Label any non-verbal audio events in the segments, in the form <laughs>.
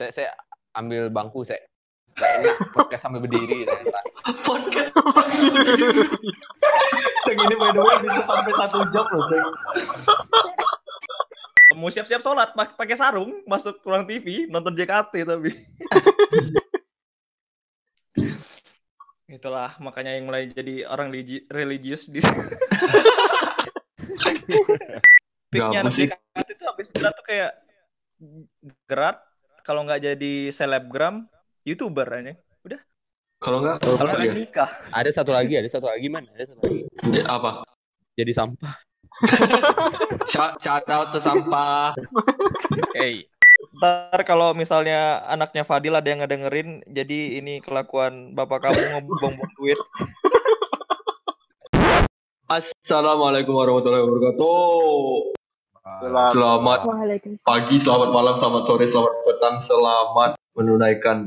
Saya saya ambil bangku saya. Gak enak podcast sambil berdiri ternyata. Podcast. Ceng ini by the way bisa sampai satu jam loh, Ceng. Mau siap-siap sholat pak- pakai sarung masuk ruang TV nonton JKT tapi. <laughs> Itulah makanya yang mulai jadi orang religi- religius di sih. JKT itu habis gerak tuh kayak gerak kalau nggak jadi selebgram youtuber aja udah Kalau enggak, Oh, kalau nggak ya? nikah Ada satu lagi, ada satu lagi mana? Ada satu lagi. Apa? Jadi sampah. <laughs> Shout, out to sampah. hey ntar kalau misalnya anaknya Fadil ada yang ngedengerin jadi ini kelakuan bapak kamu ngebuang-buang duit <laughs> Assalamualaikum warahmatullahi wabarakatuh. Selamat Waalaikumsalam. pagi, selamat malam, selamat sore, selamat petang, selamat menunaikan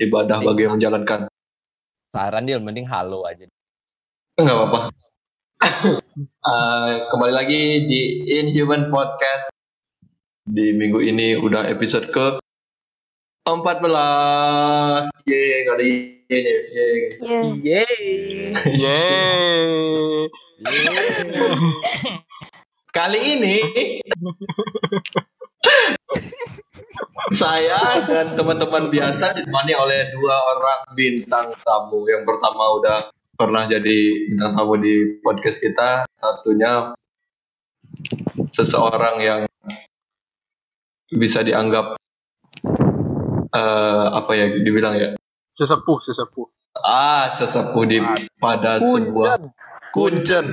ibadah bagi yang menjalankan. Saran dia mending halo aja. Enggak apa-apa. Eh, kembali lagi di Inhuman Podcast. Di minggu ini udah episode ke 14. Yeay, nggak ada yeay, yeay. Yeay <laughs> Yeay. <laughs> Kali ini <laughs> saya dan teman-teman biasa ditemani oleh dua orang bintang tamu. Yang pertama udah pernah jadi bintang tamu di podcast kita. Satunya seseorang yang bisa dianggap eh, apa ya dibilang ya Sesepuh, sesepuh. ah sesepuh di pada sebuah kuncen.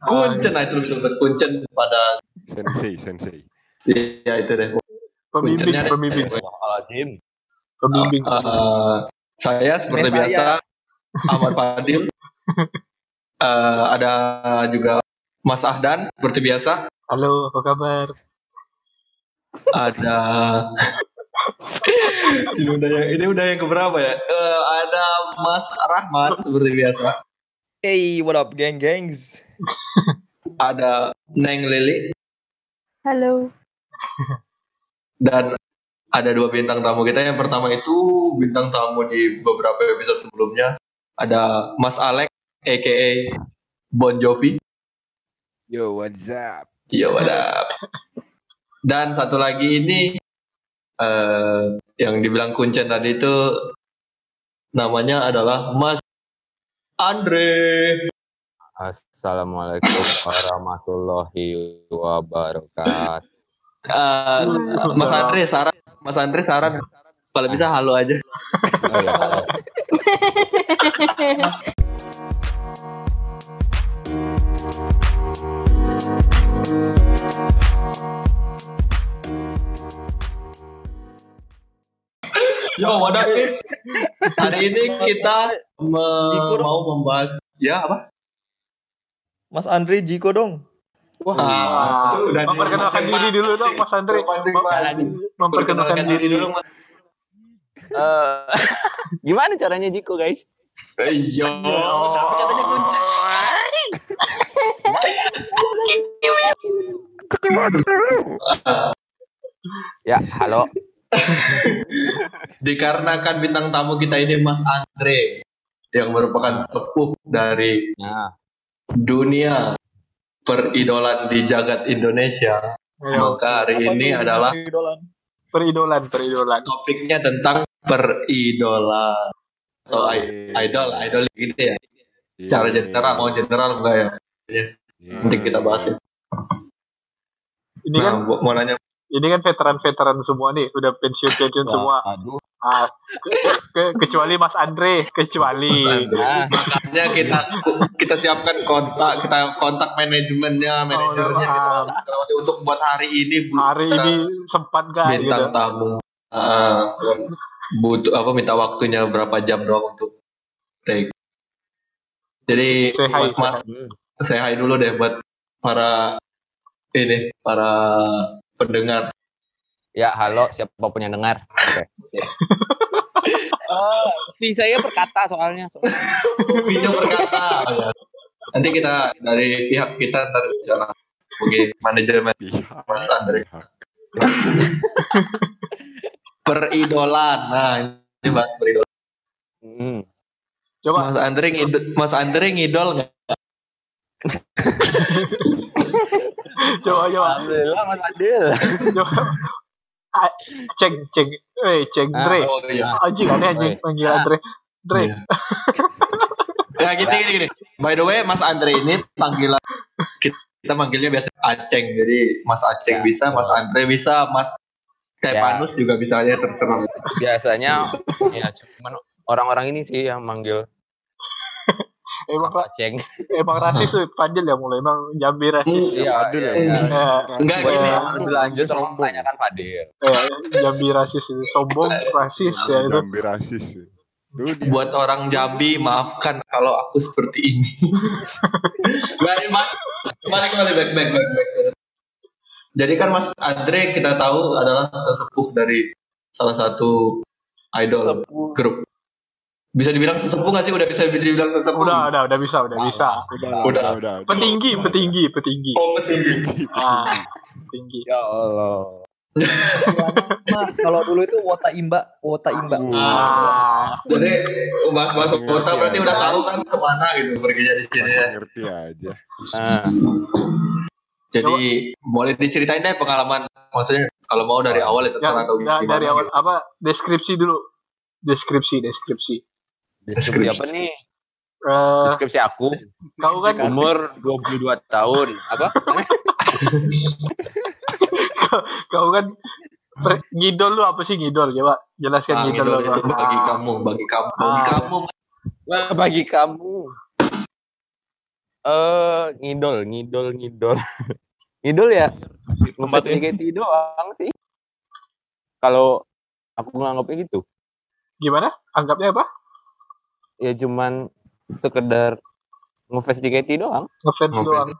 Kuncen nah itu lebih disebut kuncen pada Sensei, sensei. ya itu deh. Pembimbing, Kuncennya ada- pembimbing. Eh, saya seperti biasa Ahmad Fadil. <laughs> Eh, ada juga Mas Ahdan seperti biasa. Halo, apa kabar? ada <laughs> ini udah yang ini udah yang keberapa ya? Eh, ada Mas Rahmat seperti biasa hey what up geng gengs <laughs> ada Neng Lili Halo. dan ada dua bintang tamu kita yang pertama itu bintang tamu di beberapa episode sebelumnya ada Mas Alek aka Bon Jovi Yo, what's up? Iya wadap. <laughs> Dan satu lagi ini eh yang dibilang kuncen tadi itu namanya adalah Mas Andre. Assalamualaikum <laughs> warahmatullahi wabarakatuh. Eh, Mas Andre saran, Mas Andre saran kalau bisa halo aja. Oh, ya. <laughs> Yo, wadap Pips. Hari ini kita me- Jiko dong. mau membahas ya apa? Mas Andre Jiko dong Wah, itu udah memperkenalkan diri dulu dong, Mas Andre. Memperkenalkan diri dulu, Mas. Eh, <laughs> gimana caranya Jiko guys? Iya, tapi katanya kuncen. Ya, halo. <laughs> Dikarenakan bintang tamu kita ini Mas Andre yang merupakan sepuh dari Nah, dunia peridolan di jagat Indonesia. Ayo, Maka hari ini adalah peridolan, peridolan. topiknya tentang peridolan atau i- idol, idol gitu ya. Secara general mau general enggak ya? Nanti kita bahas ya. Ini kan, Nah, gua mau nanya ini kan veteran-veteran semua nih, udah pensiun-pensiun semua. Aduh. Ah, ke- ke- kecuali Mas Andre, kecuali. Mas Andre. Makanya kita kita siapkan kontak, kita kontak manajemennya, manajernya paham. gitu. untuk buat hari ini bu- Hari kita ini sempat gak gitu. bintang tamu. Ah, butuh apa minta waktunya berapa jam doang untuk take. Jadi Say hi, mas mas saya hai dulu deh buat para ini para pendengar. ya, halo siapa punya dengar? Oke. Eh, fee saya berkata soalnya. soalnya. Video berkata. Oh, ya. Nanti kita dari pihak kita ntar bicara manajemen Pihak. Mas Andre. Peridolan. Nah, ini bahas peridolan. Hmm. Coba Mas Andre ngidol, Mas Andre ngidol nggak? Coba coba Alhamdulillah Mas Adil. coba. Ceng ceng. Eh ceng Ah, Dre. Oh iya. Anjing aneh anjing Oi. panggil Ah. Andre. Dre. Iya. Ya gini gini gini. By the way, Mas Andre ini panggilan kita manggilnya biasa Aceng. Jadi Mas Aceng Ya. bisa, Mas Andre bisa, Mas Stefanus juga bisa aja terserah. Biasanya ya cuman orang-orang ini sih yang manggil Emang ra- Aceng. emang rasis tuh Fadil ya mulai emang Jambi rasis. Iya, Fadil iya, ya. iya. Eh, Enggak Gua gini. lanjut tolong tanyakan Fadil. Jambi rasis itu sombong rasis ya itu. Jambi rasis. Tuh dia. Buat orang Jambi, maafkan kalau aku seperti ini. <laughs> Baik, Mas. Kembali kembali back back back back. Jadi kan Mas Andre kita tahu adalah sesepuh dari salah satu idol grup. Bisa dibilang sesepuh nggak sih? Udah bisa dibilang sesepuh? Udah udah udah bisa udah bisa. Udah, Udah. udah, udah. Petinggi petinggi petinggi. Oh, betul. Ah, tinggi. Ya Allah. <laughs> Mah, kalau dulu itu wota imba, wota imba. Ah, Jadi Mas Mas Langsung Kota ngerti berarti aja. udah tahu kan ke mana gitu perginya di sini ya. Ngerti aja. Nah, Jadi boleh diceritain deh pengalaman maksudnya kalau mau dari awal ya ya, atau gimana dari awal gitu. apa deskripsi dulu. Deskripsi deskripsi. Deskripsi apa nih? Eh, Deskripsi aku. kau kan Umur 22 tahun. Apa? <laughs> kau kan per- ngidol lu apa sih ngidol coba jelaskan Ah, ngidol, ngidol itu apa. bagi kamu, bagi kamu, bagi Ah. kamu. Wah, bagi kamu. Eh, ngidol, ngidol, ngidol. <laughs> ngidol ya Tempatnya. ngefans JKT doang sih. Kalau aku nganggapnya gitu. Gimana? Anggapnya apa? Ya cuman sekedar ngefans JKT doang. Ngefans Ngefans. doang.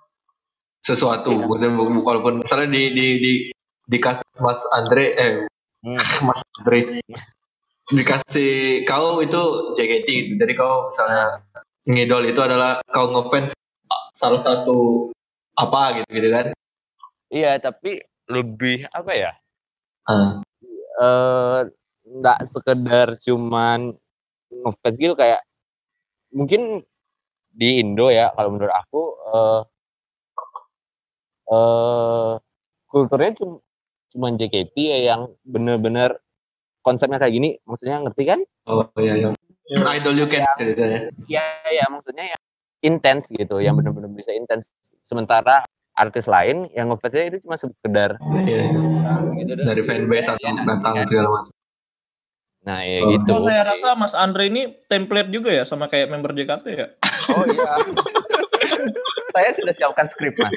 sesuatu Iya. maksudnya bu- walaupun misalnya di di di dikasih Mas Andre eh Hmm. <laughs> Mas Andre dikasih kau itu JKT gitu. jadi kau misalnya ngidol itu adalah kau ngefans salah satu apa gitu gitu kan Iya, tapi lebih apa ya? Ah. eh nggak sekedar cuman ngefans gitu kayak mungkin di Indo ya kalau menurut aku eh eh kulturnya cuma cuman JKT ya yang bener-bener konsepnya kayak gini maksudnya ngerti kan? oh iya iya Ya. idol you can ceritanya Ya ya maksudnya ya intens gitu yang bener-bener bisa intens sementara artis lain yang ngefansnya itu cuma sekedar Iya. gitu dari fanbase atau Ya, datang ya. segala macam Nah ya Oh. gitu. Oh, saya rasa Mas Andre ini template juga ya sama kayak member JKT ya? Oh iya. Saya sudah siapkan skrip mas.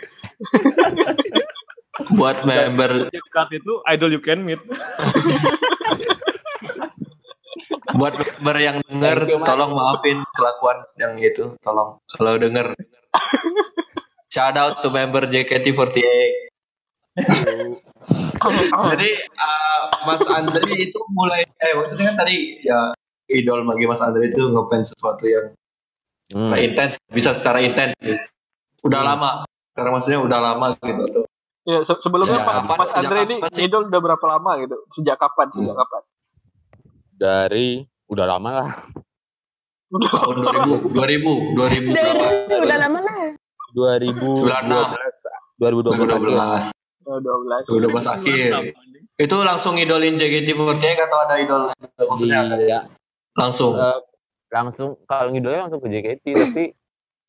<laughs> buat member JKT itu idol you can meet. <laughs> buat member yang denger tolong maafin kelakuan yang itu tolong kalau denger <laughs> shout out to member JKT48 jadi uh, Mas Andre itu mulai eh maksudnya kan tadi ya idol bagi Mas Andre itu ngefans sesuatu yang Hmm. nah, intens bisa secara intens gitu. udah Hmm. lama karena maksudnya udah lama gitu tuh Ya, se- sebelumnya Ya, Mas, kapan- Mas Andre ini kapan sih? ngidol udah berapa lama gitu? Sejak kapan? Sejak Hmm. kapan? Dari udah lama lah. tahun 2000 2000 2000 berapa Udah lama lah. 2012 2012 akhir. 2012 Oh, 12. 2012 akhir itu langsung idolin JKT48 atau ada idol maksudnya ada Iya. langsung Eh, langsung kalau ngidolnya langsung ke JKT <clears throat> tapi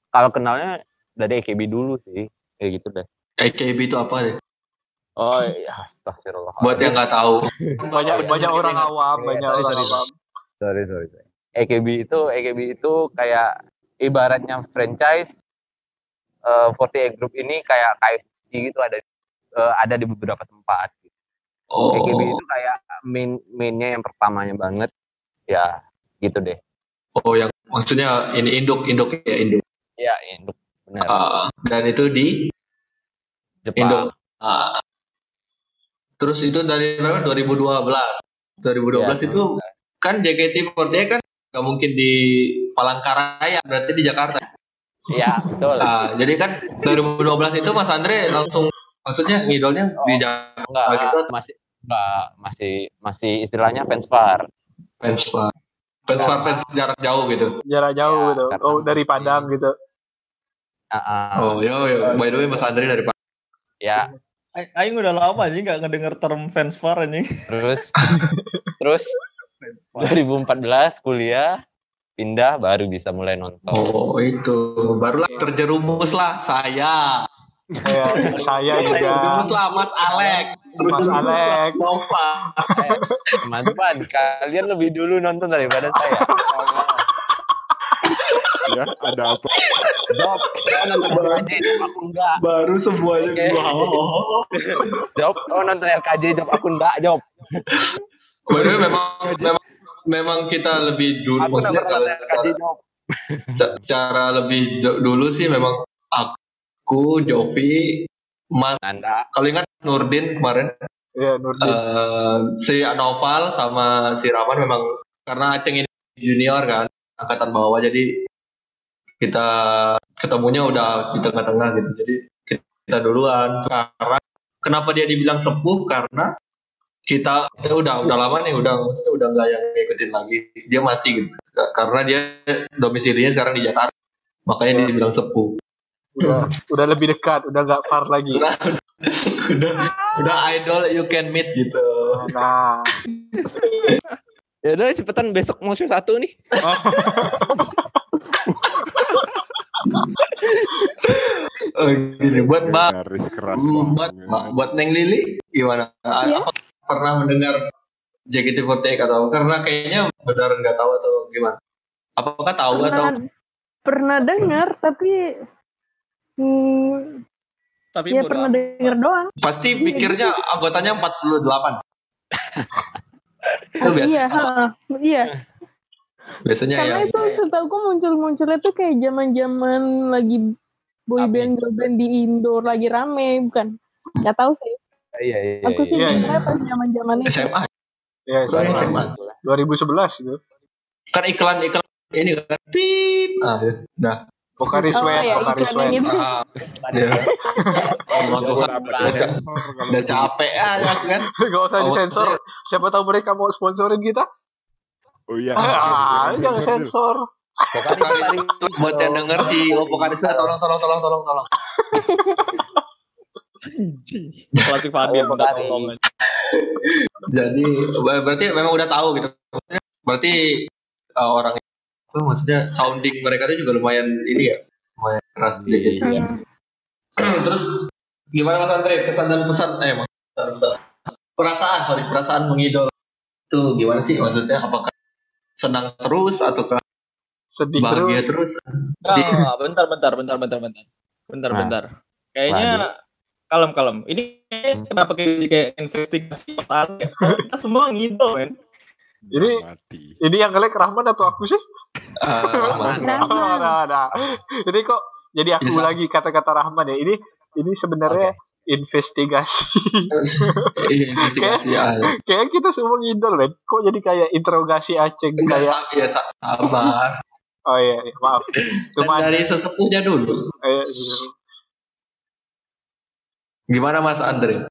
kalau kenalnya dari AKB dulu sih kayak gitu deh. AKB itu apa deh Oh ya astagfirullah. buat yang nggak tahu <laughs> Banyak banyak orang awam, Iya, banyak sorry, orang awam. sorry sorry. sorry. AKB itu AKB itu kayak ibaratnya franchise eh 48 Group ini kayak KFC gitu ada eh, ada di beberapa tempat. oh AKB itu kayak main mainnya yang pertamanya banget ya gitu deh. oh yang maksudnya ini induk induk ya induk Ya induk benar. Ah, dan itu di Jepang. Indo Ah. terus itu dari berapa 2012 2012 Ya, itu kan JKT48 kan nggak mungkin di Palangkaraya berarti di Jakarta Iya betul. Ah, jadi kan 2012 itu Mas Andre langsung maksudnya ngidolnya di Jakarta Enggak gitu masih Enggak, masih masih istilahnya fans far. Fans far. Fans far fans jarak jauh gitu. Jarak jauh Ya, gitu. karena Oh, dari Padang gitu. Ah, ah. Oh, yo yo. By the way Mas Andre dari Padang. Ya, Aing udah lama aja nggak ngedenger term fans far anjing. terus <laughs> terus 2014 kuliah pindah baru bisa mulai nonton. Oh, itu. Barulah terjerumus lah saya. Ya, saya juga. Mas Alek. Mas Alek. Nova. Teman-teman, kalian lebih dulu nonton daripada saya. Ya, ada apa? Job, oh nonton job aku enggak. Baru semuanya Oke. wow. Job, oh nonton RKJ, job aku enggak, job. Way memang memang memang kita lebih dulu Aku enggak maksudnya kalau secara, secara lebih du- dulu sih memang aku Jovi Mas Nanda, kalau ingat Nurdin kemarin? Iya, Nurdin. eh, si Noval sama si Raman memang karena Aceng ini junior kan angkatan bawah jadi kita ketemunya udah di tengah-tengah gitu. Jadi kita duluan. Sekarang kenapa dia dibilang sepuh? Karena kita, kita udah udah lama nih udah maksudnya udah nggak yang ngikutin lagi. Dia masih gitu. Karena dia domisilinya sekarang di Jakarta makanya dia dibilang sepuh Udah, udah lebih dekat, udah nggak far lagi. udah udah udah idol you can meet gitu Nah, ya udah cepetan besok mau show satu nih. <laughs> Oh, gini buat Mbak Garis keras Hmm, buat buat Neng Lili gimana? A-. Apa pernah mendengar JKT48 atau karena kayaknya benar nggak tahu atau gimana? Apakah tahu atau pernah pernah dengar tapi hmm, Tapi ya pernah amat. dengar doang pasti pikirnya anggotanya 48? <laughs> Itu biasa. iya ha, iya Biasanya karena yang itu setahu muncul munculnya tuh kayak zaman zaman lagi boy band girl band di Indo lagi rame bukan nggak tahu sih Iya, iya. aku sih iya, iya. pas zaman zaman itu SMA ya Bukan SMA. SMA. 2011 itu. kan iklan iklan ini kan ah ya. nah Pokari Oh, Sweat, ya, Pokari Sweat. ah, ya. Allah Bisa Tuhan dapat udah, ca- sensor kalau udah gitu. capek aja kan Gak usah Oh, disensor. Siapa tahu mereka mau sponsorin kita. Oh iya. Ah, Jangan sensor. Pokari, buat yang denger si Pokari tolong tolong tolong tolong tolong Anjing. Klasik Fadil Oh, minta Pokari. tolong. Jadi ber- berarti memang udah tahu gitu. Berarti uh, orang apa maksudnya sounding mereka itu juga lumayan ini ya, lumayan keras sedikit. Iya. Hmm. Terus gimana Mas Andre kesan dan pesan eh Mas pesan, pesan. perasaan sorry perasaan mengidol itu gimana sih maksudnya apakah senang terus ataukah Sedih bahagia terus. terus? Ah, bentar, bentar, bentar, bentar, bentar. Bentar, Nah. bentar. Kayaknya kalem, kalem. Ini kenapa kayak investigasi ya? Kita semua ngidol, men. Ini- mati. Ini yang ngelek Rahman atau aku sih? Uh, <laughs> Rahman. Oh, nah, nah. Ini kok jadi aku Ini sa- lagi kata-kata Rahman ya. Ini ini sebenarnya investigasi. <laughs> iya, investigasi ya. kayak kita semua ngidol, men. Kok jadi kayak interogasi Aceh Enggak kayak ya sa- sabar. Oh iya, iya, maaf. <laughs> Dan Cuma dari sesepuhnya dulu. eh, Gimana Mas Andre?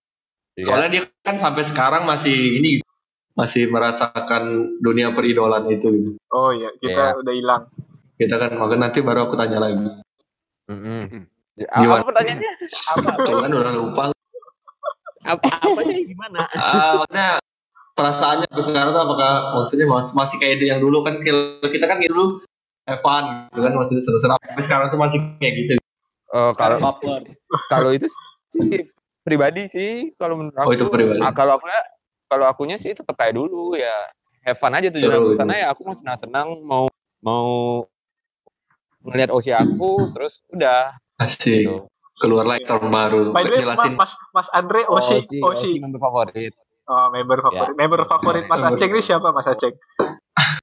Iya. Soalnya dia kan sampai sekarang masih ini masih merasakan dunia peridolan itu. gitu. oh iya, kita udah hilang. Kita kan maka nanti baru aku tanya lagi. Mm-mm. Gimana? Apa pertanyaannya? Apa? Tuh kan udah lupa. Apa? Apanya gimana? Ah, maksudnya perasaannya ke sekarang tuh apakah maksudnya masih, masih kayak yang dulu kan kita kan dulu Evan gitu kan maksudnya seru-seru tapi sekarang tuh masih kayak gitu. Oh, kalau kalau itu sih pribadi sih kalau menurut aku Oh, itu pribadi. ah, kalau aku kalau akunya sih tetap kayak dulu ya have fun aja tujuan aku itu. sana ya aku mau senang senang mau mau ngelihat usia aku terus udah Asik. gitu. Keluar lagi tahun baru. By the way, Jelasin. Mas Mas Andre Osi, Osi, Osi. member favorit Oh, member favorit. Member favorit Mas Aceh ini siapa Mas Aceh?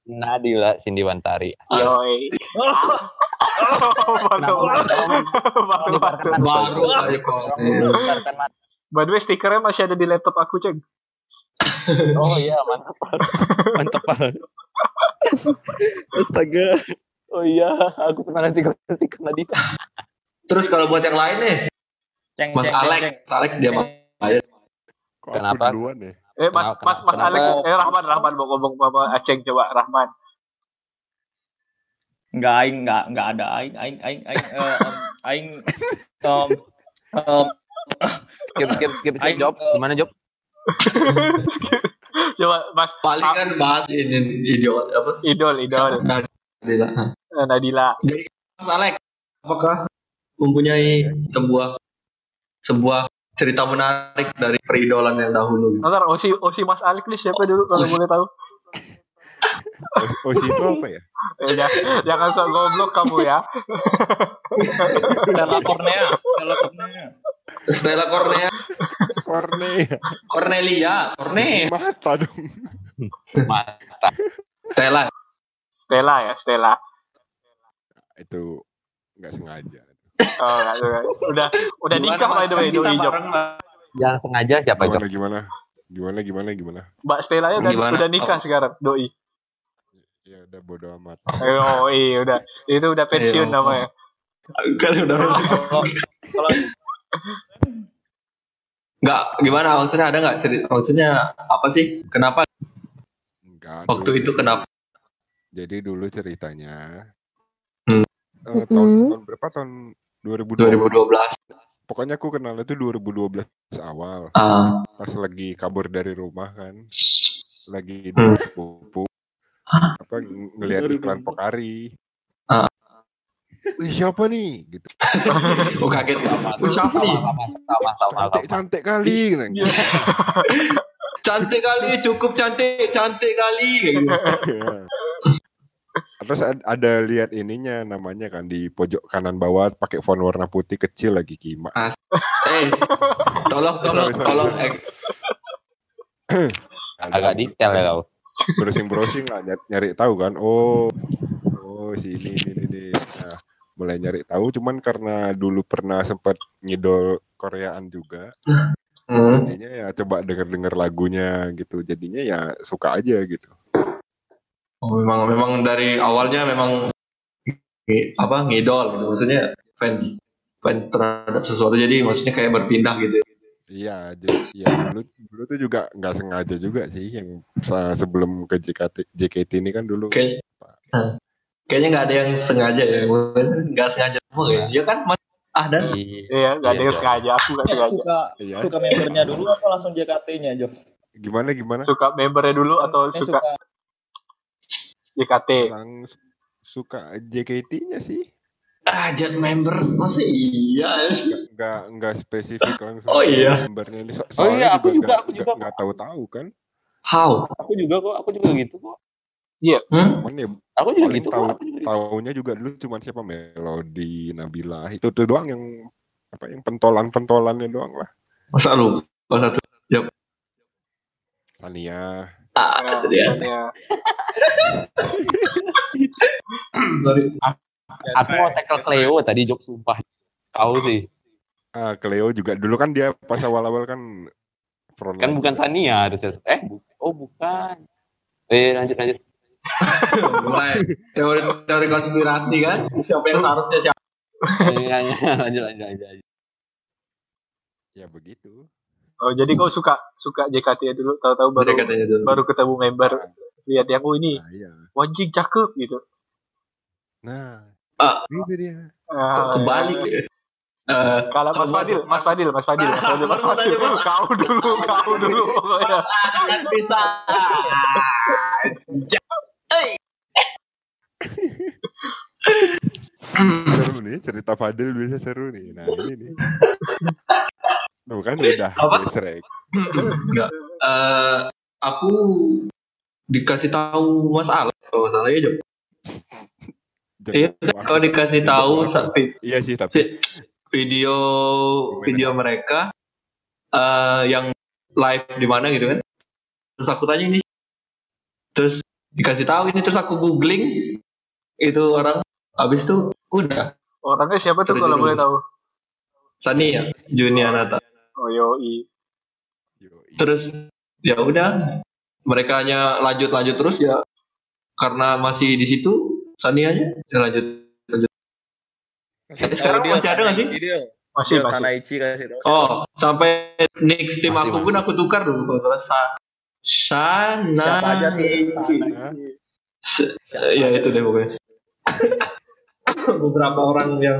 Nadila Cindy Wantari Yoi. Oh, baru baru baru. baru aja kok. Mengeluarkan mata. By the way, stikernya masih ada di laptop aku, Ceng. Oh iya mantap mantap banget astaga oh iya aku pernah ngasih stiker ke Nadila Terus kalau buat yang lain nih, Ceng, Mas ceng, ceng, Alex, ceng. Alex dia Kok Kenapa? duluan ya? Eh Mas Kenapa- Mas Mas kenapa- Alek, eh Rahman Rahman mau ngomong sama Aceng coba Rahman. Enggak aing enggak enggak ada aing aing aing aing eh, em, aing em, em, Skip skip skip skip Aing, job. Gimana job? <laughs> coba Mas Paling kan bahas ini idiot apa? idol idol Nah, Nadila. Eh, Nadila. Mas Alek, apakah mempunyai sebuah sebuah cerita menarik dari peridolan yang dahulu? Ntar Osi Osi Mas Alek nih siapa dulu kalau boleh tahu? Oh, si itu apa ya? Eh, jangan, jangan sok goblok kamu ya. Stella Cornea Stella Cornea Cornea. Cornelia, Cornea, Mata dong. Mata. Stella. Stella ya Stella. Itu nggak sengaja. Oh, nggak, nggak. udah udah nikah by the way doi Job. Jangan sengaja siapa job? Gimana gimana? Gimana gimana gimana? Mbak Stella ya udah, udah nikah sekarang doi. Ya udah bodo amat. Oh iya udah itu udah pensiun namanya. Kan udah kalau kalau Enggak, gimana maksudnya ada nggak cerita? Maksudnya apa sih? Kenapa Enggak. waktu dulu- itu kenapa? Jadi dulu ceritanya. Hmm. eh, tahun, Hmm. tahun berapa tahun 2012. 2012. Pokoknya aku kenal itu 2012 awal. Ah, Pas lagi kabur dari rumah kan. Lagi di Hmm. sepupu. Apa ng- ngelihat iklan Pokari. Ah. Wih siapa nih? Gitu. <laughs> oh kaget. Oh, siapa nih? Sama sama sama sama. Cantik cantik kali. Nah, gitu. <laughs> Cantik kali, cukup cantik, cantik kali. Kayak gitu. Iya. Terus ad- ada lihat ininya namanya kan di pojok kanan bawah pakai font warna putih kecil lagi kima. Eh, tolong, tolong, Sorry, sorry, tolong. sorry. Eh, <clears throat> Agak detail ya kau. browsing browsing lah nyari, nyari tahu kan. Oh, oh si ini ini ini. Mulai nyari tahu cuman karena dulu pernah sempat ngidol Koreaan juga. hmm. Jadinya ya coba denger-denger lagunya gitu. Jadinya ya suka aja gitu. Oh, memang memang dari awalnya memang apa ngidol gitu. Maksudnya fans fans terhadap sesuatu jadi maksudnya kayak berpindah gitu. Iya, jadi ya dulu dulu tuh juga nggak sengaja juga sih yang se- sebelum ke JKT JKT ini kan dulu Hah. Kayaknya nggak ada yang sengaja ya. Nggak sengaja semua ya. Iya kan Mas Ahdan? Iya nggak ada yang sengaja aku nggak sengaja. suka Iya. suka membernya dulu apa langsung JKT-nya Jof Gimana gimana? Suka membernya dulu atau Eh, suka JKT? Orang su- suka JKT-nya sih. Ah, jadi member masa iya. Nggak nggak spesifik langsung Oh, iya. membernya ini. So- Oh iya, aku juga, nggak- aku juga. nggak tahu-tahu kan. How? Aku juga kok, aku juga gitu kok. Hmm? Cuman ya Aku juga gitu tahu- gitu. tahunya juga dulu cuman siapa Melody, Nabila. Itu tuh doang yang apa yang pentolan-pentolannya doang lah. Masa lu? Masa satu. Sania. Ah, Ya, itu dia. ya. <laughs> Sorry. Aku mau tackle Cleo tadi job sumpah. Tahu sih. Ah, Cleo juga dulu kan dia pas awal-awal kan front Kan bukan Sania harusnya. Eh, bu- oh bukan. Eh, lanjut lanjut. <laughs> Mulai teori teori konspirasi kan? Siapa yang seharusnya siapa? Eh, <laughs> lanjut lanjut lanjut. lanjut. Ya begitu. Oh jadi kau suka suka JKT ya dulu tahu-tahu baru dulu. baru ketemu member lihat yang oh ini Nah, iya. wajib cakep gitu. Nah, Ah. itu dia. Ah, Kebalik ya. ya. Eh, Kalau Mas Fadil, Mas Fadil, Mas Fadil, Mas Fadil, Mas Fadil. Kau dulu, kau dulu <laughs> bisa. Seru nih cerita Fadil bisa seru nih. Nah, ini nih. Tuh kan udah Apa? Enggak. Eh, aku dikasih tahu Mas Alex kalau salah ya, Jok. Iya, kalau dikasih tahu Iya sih, tapi vi- video video mereka eh yang live di mana gitu kan. Terus aku tanya ini terus dikasih tahu ini terus aku googling itu orang habis itu udah Orangnya siapa tuh kalau boleh tahu? Sani ya Junianata Oh yoi. Yoi. terus ya udah mereka hanya lanjut lanjut terus ya karena masih di situ Sanianya ya lanjut lanjut Kasih Sekarang dia masih ada nggak sih? Dia. Masih masih. Sanaichi kasih tahu. oh sampai next tim Masih, aku pun masih. aku tukar dulu kalau Sana Siapa aja? Se- Ya itu deh pokoknya. <laughs> Beberapa orang yang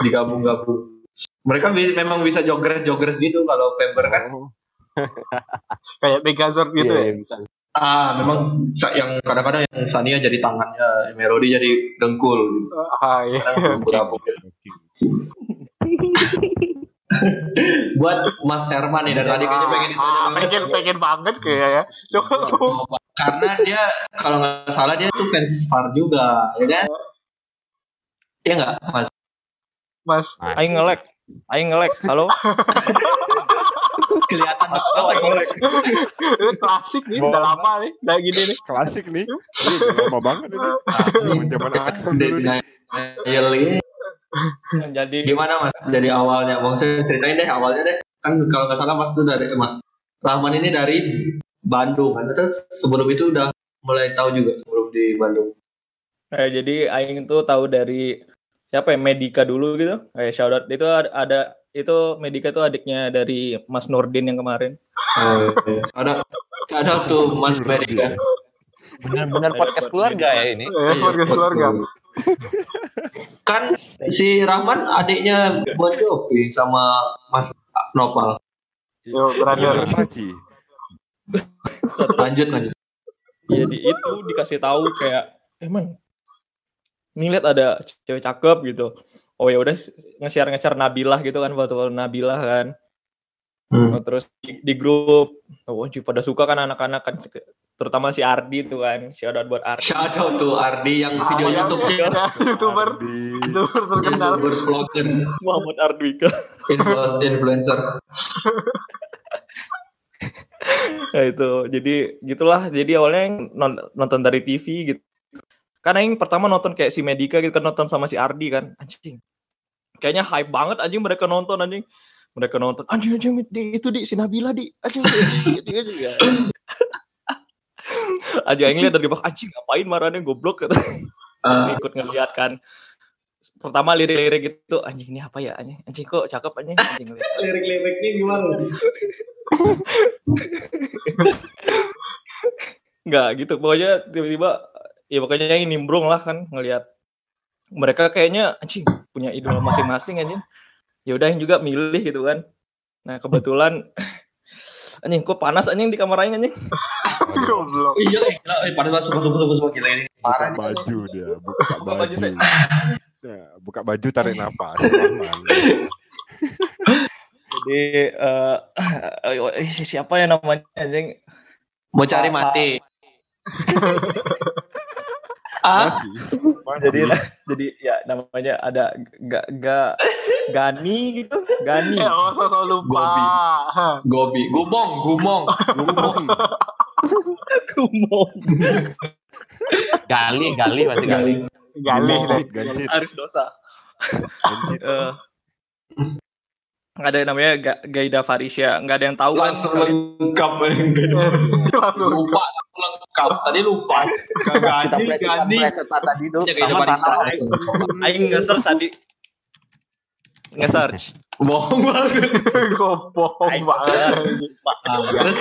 digabung-gabung. Mereka bi- memang bisa jogres-jogres gitu kalau Pember kan. Oh, <laughs> Kayak Megazord gitu Iya, ya. iya, bisa. Ah, memang yang kadang-kadang yang Sania jadi tangannya, Melody jadi dengkul gitu. Ah, iya. Beberapa. <laughs> Buat Mas Herman nih dari tadi kayaknya pengen ditanya Ah, banget. pengen pengen banget kayak ya. Coba Coba. Karena dia kalau nggak salah dia tuh fans Far juga, ya kan? Iya nggak, Mas? Mas. Aing ngelek. Aing ngelek. Halo. Kelihatan apa ngelek? Ini klasik nih, udah lama nih, udah gini nih. klasik nih. Ini udah lama banget ini. Zaman zaman Axon dulu nih. Ini Jadi gimana mas? Dari awalnya? Maksudnya ceritain deh awalnya deh. Kan kalau nggak salah mas tuh dari eh, mas Rahman ini dari Bandung. Kan terus sebelum itu udah mulai tahu juga sebelum di Bandung. Eh, jadi Aing tuh tahu dari siapa ya? Medika dulu gitu. Eh shout out itu ada, ada itu Medika tuh adiknya dari Mas Nurdin yang kemarin. ada ada tuh Mas Ferry kan Bener-bener podcast keluarga ya ini. Ya, keluarga keluarga. <laughs> kan si Rahman adiknya Bon Jovi sama Mas Noval Yo, brother. Paci. lanjut lanjut Jadi itu dikasih tahu kayak emang nih lihat ada cewek cakep gitu. Oh ya udah nge-share nge-share Nabilah gitu kan foto Nabilah kan. Hmm. Terus di, di grup oh cuy, pada suka kan anak-anak kan terutama si Ardi tuh kan si ada buat Ardi shout out tuh Ardi yang video Ah, YouTube ya, ya, youtuber, youtuber terkenal. YouTuber vlogger Muhammad Ardwika influ- influencer ya itu jadi gitulah jadi awalnya yang non- nonton dari TV gitu karena yang pertama nonton kayak si Medika gitu kan nonton sama si Ardi kan anjing kayaknya hype banget anjing mereka nonton anjing mereka nonton anjing anjing di, itu di si Nabila di anjing anjing, anjing, anjing, ya. <laughs> aja yang lihat dari bawah anjing ngapain marahnya goblok? Kata Ah, ikut ngeliat kan. Pertama lirik-lirik gitu anjing ini apa ya anjing? Anjing kok cakep anjing? Anjing ngeliat. <laughs> Lirik-liriknya gimana? <laughs> Nggak gitu. Pokoknya tiba-tiba ya pokoknya yang nimbrung lah kan ngelihat mereka kayaknya anjing punya idola masing-masing anjing. Ya udah yang juga milih gitu kan. Nah kebetulan anjing kok panas anjing di kamar aing anjing Goblok. iya gila eh, pada suka suka suka suka gila ini buka baju dia, buka Buka baju. <laughs> Ya, buka baju tarik napas. Rahman. <laughs> jadi eh eh, siapa ya namanya anjing mau cari mati <laughs> ah Masih. Masih. jadi jadi ya namanya ada gak gak Gani gitu Gani Eh, oh, sosok lupa. Hah. Gobi gumong gumong Gumong. Kumon Gali, gali masih gali. Gancit, gancit, Aris dosa. <laughs> Eh, nggak ada yang namanya Ga- Gaida Farisya. Nggak ada yang tahu kan? Langsung lengkap <laughs> Langsung. lupa lengkap. tadi lupa. Gani pleset tadi tuh. Sama tanah. Aing nge-search tadi. Nge-search. Bohong banget. Aing banget.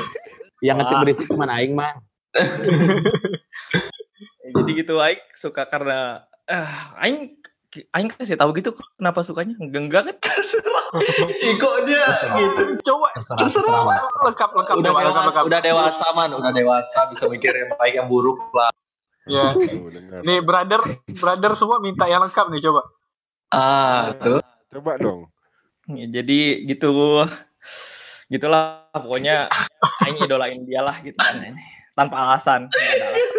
Yang ngetik berisik cuma aing mah. <laughs> jadi gitu Aing suka karena eh Aing Aing kasih tahu gitu kenapa sukanya enggak enggak kan <laughs> Iko dia gitu Coba Terserah, Terserah, lengkap lengkap udah coba lengkap dewasa lengkap. udah dewasa man udah dewasa bisa mikir yang baik yang buruk lah Ya. <laughs> Dengar. Nih brother brother semua minta yang lengkap nih coba. ah tuh Coba dong. Ya, jadi gitu gitulah pokoknya Aing idolain dia lah gitu kan tanpa alasan nggak ada alasan.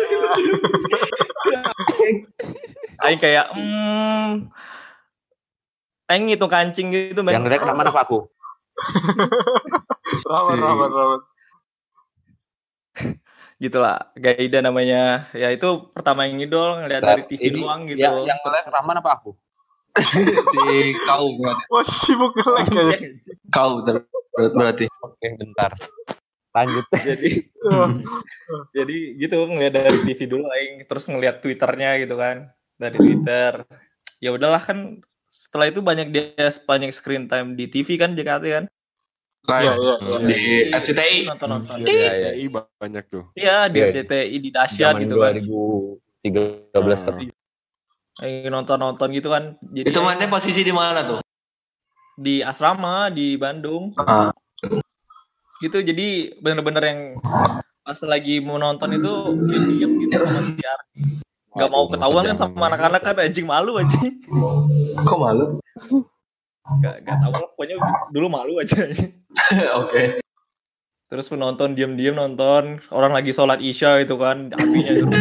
Aing kayak hmm Aing ngitung kancing gitu. Yang direct mana apa aku? <laughs> Rahmat rahmat rahmat. gitulah Gaida namanya ya itu pertama yang ngidol ngeliat dari TV Ini, doang gitu ya, yang direct Rahman apa aku? <laughs> si kau berarti Wah sibuk kau ter- berarti Oke, bentar. Lanjut. <laughs> jadi <laughs> jadi gitu ngeliat dari TV dulu aing terus ngeliat twitternya gitu kan dari twitter ya udahlah kan setelah itu banyak dia banyak screen time di TV kan JKT kan Iya, live iya, iya. di RCTI. nonton nonton Iya, iya. TI banyak tuh. iya di Iya. RCTI di dahsyat Zaman gitu kan 2013 Ah. berarti. Kayak nonton nonton gitu kan jadi Itu mainnya posisi di mana tuh? Di asrama di Bandung. Ah, gitu jadi bener-bener yang pas lagi mau nonton itu diam gitu sama si Ardi. Nggak mau ketahuan kan sama anak-anak kan anjing malu anjing. Kok malu? nggak nggak tahu lah pokoknya dulu malu aja. <laughs> Oke. terus penonton diam-diam nonton orang lagi sholat isya itu kan apinya nyuruh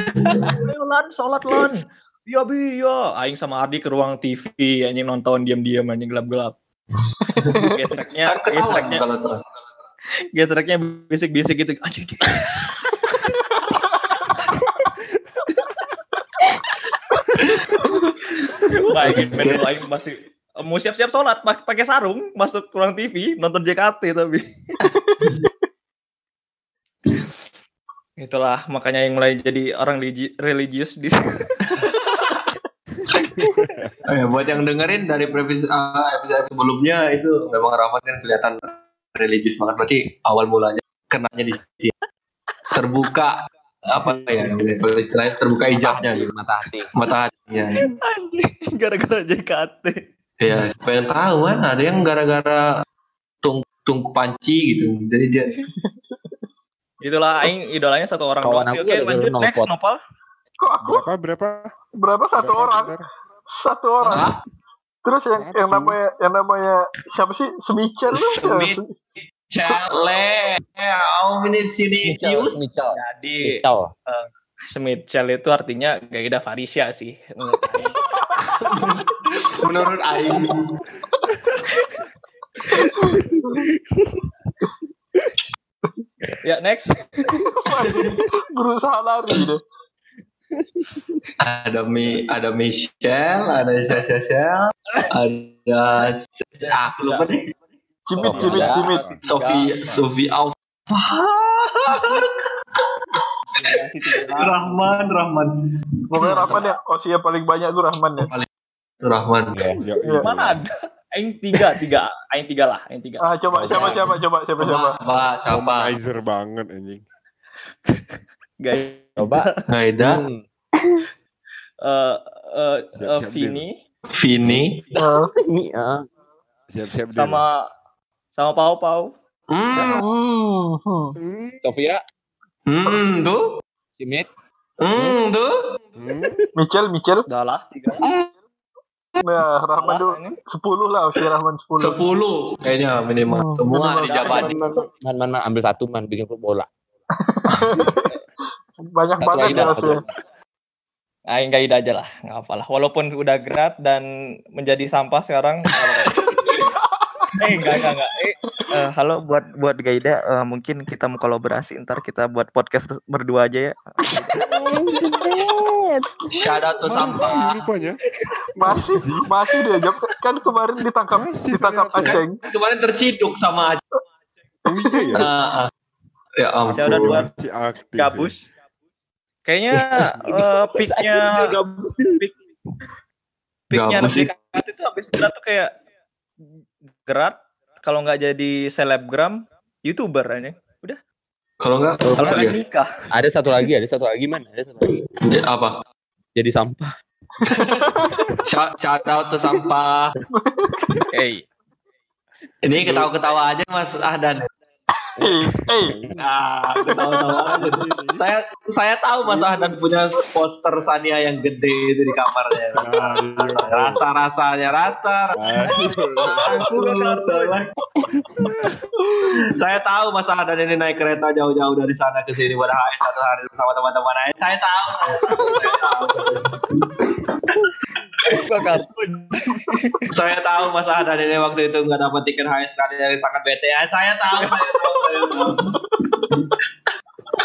ayo lan sholat lan. Iya bi iya. Aing sama Ardi ke ruang TV anjing nonton diam-diam anjing gelap-gelap <laughs> gesreknya Kan gesreknya kalau terang. gesreknya bisik-bisik gitu. Anjing. Main dulu, aing masih mau siap-siap sholat pak- pakai sarung masuk ruang TV nonton JKT tapi. Itulah makanya yang mulai jadi orang religi- religius di <laughs> Oh ya, buat yang dengerin dari previs uh, episode sebelumnya itu memang Rahman kan kelihatan religius banget. Berarti awal mulanya kenanya di sini. Terbuka apa ya kalau istilahnya terbuka hijabnya gitu. Mata hati. mata hatinya. Gara-gara JKT ya siapa yang tahu kan ada yang gara-gara tung tung panci gitu. Jadi dia itulah aing idolanya satu orang doang sih. oke lanjut next nopal Kok aku Berapa berapa? berapa satu Berapa, orang? Satu orang. Terus yang yang Satu. namanya yang namanya siapa sih? Ya? Semit. Cale, oh ini sini Yus. Jadi Michel. Smitchell itu artinya Gaida Farisya sih <laughs> menurut Aing <laughs> ya next berusaha lari deh. Ada Mi ada Michelle ada Shell ada ah aku lupa deh Cimit, cimit, cimit. Sofi Sofi Alfa. Rahman Rahman Pokoknya Rahman ya, Osia paling banyak tuh Rahman ya. Rahman Ya, Iya. ya, mana ada aing tiga tiga aing tiga lah aing tiga Ah coba siapa siapa coba siapa siapa. siapa siapa Womanizer banget anjing. Gaida Coba. Gaida Hmm. <laughs> eh eh, eh, Vini. Vini. Ah, Ini ah. Siap-siap sama sama Pau Pau. Hmm, hmm, Sofia, hmm tuh Simit, hmm tuh hmm. Michel, Michel. udah lah tiga. Nah, Rahman Lah, tuh. 10 lah usia Rahman 10. sepuluh. Kayaknya minimal. Hmm, semua minimal. dijabatin. Man, man, man, ambil satu man bikin klub bola. <laughs> Banyak Satu banget ya usia. aing Gaida aja lah nggak apa lah walaupun udah grad dan menjadi sampah sekarang <laughs> eh enggak enggak enggak eh eh, halo buat buat Gaida eh, mungkin kita mau kolaborasi ntar kita buat podcast berdua aja ya shout out to sampah rupanya. Masih masih diajak kan kemarin ditangkap Masih ditangkap ternyata. Aceng. kemarin terciduk sama aja Oh iya ya. Ah, ah. ya ampun Shout out buat Masih aktif. Kayaknya eh, peaknya peak peaknya anak itu habis grad tuh kayak grad kalau nggak jadi selebgram youtuber aja. Kalau enggak kalau nggak ya? nikah. Ada satu lagi, ada satu lagi man, ada satu lagi. Apa? Jadi sampah. <laughs> shout, shout out to sampah. Hey. Ini ketawa-ketawa aja Mas Ahdan Eh, eh, Ah, aja. Saya saya tahu Mas Ahdan punya poster Sania yang gede itu di kamarnya. Rasa rasanya rasa. saya tahu Mas Ahdan ini naik kereta jauh-jauh dari sana ke sini pada hari satu hari bersama teman-teman lain. Saya tahu. Saya tahu. Saya tahu Mas Ahdan ini waktu itu nggak dapat tiket HS sekali dari sangat bete. Ya, Saya tahu. Saya tahu. Saya tahu.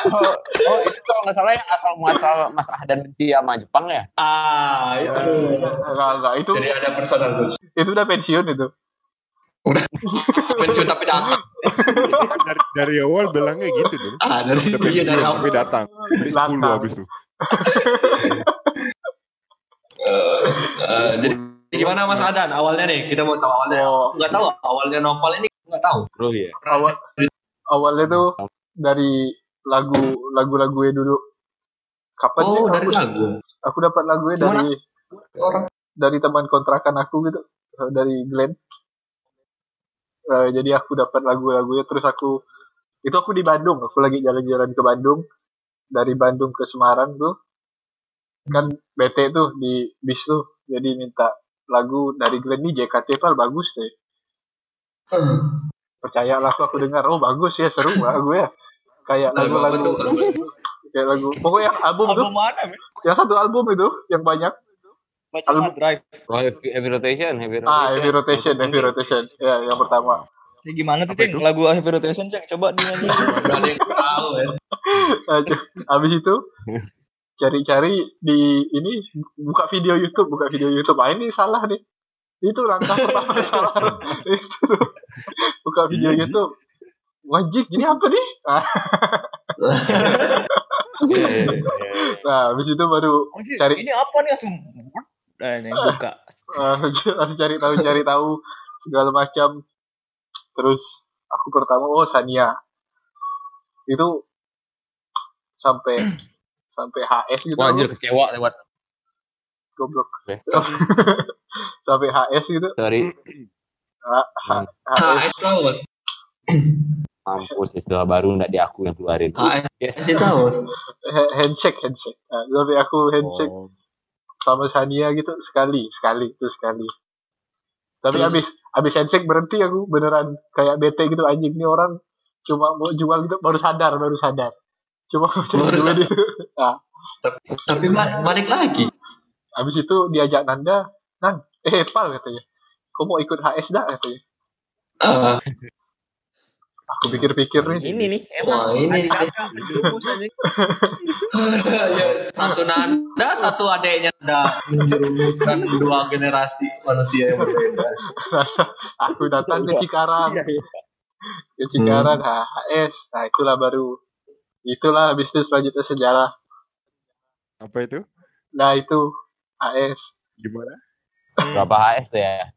Oh, oh itu kalau nggak salah yang asal muasal Mas Ahdan benci sama Jepang ya? Ah, itu. enggak enggak itu Jadi ada personal rules. itu udah pensiun itu. pensiun tapi datang. Dari, dari awal bilangnya gitu dong. Ah, dari Udah iya pensiun dari tapi datang. Dari 10 Datang. habis <laughs> tuh. Eh, jadi gimana Mas Adan awalnya nih kita mau tahu awalnya Oh. nggak tahu awalnya novel ini nggak tahu. Bro ya. awal awalnya tuh dari lagu lagu-lagunya dulu kapan sih Oh, dari aku, lagu. aku dapat lagunya Gimana? dari Orang dari teman kontrakan aku gitu eh, dari Glenn Eh, jadi aku dapat lagu-lagunya terus aku itu aku di Bandung aku lagi jalan-jalan ke Bandung dari Bandung ke Semarang tuh kan BT tuh di bis tuh jadi minta lagu dari Glenn nih JKT Pal bagus deh percayalah aku aku dengar oh bagus ya seru lagu ya kayak lagu-lagu tuh? kayak lagu pokoknya album tuh Album mana? men? yang satu album itu yang banyak Baca Album- Drive. Oh, heavy, heavy rotation, heavy rotation. ah heavy rotation heavy rotation ya yang pertama Ya, gimana tuh, itu? Lagu Heavy Rotation, Ceng. Coba dinyanyi. Gak ada yang tahu ya. <laughs> Aduh, habis itu <laughs> cari-cari di ini buka video YouTube, buka video YouTube. Ah ini salah nih. Itu langkah <laughs> pertama salah. <laughs> itu tuh. Buka video YouTube. Wajib, ini apa nih? <laughs> Ah, Iya, iya, iya. Nah, habis itu baru Cari- Ini apa nih langsung? Nah, ini buka. eh, harus cari tahu cari tahu segala macam. Terus aku pertama oh Sania. Itu sampai sampai HS gitu. Wah, anjir kecewa lewat. goblok. <laughs> Sampai HS gitu. Sorry, HS HS tahu. Mas. mampus istilah baru nggak di aku yang keluarin. HS tahu. Ha- handshake handshake nah, tapi aku handshake Oh, sama Sania gitu sekali sekali itu sekali tapi Terus? abis abis handshake berhenti aku beneran kayak bete gitu anjing nih orang cuma mau jual gitu baru sadar baru sadar cuma mau cari Baru duit sadar. itu nah Tapi ba- balik lagi. abis itu diajak Nanda Nan eh pal katanya kau mau ikut HS dah katanya Ah, <laughs> aku pikir-pikir nih Ini nih, Wah, emang. ini-. Jurumus, <laughs> anjing. <laughs> ya, satu nanda, satu adeknya nanda menjerumuskan dua generasi manusia yang berbeda. aku datang ke Cikarang ke Cikarang HS nah itulah baru itulah habis itu selanjutnya sejarah apa itu? nah itu HS Gimana? Berapa HS tuh ya?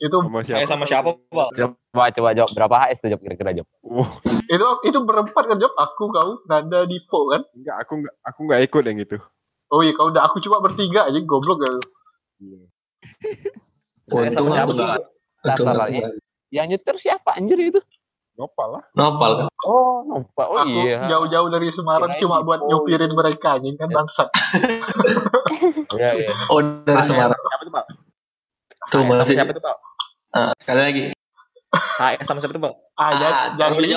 itu Sama siapa? Eh, sama siapa, Pak? Coba coba jawab berapa HS tuh jawab kira-kira jawab. Oh, itu itu berempat kan Job aku kau Nanda Dipo kan enggak, aku enggak aku enggak ikut yang itu. oh iya kau udah aku cuma bertiga aja goblok ya Saya sama siapa ya. Yang nyetir siapa anjir itu? Nopal lah. Nopal kan? Oh, nampak. Oh aku iya. jauh-jauh dari Semarang Kirain cuma buat nyupirin mereka anjing kan bangsat <laughs> Iya, iya. Oh dari HS Semarang. siapa tuh, Pak? Tuh sama masih. siapa tuh, Pak? Ah, sekali lagi. HS sama siapa tuh, Pak? ah, Ah, jadi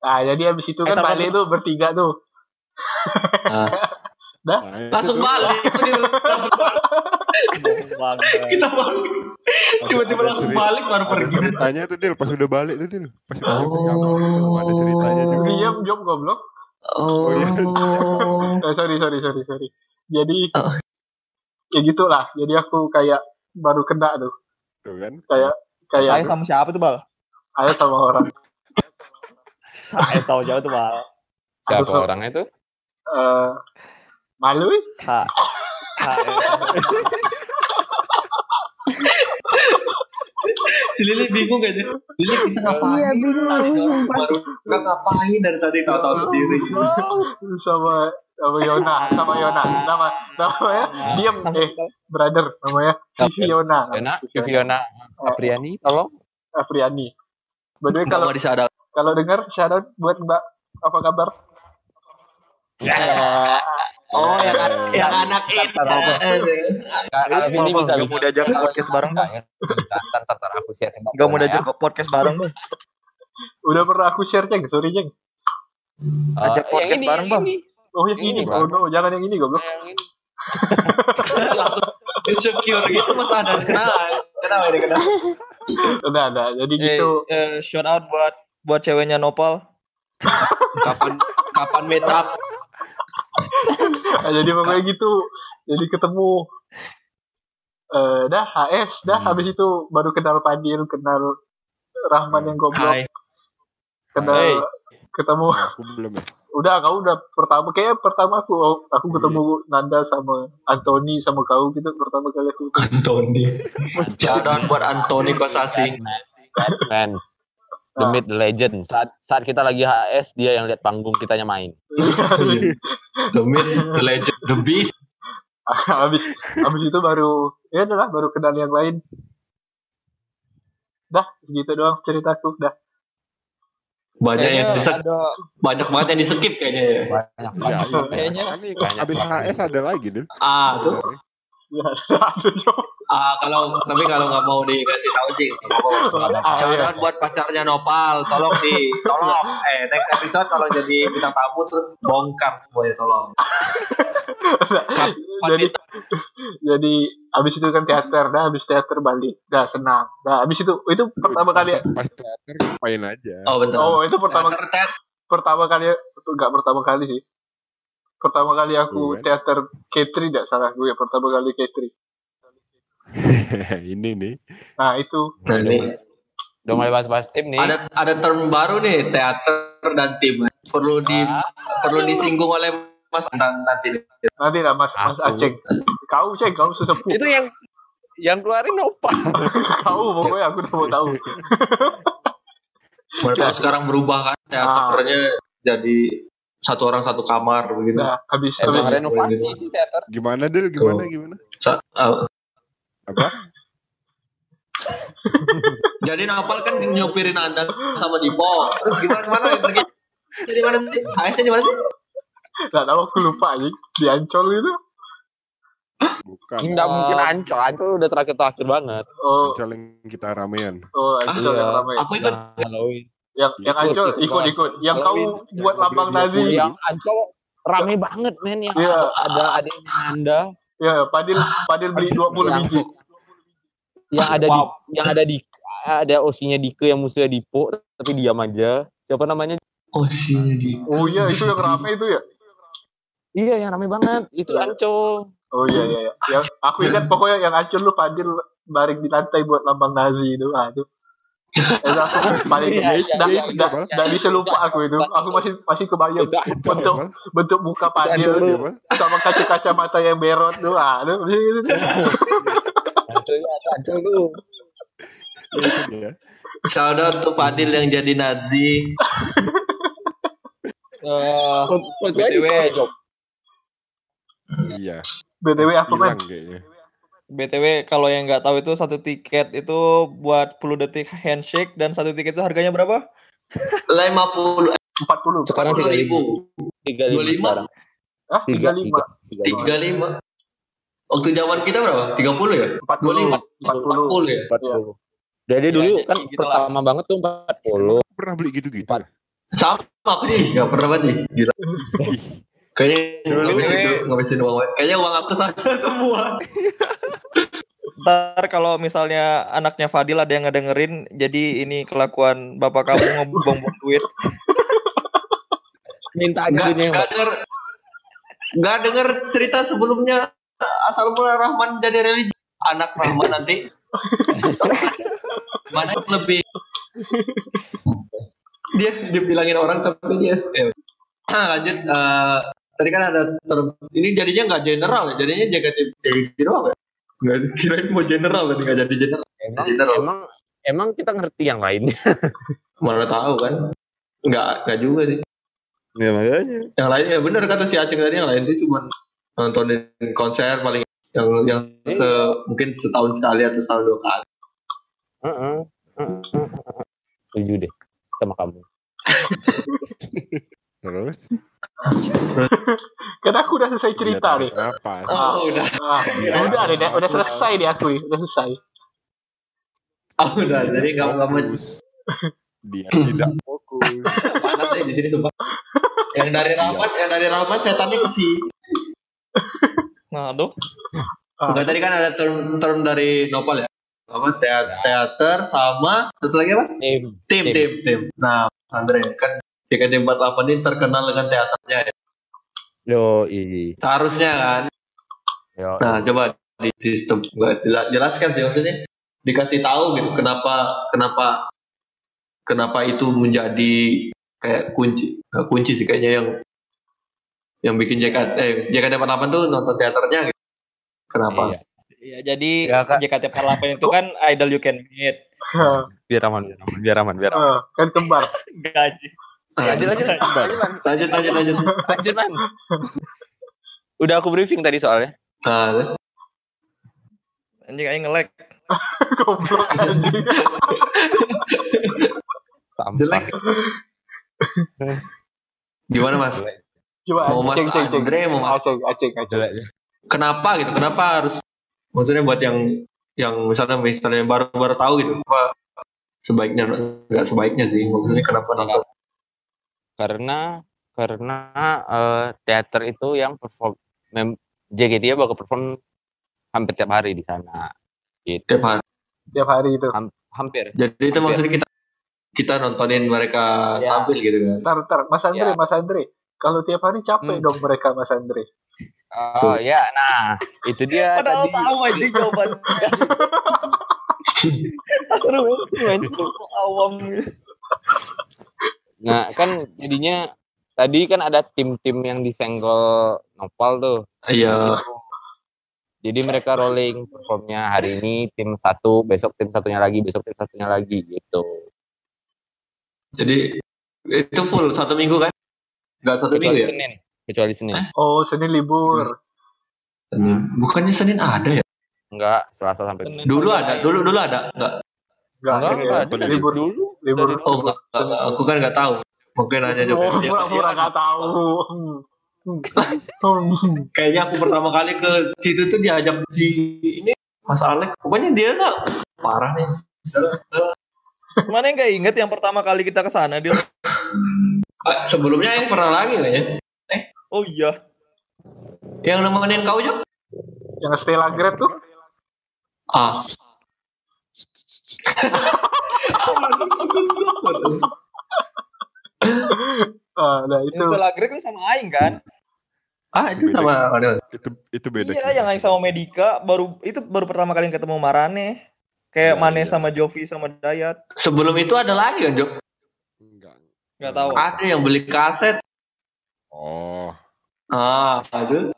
ah jadi habis itu Eh, kan balik tuh bertiga tuh Ah, <laughs> Nah, itu langsung tuh. balik. <laughs> Kita balik. Tiba-tiba langsung cerita- balik baru pergi. ceritanya tuh Del, pas udah balik tuh Del. Pas udah. Oh. Ada ceritanya juga. diam Job goblok Oh. eh, sorry sorry sorry sorry jadi Oh. ya gitulah jadi aku kayak baru kena tuh Tuh kan. kayak Saya kayak sama siapa tuh, Bal? ayah sama orang Saya sama siapa tuh, Bal? Siapa orangnya itu? eh malu ih. Si Lili bingung aja. Lili kita ngapain? Iya, bingung. Baru udah ngapain dari tadi tahu tahu sendiri. sama sama Yona sama Yona nama namanya diam Sama eh brother namanya Vivi Yona Yona, Viviana Apriani, tolong. Afriani by the way Kalau kalau dengar shout out buat Mbak apa kabar. Oh, yang yang anak ini. Kalau ini bisa Gak mau diajak podcast bareng, Bang. Sama Gak mau diajak ya. ke podcast bareng, Bang. udah pernah aku share ceng sorry ceng Eh, Ajak podcast bareng, Bang. oh yang Ini, oh no. Jangan yang ini goblok. Yang ini. langsung insecure gitu mas ada. Kenapa? Kenapa ini kenapa? Udah udah. Jadi Eh, gitu. eh, shout out buat buat ceweknya Nopal. kapan kapan meet up Nah, jadi pokoknya gitu jadi ketemu eh dah HS dah Hmm. habis itu baru kenal Padil kenal Rahman yang goblok Hai kenal Hey. ketemu aku belum ya. udah kau udah pertama kayak pertama aku aku ketemu Nanda sama Anthony sama kau gitu pertama kali aku ketemu. Antoni shout out buat Antoni Kosasi Batman. The Ah. Myth, The Legend. Saat saat kita lagi HS, dia yang lihat panggung kitanya main. The Myth, The Legend, The Beast. <laughs> habis habis itu baru ya adalah baru kenal yang lain dah segitu doang ceritaku dah Banyak yang Kayaknya di ada banyak banget yang di skip kayaknya ya. Banyak Ya, banget. Kayaknya- abis. HS ada lagi deh. Ah, tuh. ya ada Cok. Ah, kalau tapi kalau nggak mau dikasih tahu sih. nggak apa-apa. Ah, Shout iya. buat pacarnya Nopal, tolong di tolong eh next episode tolong jadi bintang tamu terus bongkar semuanya tolong. jadi jadi habis itu kan teater dah habis teater balik dah senang dah habis itu itu pertama kali Pas teater ngapain aja. Oh bentar. oh itu pertama Teater, teater. pertama kali enggak pertama kali sih pertama kali aku Bukan. teater K3 tidak salah gue ya pertama kali K3 <laughs> ini nih. nah itu Nah, ini Udah mulai bahas-bahas tim nih. ada ada term baru nih teater dan tim perlu di perlu disinggung oleh Mas nanti. nanti lah mas mas. Aceh kau ceng kau sesepuh Itu yang yang keluarin Nova. <laughs> kau pokoknya aku udah mau tahu Mereka sekarang berubah kan teaternya jadi satu orang satu kamar begitu. nah habis Eh, habis renovasi sih teater. Gimana Del? Gimana Tuh. gimana? Sa- uh, Apa? jadi Nopal kan nyupirin Anda sama Dipo. Terus gimana gimana pergi? Jadi mana sih? HS di mana sih? nggak tahu aku lupa aja di Ancol itu Bukan. Ah. mungkin Ancol. Ancol udah terakhir-terakhir banget. oh Ancol yang kita ramean. oh Ancol Iya. yang ramai Aku ikut. Nah, Halloween. yang yang Ancol ikut ikut banget. ikut yang kau buat lambang Nazi Yang Ancol rame banget men yang Iya. ada, ada adiknya Anda ya Padil Padil beli 20 yang, biji yang ada Wow. di yang ada di ada osinya Dike yang musuhnya Dipo tapi diam aja. Siapa namanya? Oh sih di. oh iya itu yang ramai itu ya Iya yang rame banget. Itu Ancol. oh iya iya iya yang aku ingat pokoknya yang Ancol lu Padil baring di lantai buat lambang Nazi itu ah aku paling dah dah iya, dah bisa lupa aku itu aku masih masih kebayang bentuk bentuk muka lu. Apa? sama kaca-kaca mata yang berot tuh ah itu dia. Shout out tuh Fadil yang jadi Nazi. <laughs> eh, BTW. Iya. btw apa kayaknya. BTW kalau yang nggak tahu itu satu tiket itu buat 10 detik handshake dan satu tiket itu harganya berapa? Lima puluh 40 Sekarang puluh tiga ribu. Tiga Dua lima lima. sekarang. ah Tiga 35 tiga. Tiga lima. Tiga lima. Waktu zaman kita berapa? Tiga puluh ya? 40 Empat 40 puluh ya? Empat puluh. Jadi dulu jadi kan gitu lah. pertama banget tuh empat puluh. Pernah beli gitu-gitu? Empat. Sama aku nih, nggak pernah banget nih. Gila. <laughs> Kayaknya Dulu- ngabisin ngabisin uang. Kayaknya uang aku sana <laughs> semua. Ntar kalau misalnya anaknya Fadil ada yang ngedengerin, jadi ini kelakuan bapak kamu ngebuang-buang <laughs> duit. Minta gini nggak denger nggak denger cerita sebelumnya asal mula Rahman jadi religi anak Rahman nanti <laughs> mana yang lebih dia dibilangin orang tapi dia nah, lanjut eh, tadi kan ada term ini jadinya nggak general ya jadinya jaga jaga doang ya nggak <laughs> kirain mau general tadi nggak jadi general Emang, General. emang emang kita ngerti yang lainnya. <laughs> mana tahu kan nggak nggak juga sih Ya makanya. yang lain ya benar kata si Aceh tadi yang lain itu cuma nontonin konser paling yang yang se, mungkin setahun sekali atau setahun dua kali. Heeh. Setuju deh sama kamu. <laughs> Terus? <laughs> kan aku udah selesai cerita nih Apa? oh udah ah, Iya. udah deh udah, udah selesai deh aku udah selesai oh udah jadi mau Fokus. Dia tidak fokus. panas ya di sini sumpah yang dari Rahmat yang dari Rahmat setannya ke si Nah, aduh. Ah. Enggak tadi kan ada term term dari Nopal ya apa teater, teater sama satu lagi apa Tim. tim tim tim nah Andre kan JKT48 ini terkenal dengan teaternya ya Yo, i. seharusnya kan Yo. Nah, coba di sistem gua jela- jelaskan sih maksudnya dikasih tahu gitu kenapa kenapa kenapa itu menjadi kayak kunci Nggak kunci sih kayaknya yang yang bikin JKT eh JKT48 tuh nonton teaternya gitu. Kenapa? Iya. Iya, jadi Ya, Kak. JKT48 itu kan idol you can meet. Biar aman, biar aman, biar aman, biar aman. Kan kembar. <laughs> Gaji. Lanjut, lanjut, lanjut, lanjut. Lanjut, lanjut, lanjut. lanjut, Man. Udah aku briefing tadi soalnya. Nah, Anjing aing nge-lag. <laughs> Goblok anjing. Jelek. Gimana mas? Coba Mau Mas ceng ceng ceng. Andre, mau Mas- Aceng aceng aceng. Kenapa gitu? Kenapa harus? Maksudnya buat yang yang misalnya misalnya yang baru-baru tahu gitu, apa sebaiknya nggak sebaiknya sih? Maksudnya kenapa nonton? Karena karena eh, teater itu yang perform mem, JKT ya bakal perform hampir tiap hari di sana. Gitu. Tiap hari. Tiap hari itu. Hampir. Jadi itu Hampir. maksudnya kita kita nontonin mereka Ya. tampil gitu kan? Ntar ntar Mas Andre Ya. Mas Andre. Kalau tiap hari capek Hmm. dong mereka Mas Andre. Oh ya, nah itu dia Padahal tadi. tahu aja jawabannya. <laughs> Aduh, so awam. Nah kan jadinya tadi kan ada tim-tim yang disenggol Nopal tuh. Iya. Jadi mereka rolling performnya hari ini tim satu, besok tim satunya lagi, besok tim satunya lagi gitu. Jadi itu full satu minggu kan? Nggak satu Kecuali minggu ya? Senin, kecuali Senin. Oh Senin libur. Senin. Bukannya Senin ada ya? Enggak, Selasa sampai Senin. Dulu ada, dulu dulu ada. Enggak. Enggak, Enggak, ya. enggak ada. libur dulu. Libur. Oh, aku kan nggak tahu. Mungkin aja Oh, juga. pura-pura nggak tahu. Kayaknya aku pertama kali ke situ tuh diajak si ini Mas Alex. Pokoknya dia nggak parah nih. Mana yang gak inget yang pertama kali kita ke sana dia? Ah, sebelumnya yang pernah lagi kayaknya. Oh iya. Yang nemenin kau juga? Yang Stella Grab tuh. Ah. <laughs> Ah, nah itu. Setelah Greg kan sama Aing kan? ah itu sama. Itu itu beda. Iya, yang Aing sama Medika baru itu baru pertama kali ketemu Marane. Kayak Iya, Mane iya. sama Jovi sama Dayat. Sebelum itu ada lagi kan, Jo? Enggak. Gak tahu. Ada yang beli kaset. Oh. Ah, aduh.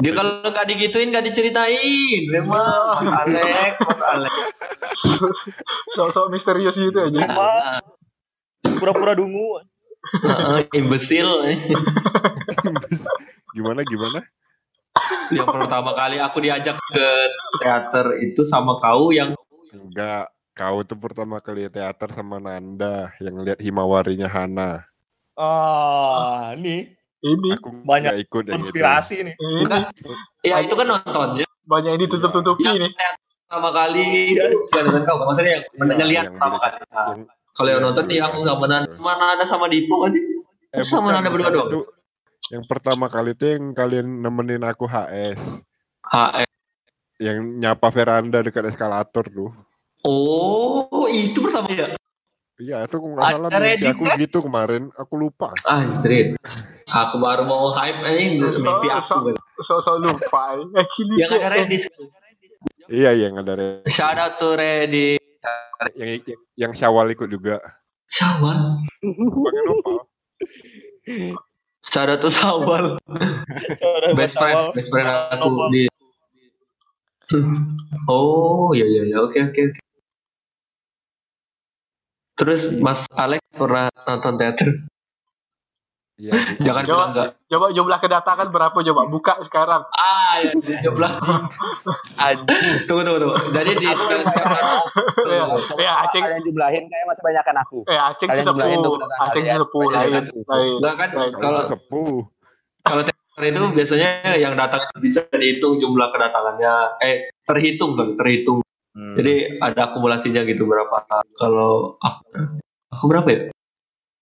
Dia itu? kalau nggak digituin nggak diceritain, memang <laughs> Mas Alex. Sok-sok misterius gitu aja. Pura-pura dungu. ah, Imbecil. <laughs> gimana gimana? yang pertama kali aku diajak ke teater itu sama kau yang Enggak. Kau tuh pertama kali teater sama Nanda yang lihat himawarinya Hana. Ah, nih Ini, Aku Banyak nggak ikut itu. konspirasi nih. ini. Enggak ya itu kan nontonnya banyak yang ditutup-tutupi yang nih. teater pertama kali itu ya dengan kau. Maksudnya yang Iya, ngeliat yang pertama kali. Nah, kalau yang nonton ya aku sama Nanda gitu. mana ada sama Dipo gak sih? Eh, sama Nanda berdua doang. Itu yang pertama kali tuh yang kalian nemenin aku HS. HF Yang nyapa veranda dekat eskalator tuh. oh itu pertama ya Iya, itu kalau nggak Ada salah mimpi Reddit, aku kan? gitu kemarin. Aku lupa. Anjir. Aku baru mau hype ini mimpi aku. Sok-sok lupa. Eh, Yang ada Reddit. Iya, yang ada Reddit. Shout out to Reddit. yang yang, yang Syawal ikut juga. Syawal. Pakai nopal. Shout out to Syawal. Best friend, best friend aku di. <laughs> Oh, iya iya iya. Oke oke oke. Terus Mas Alex pernah nonton teater? Iya. di- <laughs> Jangan Coba. bilang enggak. Coba jumlah kedatangan berapa coba? Buka sekarang. Ah, ya, di jumlah. <laughs> Anjing. tunggu tunggu tunggu. Jadi di Ya, ya Aceng, Kalian jumlahin kayak masih aku. eh jumlahin sesepuh. tuh kedatangan Aceng kalian. sesepuh Kalian lain. Enggak kan. Kalau kalau sepuh. kalau teater itu biasanya yang datang bisa dihitung jumlah kedatangannya. Eh, terhitung kan, terhitung. Hmm. Jadi ada akumulasinya gitu berapa. Kalau aku, aku berapa ya?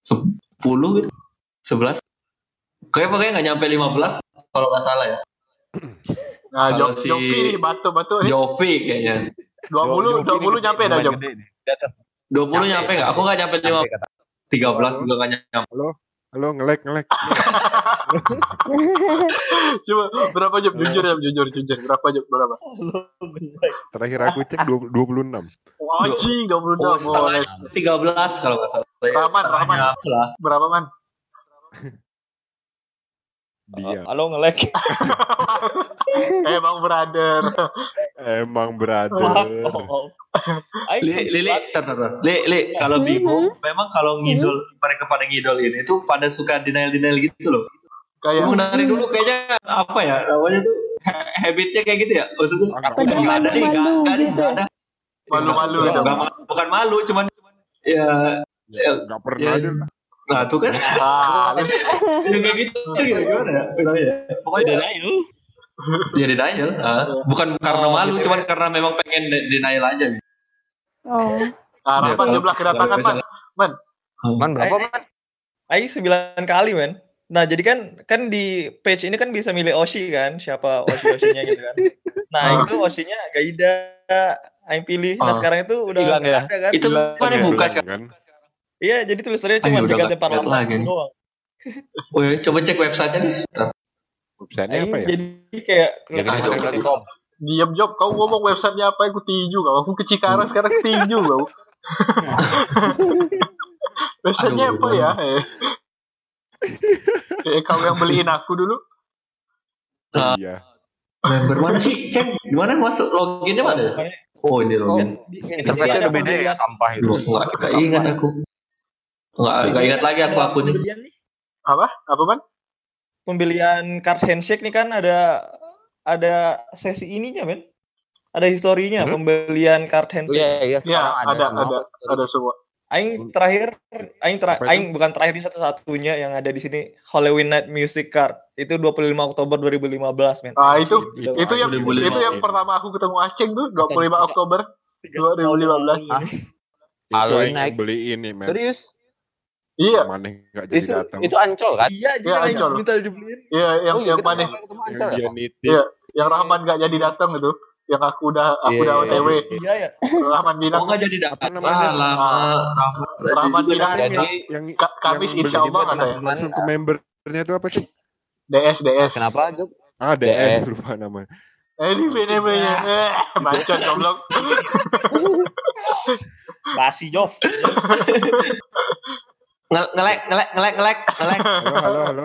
10 gitu. 11. Kayak pokoknya nggak nyampe 15 kalau nggak salah ya. <clears throat> Nah, Kalau Jok, si- Jovi batu-batu nih. Jovi kayaknya. 20 20 nyampe dah atas. 20 nyampe nggak? Aku nggak nyampe 15. Sampai kata. 13 juga nggak nyampe. Halo, ngelek ngelek. Coba berapa Jok? Jujur ya, jujur jujur. Berapa Jok? Berapa? Terakhir aku cek 20 26. Oh, anjing 26. Oh, setengah Boleh. 13 kalau nggak salah. Rahman, Setengahnya Rahman. aku lah. Berapa man? <laughs> Dia. Halo ngelek. <laughs> Emang brother. Emang brother. Oh. Aing Li, sempat- Lili. Li, Li, kalau Mhm. Bimo, memang kalau ngidol, mereka pada ngidol ini tuh pada suka denial-denial gitu loh. Kayak Emang dari dulu kayaknya apa ya, namanya tuh ha- <laughs> habitnya kayak gitu ya. Maksudnya Ah, nggak ada nih, nggak malu nggak gitu. nggak ada. malu-malu Nggak- dong. nggak malu, bukan malu, cuman ya, ya, Nggak pernah ya, aja. Nah tuh kan, Ah, <laughs> ya kayak gitu, ya, gimana ya, bilangnya? Pokoknya Denial. ya denial, ah. bukan karena Oh, malu, gitu. cuman karena memang pengen de- denial aja. Oh. ah, Ya, Rahman kalau- jumlah kedatangan kalau man. Man berapa man? Aing 9 kali men. Nah jadi kan kan di page ini kan bisa milih Oshi kan siapa Oshi Oshinya gitu kan. Nah Ah. itu Oshinya Gaida Aing pilih. Nah Ah. sekarang itu udah Hilang nggak ya? ada kan. Itu mana gila, buka sekarang? Iya jadi tulisannya cuma tempat lihat lagi. doang. Oh ya, coba cek websitenya nih. Ntar. Websitenya Aing apa ya? jadi kayak Ya kita Ah. Diam job, kau ngomong websitenya apa? Aku tinju kau. Aku ke Cikarang sekarang tinju kau. <laughs> websitenya apa ya? Eh. Eh, kau yang beliin aku dulu. Ah. Iya. Member mana sih? Cek di mana masuk loginnya mana? Oh ini Oh, login. interface-nya udah beda ya sampah itu. Duh, nggak nggak ingat aku. Nggak nggak ingat lagi aku. Pembelian nih. Apa? Apa man? Pembelian card handshake nih kan ada ada sesi ininya men. Ada historinya Hmm? pembelian card handshake. Iya, iya Ya, ada, ada, ada, semua. ada semua. Aing terakhir, Aing terakhir? Aing bukan terakhir ini satu-satunya yang ada di sini Halloween Night Music Card itu 25 Oktober 2015 men. Ah, itu- Itu Itu yang boleh, boleh, itu yang boleh. pertama aku ketemu Aceng tuh 25 Oktober 2015. Ah, Itu yang beli ini, men. Serius? Iya, Mana nggak jadi Itu datang. itu ancol kan? Iya, jadi Ya, Ancol. minta dibeliin. iya yang Oh, iya, yang ketemu Yang ancol dia ya? nitip. Iya. Yang Rahman gak jadi datang itu. Yang aku udah aku Iya, udah iya, OTW. Iya ya. Rahman Oh bilang nggak jadi namanya? Ah, lama. Rahmat. Rahmat bilang Jadi yang Ka- Kamis yang insya beli Allah langsung- katanya. langsung ke membernya itu apa sih? DS DS. kenapa? Ah, DS, DS. lupa namanya. Eh ini namanya. Eh, bacot goblok. Basi Jov. <laughs> Nge- Ngelek, ngelek, ngelek, ngelek, ngelek. Halo, halo, halo.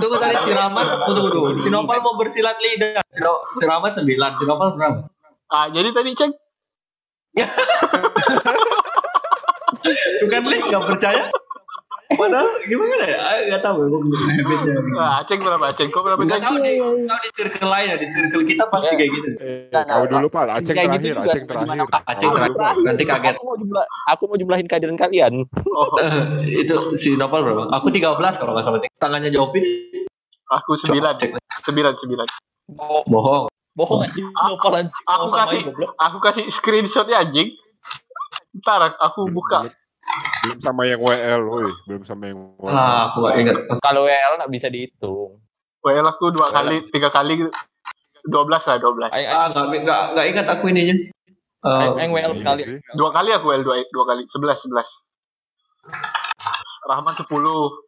Tunggu tadi si Rahmat, tunggu tunggu. Si Nopal mau bersilat lidah. Si, Rahmat sembilan, si Nopal berapa? Ah, jadi tadi cek <laughs> Tuh kan Li, nggak percaya? Padahal gimana ya? Ah, Nggak tahu. Gue belum habitnya. ah, Aceng berapa Aceng? Kau berapa Ceng? tahu di, tahu di circle lain ya. Di circle kita pasti kayak gitu. Eh, Nah, kau nah, dulu, Pak. Aceng gitu terakhir, Aceng terakhir. mana- Aceng Kau terakhir. Nanti kaget. Aku mau jumlah, aku mau jumlahin kehadiran kalian. Oh, Eh, <laughs> itu si Nopal berapa? Aku 13 kalau nggak salah. Tangannya Jovin. aku sembilan. Cek. Sembilan sembilan. Bohong. Bohong anjing, nopal anjing. Aku kasih aku kasih screenshotnya anjing. Ntar aku buka. Belum sama yang WL, woi. Belum sama yang WL. Ah, aku nggak ingat. Kalau WL nggak bisa dihitung. WL aku dua kali, tiga kali gitu. 12 lah, 12. Aing Ah, nggak nggak nggak ingat aku ininya. Eh, aing aing WL Iya sekali. Dua kali aku WL dua, dua kali, 11 11. Rahman 10,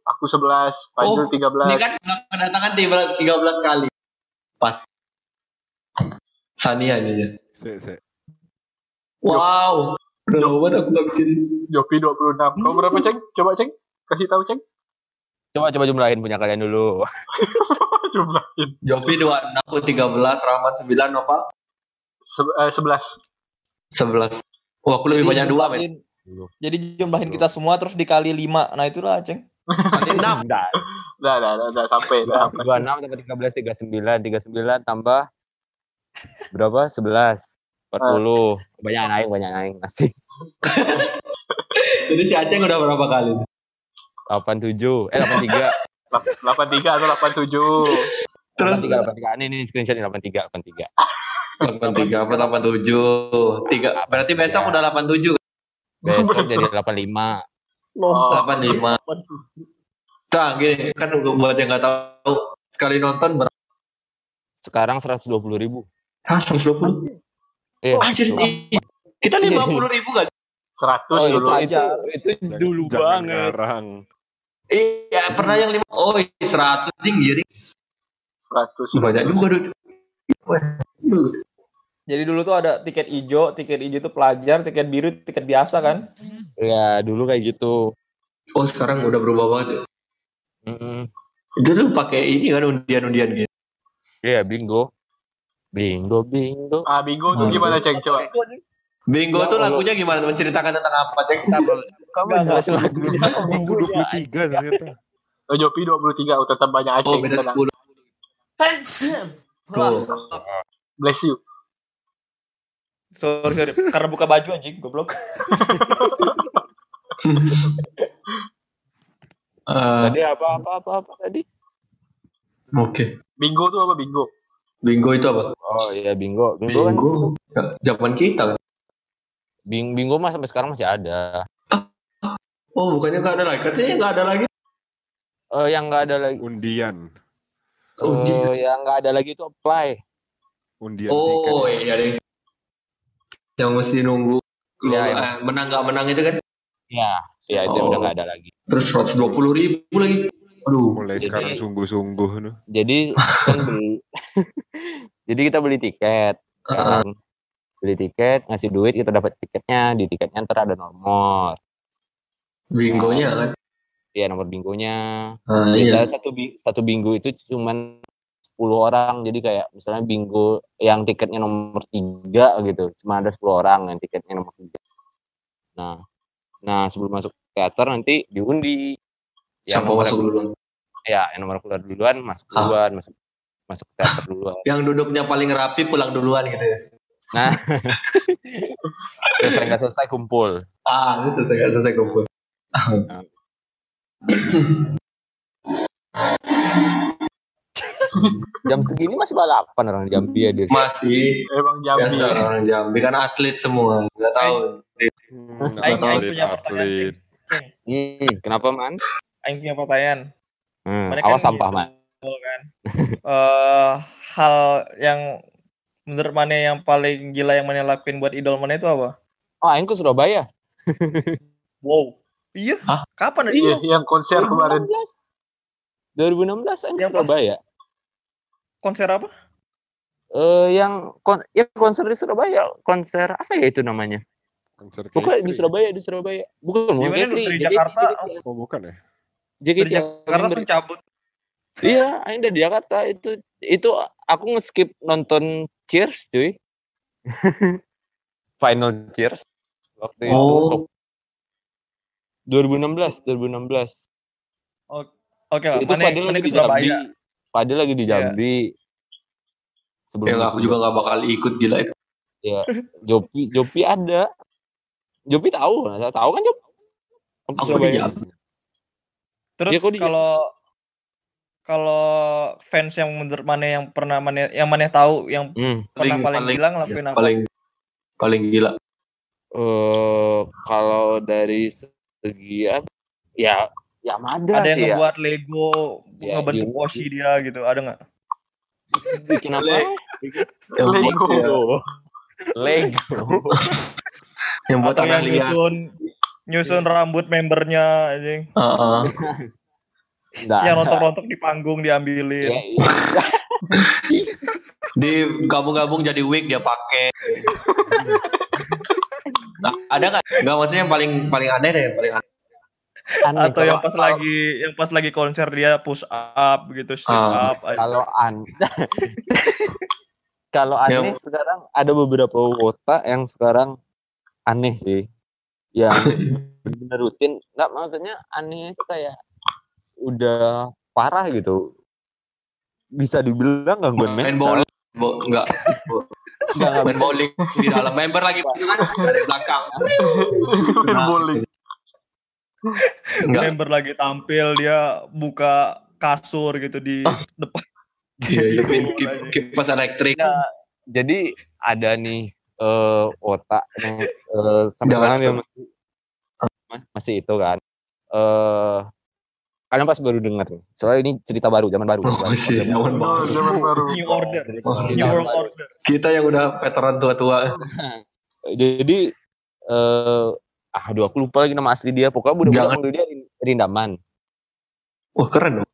aku 11, Fajrul Oh, 13. Ini kan kedatangan 13 13 kali. Pas. Sania ini ya. Se, se. Wow. Udah lama banget aku nggak bikin. Jopi 26. Kau berapa, Ceng? Coba, Ceng. Kasih tahu, Ceng. Coba coba jumlahin punya kalian dulu. Jumlahin. Jovi 26, aku 13, Rahmat 9, Nopal Se- eh, 11. 11. Wah, aku lebih banyak dua, men. jumlahin- Jadi jumlahin kita semua terus dikali 5. Nah itulah Aceng. Nanti 6. Enggak. Dah, dah, dah, sampai. Dah. 26 tambah 13 39 39 tambah berapa? 11 40. Banyak naik, banyak naik masih. Jadi si Aceng udah berapa kali? 87 eh 83. 83 atau 87. Terus 83 83 ini ini screenshot ini 83 83. 83 apa 87? Tiga. Berarti besok udah 87. Besok jadi 85. Oh. 85. Nah, gini kan buat yang nggak tahu sekali nonton berapa? Sekarang 120 ribu. Hah, 120. Iya. Anjir, ih, kita 50 ribu kan? 100 Oh, itu, dulu. itu, itu dulu Jangan banget. ngarang. Iya, pernah yang lima. Oh, 100 tinggi. 100. Banyak juga. Wah, Jadi dulu tuh ada tiket hijau, tiket hijau itu pelajar, tiket biru tiket biasa kan? Ya, dulu kayak gitu. Oh, sekarang udah berubah banget ya. Mm-mm. Itu lu pakai ini kan undian-undian gitu. Iya, bingo. Bingo, bingo. Ah, bingo tuh gimana, Ceng? Coba. Bingo Ya tuh lagunya gimana? Menceritakan tentang apa, Ceng? Kamu enggak. lagunya. Aku 23 ternyata. Oh, Jopi 23, oh, tetap banyak Oh, Aceh. beda tenang. 10. Tuh. Bless you. Sorry, sorry. Karena buka baju anjing, goblok. <laughs> Eh, Tadi apa apa apa apa tadi? Oke. Bingo tuh apa bingo? Bingo itu apa? Oh iya bingo. Bingo, kan Bingo. Zaman kita kan. bing, bingo mah sampai sekarang masih ada. Oh, bukannya nggak ada lagi? Katanya nggak ada lagi. Eh yang nggak ada lagi. Undian. Oh, eh, yang nggak ada lagi itu apply. Undian Oh, tiket. iya deh. Yang mesti nunggu lu, Iya, iya. eh, menang nggak menang itu kan? Ya, ya itu Oh. udah nggak ada lagi. Terus 120 ribu lagi. Aduh. Mulai Jadi- sekarang sungguh-sungguh nih. Jadi kan beli. Jadi kita beli tiket. Ah, kan. Beli tiket, ngasih duit, kita dapat tiketnya. Di tiketnya ntar ada nomor. bingonya kan. Iya nomor bingonya. Ah, iya. Satu satu bingo itu cuman 10 orang. Jadi kayak misalnya bingo yang tiketnya nomor tiga gitu, cuma ada 10 orang yang tiketnya nomor tiga. Nah, nah sebelum masuk teater nanti diundi. Yang nomor masuk dulu? Ya, yang nomor keluar duluan masuk Ah. duluan, masuk masuk teater duluan. <laughs> Yang duduknya paling rapi pulang duluan gitu ya. Nah, <laughs> selesai nggak selesai kumpul. Ah, itu selesai nggak selesai kumpul. Jam segini masih balapan orang Jambi ya dia. Masih Emang Jambi. biasa orang Jambi kan atlet semua. Nggak tahu. Hmm, Aing- punya pertanyaan, atlet. Hmm, kenapa man? Aing punya pertanyaan. Hmm, awas sampah gitu, man. kan. <laughs> Eh, hal yang menurut mana yang paling gila yang mana lakuin buat idol mana itu apa? Oh, Aing ke Surabaya. <laughs> Wow. Iya. Hah? Kapan Iya, itu? yang konser kemarin. 2016 Aing ke Yang pas- Surabaya. Konser apa? Eh yang kon ya konser di Surabaya, konser apa ya itu namanya? Konser Pokoknya di. Surabaya, di Surabaya. Bukan, bukan dari JKT, Jakarta? Oh bukan ya? Dari yang Jakarta langsung cabut. Iya, Aing dari Jakarta itu itu aku nge-skip nonton Cheers, cuy. <laughs> Final Cheers waktu Oh. itu. 2016, 2016. Oke lah, itu mana mana lagi ke di Jambi. Surabaya. Fadil lagi di Iya. Jambi. Sebelum Ya aku juga nggak bakal ikut gila itu. ya Jopi Jopi ada. Jopi tahu, saya tahu kan Jopi. Aku Aku di. Jambi. Terus kok di- kalau fans yang menurut mana yang pernah mana yang mana tahu yang Hmm. pernah Paling- paling, paling- gila ngelakuin apa? Paling paling gila. eh kalau dari segi apa, ya Yamada Ada yang sih ya. ngebuat Lego Ya, ngebentuk iya. Koshi dia gitu, ada nggak? Bikin apa? Lego. ya, Lego. yang buat Atau yang Amelia. nyusun nyusun rambut membernya anjing. Heeh. Nggak Yang rontok-rontok di panggung Ya, diambilin. iya. <laughs> Di gabung-gabung jadi wig dia pakai. <laughs> nah, ada nggak? Nggak maksudnya yang paling paling aneh deh, yang paling aneh. Aneh, Atau yang kalau- pas lagi yang pas lagi konser dia push up gitu, sit Ah. up. kalau an <laughs> kalau aneh Yang- sekarang ada beberapa wota yang sekarang aneh sih yang bener rutin nggak maksudnya aneh itu kayak udah parah gitu bisa dibilang gangguan Main mental bowling. Bo, enggak. Nggak, nggak Main bowling di dalam member lagi dari belakang. Nah, Bowling. Enggak. Member lagi tampil dia buka kasur gitu di depan. Iya, iya, Gitu, kipas elektrik. Nah, jadi ada nih eh otak yang eh, sampai sekarang dia masih, ma- masih itu kan. Eh kalian pas baru dengar nih. Soalnya ini cerita baru, zaman baru. Oh, Zaman- sih, zaman Oh, baru. zaman baru. New order. Oh, New Zaman world baru. order. Kita yang udah veteran tua-tua. <laughs> Jadi eh aduh aku lupa lagi nama asli dia. Pokoknya budak-budak Jangan. panggil dia Rin- Rindaman. Wah, keren dong.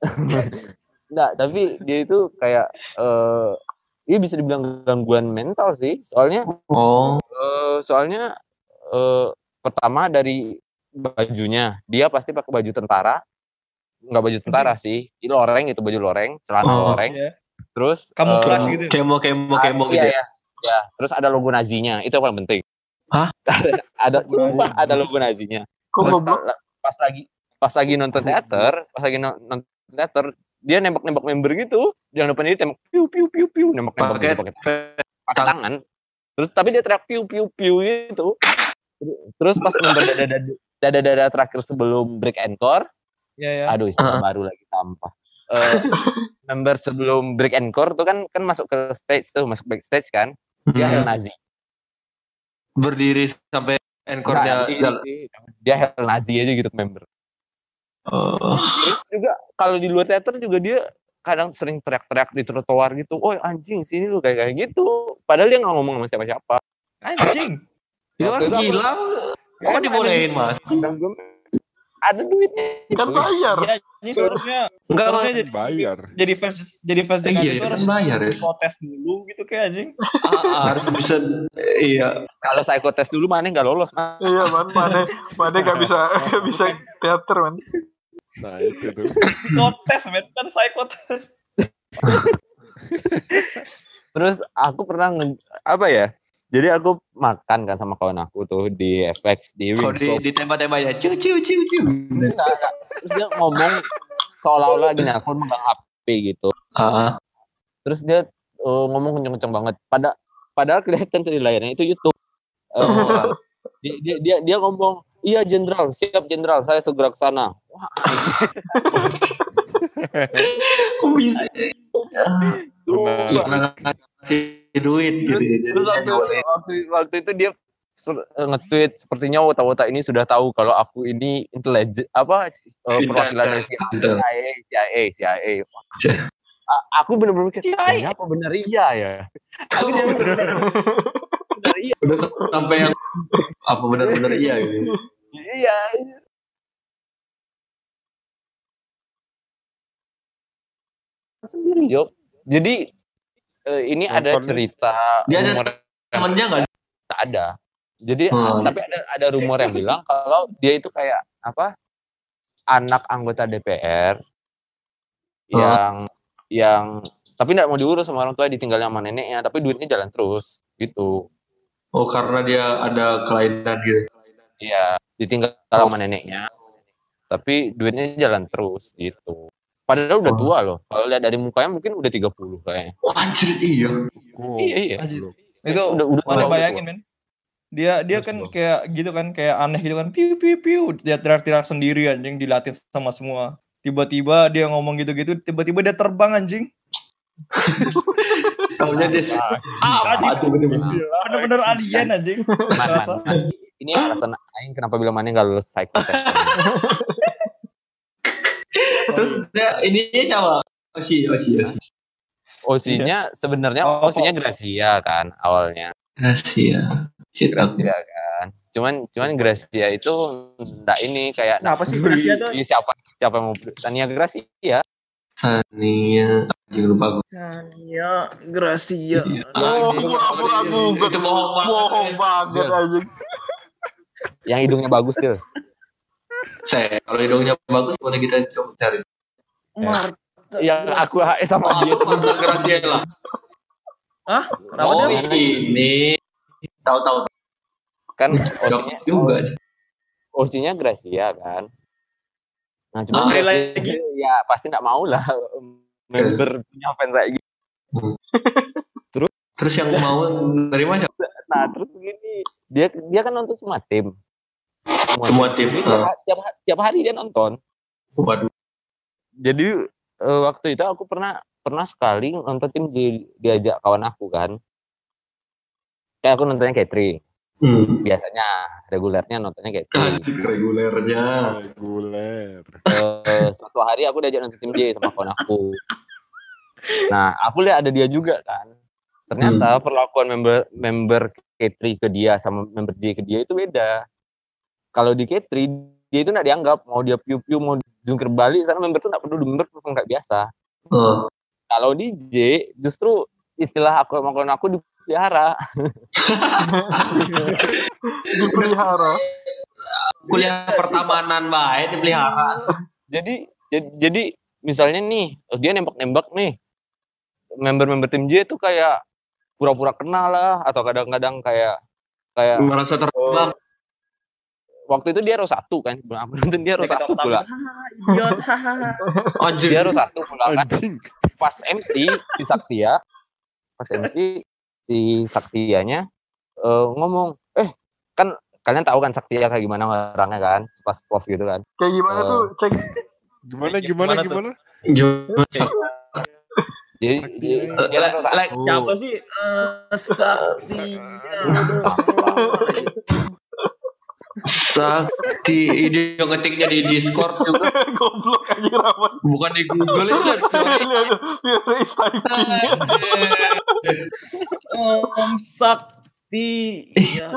<laughs> Enggak, tapi dia itu kayak eh dia bisa dibilang gangguan mental sih. Soalnya Oh, Eh, soalnya eh, pertama dari bajunya dia pasti pakai baju tentara nggak baju tentara sih Ini loreng itu baju loreng celana Oh. loreng Iya. terus Kamuflase eh, gitu. Kemo kemo kemo gitu. iya, ya. ya. Ya, terus ada logo Nazinya. Itu yang paling penting. Hah? <laughs> ada, ada sumpah ada logo Nazinya. Kok Terus pas, pas lagi pas lagi nonton teater, pas lagi no- nonton teater, dia nembak-nembak member gitu. Yang depan dia tembak piu piu piu piu nembak-nembak Pakai gitu, pakai pakai tangan. Terus tapi dia teriak piu piu piu gitu. Terus pas member dada dada dada terakhir sebelum break encore, Ya ya. aduh istilah Uh-uh. baru lagi sampah. Eh, <laughs> member sebelum break encore tuh kan kan masuk ke stage tuh, masuk backstage kan. Dia Hmm. Hell Nazi. Berdiri sampai encore-nya Nah, i- jalan. i- dia Hell Nazi aja gitu member. Oh. Terus juga kalau di luar teater juga dia kadang sering teriak-teriak di trotoar gitu. Oh anjing sini lu kayak kayak gitu. Padahal dia nggak ngomong sama siapa-siapa. Anjing. Itu mas Waktu itu aku- gila. Kok Kan dibolehin mas? Ada duitnya. Kan bayar. Iya, ini seharusnya Enggak mas. harusnya jadi Bayar. jadi fans jadi fans Iya, JKT iya, itu kan harus bayar ya. psikotes dulu gitu kayak anjing. Ah, harus bisa. Iya. Kalau psikotes dulu mana nggak lolos. Man. Iya man, mana mana gak bisa gak bisa teater man. Nah itu tuh. Psikotes, men kan psikotes. Terus aku pernah apa ya? Jadi aku makan kan sama kawan aku tuh di FX di Kok di, Wingstop. ditembak-tembak ya. Ciu ciu ciu ciu. Terus dia ngomong seolah-olah gini aku megang HP gitu. Ah. Terus dia eh, ngomong kenceng-kenceng banget. Pada padahal kelihatan di layarnya itu YouTube. <laughs> Eh, Oh. dia, dia dia dia ngomong, "Iya, jenderal, siap jenderal, saya segera ke sana." Wah, <laughs> Kok bisa? Benar. Duit gitu. terus, ya, terus waktu, waktu, waktu itu dia eh, nge-tweet sepertinya wota-wota ini sudah tahu kalau aku ini intelijen apa eh, perwakilan dari. CIA CIA CIA aku bener-bener. "Ini apa bener iya ya aku jadi bener-bener bener iya Udah sampai yang apa benar-benar iya gitu. iya sendiri Jok jadi eh, ini ada Nontonnya- cerita Dia ada Temennya nggak? tak ada. Jadi Hmm. tapi ada ada rumor yang bilang kalau dia itu kayak apa? Anak anggota DPR yang yang tapi tidak mau diurus sama orang tua ditinggalnya sama neneknya, tapi duitnya jalan terus gitu. Oh karena dia ada kelainan gitu. Iya, ditinggal sama neneknya. Tapi duitnya jalan terus gitu. Padahal udah Oh. tua loh. Kalau lihat dari mukanya mungkin udah 30 kayaknya. Oh anjir iya. Kok Iya, iya. Anjir. Itu Udah- udah mana bayangin, men. Dia dia Terus kan kayak gitu kan, kayak aneh gitu kan. Piu piu piu, dia teriak-teriak sendiri anjing dilatih sama semua. Tiba-tiba dia ngomong gitu-gitu, tiba-tiba dia terbang anjing. <laughs> Tahunya dia Ah, apa tuh bener-bener. Alien anjing. Man, man, man. Ini alasan Aing kenapa bilang mana nggak lulus psikotes. <laughs> Terus dia ininya siapa? Oshi, Oshi, Oshi. Osinya sebenarnya Oh, Osinya Gracia kan awalnya. Aku. Gracia kan. Cuman cuman Gracia itu enggak ini kayak Siapa sih Gracia tuh? Iya, siapa siapa yang mau Tania Gracia. Tania. Anjing lupa gue. Tania Gracia. Oh, pura-pura gugat. Itu bohong banget. Banget Iya. anjing. Yang hidungnya bagus tuh. Saya kalau hidungnya bagus boleh kita coba cari. Marta. Yang aku HS sama Oh, dia. Marta Graciela. Hah? Kenapa Oh dia? ini. Tahu-tahu kan Osinya juga nih. Osinya Gracia kan. Nah, cuma Ah, lagi. ya pasti enggak mau lah member punya fans kayak gitu. Terus yang mau dari mana? Nah, terus gini, dia dia kan nonton semua tim. Semua tim. Jadi Ah. tiap, tiap, hari dia nonton. Waduh. jadi eh, waktu itu aku pernah pernah sekali nonton tim di, diajak kawan aku kan kayak aku nontonnya Katri Hmm. biasanya regulernya nontonnya Katri <laughs> regulernya. Reguler. Eh, suatu hari aku diajak nonton tim J sama kawan aku nah aku lihat ada dia juga kan ternyata perlakuan member member Katri ke dia sama member J ke dia itu beda kalau di Katri dia itu nggak dianggap mau dia piu piu mau jungkir balik sana member tuh nggak peduli member langsung nggak biasa Oh. kalau di J justru istilah aku sama kawan aku dipelihara <laughs> Dipelihara. Kuliah pertamanan baik dipelihara. jadi jadi, jadi misalnya nih dia nembak-nembak nih member-member tim J itu kayak pura-pura kenal lah atau kadang-kadang kayak kayak merasa terjebak waktu itu dia row satu kan sebelum aku nonton dia row satu pula <laughs> <laughs> dia row satu pula kan Anjing. pas MC si Saktia pas MC si Saktianya eh, ngomong eh kan kalian tahu kan Saktia kayak gimana orangnya kan pas post gitu kan Kayak gimana Eh. tuh, cek. Gimana Gimana gimana gimana? Gimana? jadi like- Siapa sih? Eh, Sakti. Yang ngetiknya di Discord juga <laughs> Goblok anjir amat. bukan di Google itu kan <laughs> Lihat. Om Sakti. Iya.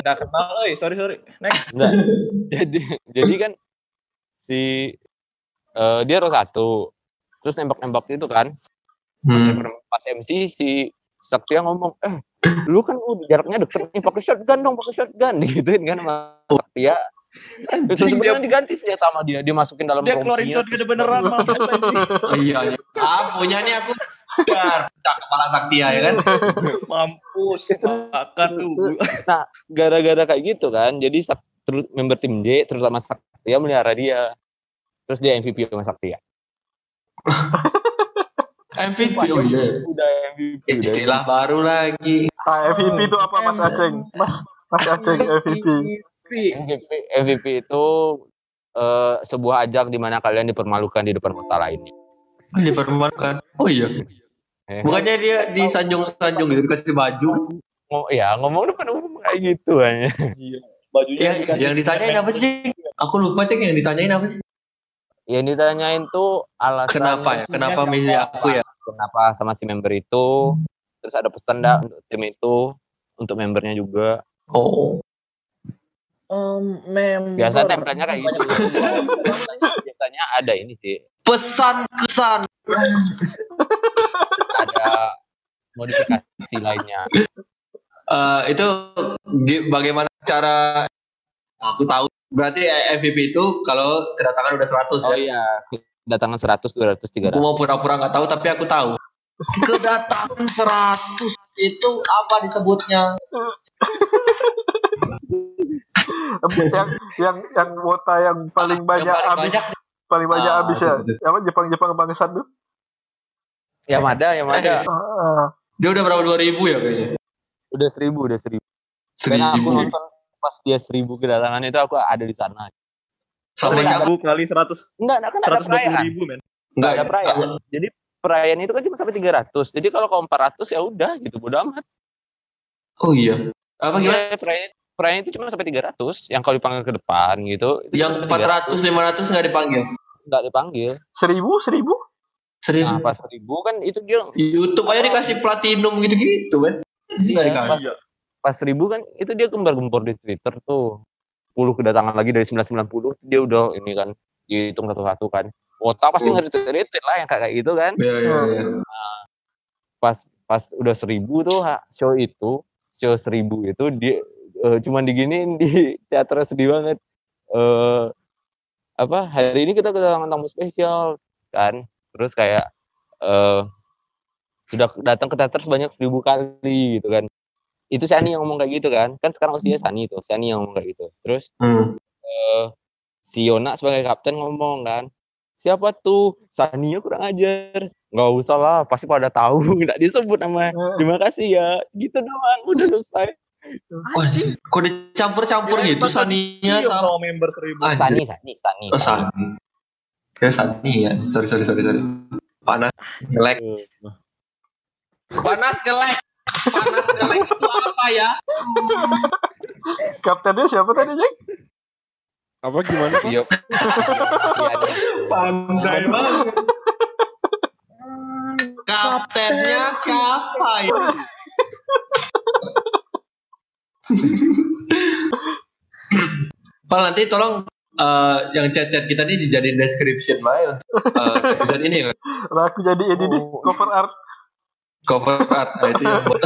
Nggak kenal, oi. Sorry, sorry. Next. Enggak. jadi jadi kan si eh, dia row satu terus nembak-nembak itu kan pas, Hmm. pas MC si Saktia ngomong eh lu kan udah jaraknya deket nih pakai shotgun dong pakai shotgun <laughs> gituin kan sama Saktia terus Anjing, sebenarnya diganti senjata sama dia dimasukin dalam Dia keluarin shotgun beneran, anjing. iya iya. ah punya nih aku dar pecah kepala Saktia ya kan <laughs> Mampus. Makan tuh. nah gara-gara kayak gitu kan jadi member tim J terutama Saktia melihara dia terus dia MVP sama Saktia <laughs> MVP oh iya. udah MVP udah. Istilah baru lagi. Ah, MVP itu apa Mas Aceng? Mas Mas Aceng MVP. MVP, MVP itu eh, sebuah ajang di mana kalian dipermalukan di depan kota lainnya. oh, dipermalukan? Oh iya. Eh, bukannya dia disanjung-sanjung gitu dikasih baju? Ngom- ya ngomong depan umum kayak gitu aja. Bajunya yang, dikasih yang ditanyain apa sih? Aku lupa cek yang ditanyain apa sih? Yang ditanyain tuh alasan kenapa ya? Kenapa milih aku ya kenapa sama si member itu, terus ada pesan dah untuk tim itu, untuk membernya juga. oh Um, member. Biasanya template-nya kayak gitu. <laughs> Biasanya ada ini sih, pesan kesan ada modifikasi lainnya. Eh, itu bagaimana cara aku tahu berarti MVP itu kalau kedatangan udah 100 Oh ya iya, kedatangan 100, 200, 300. aku mau pura-pura nggak tahu tapi aku tahu kedatangan 100 itu apa disebutnya yang yang yang wota yang paling banyak paling habis banyak. paling banyak Ah, habis ya. Apa Jepang Jepang bangsat tuh? Yamada, Yamada. Ah, dia udah berapa 2000 ya kayaknya Udah seribu, udah seribu. Dan aku seribu nonton pas dia seribu kedatangan itu aku ada di sana. Seribu kali seratus. Enggak, enggak kan ada Seratus dua puluh ribu, men. enggak ada ya? perayaan. Jadi perayaan itu kan cuma sampai 300. Jadi kalau kau 400 ya udah gitu, bodo amat. oh iya apa gimana Iya, perayaan, perayaan itu cuma sampai 300 yang kalau dipanggil ke depan gitu. Itu yang cuma sampai 400 500 nggak dipanggil 300, nggak dipanggil. seribu seribu? seribu Nah, pas 1000 kan itu dia YouTube aja dikasih platinum gitu-gitu kan nggak Iya, dikasih Iya. pas 1000 kan itu dia gembar-gembor di Twitter tuh. 10 kedatangan lagi dari 990 dia udah ini kan dihitung satu-satu kan. Wota pasti Hmm. nge-retweet lah yang kayak gitu kan. Iya, iya, iya. pas pas udah seribu tuh show itu show seribu itu dia eh, cuman diginiin di <laughs> teater sedih banget eh apa hari ini kita kedatangan tamu spesial kan terus kayak eh sudah datang ke teater sebanyak seribu kali gitu kan itu Sani yang ngomong kayak gitu kan kan sekarang usia Sani itu Sani yang ngomong kayak gitu terus Hmm. eh si Yona sebagai kapten ngomong kan siapa tuh Sania kurang ajar nggak usah lah pasti pada tahu <laughs> nggak disebut nama terima kasih ya gitu doang udah selesai Wah, kok dicampur-campur gitu Cium sama sama member seribu. Sani Sani Sani Oh, Sani. Ya Sani ya. Sorry sorry sorry sorry. Panas ngelek. Panas ngelek. Panas ngelek itu apa ya? Kaptennya siapa tadi, Jeng? Apa gimana? Pak? Iya. Pandai banget. Kaptennya siapa ya? Pak nanti tolong eh, yang chat-chat kita nih dijadiin description lah untuk eh, episode ini ya. Lah aku jadi ini nih, Oh. cover art. Cover art nah, itu yang <laughs> buat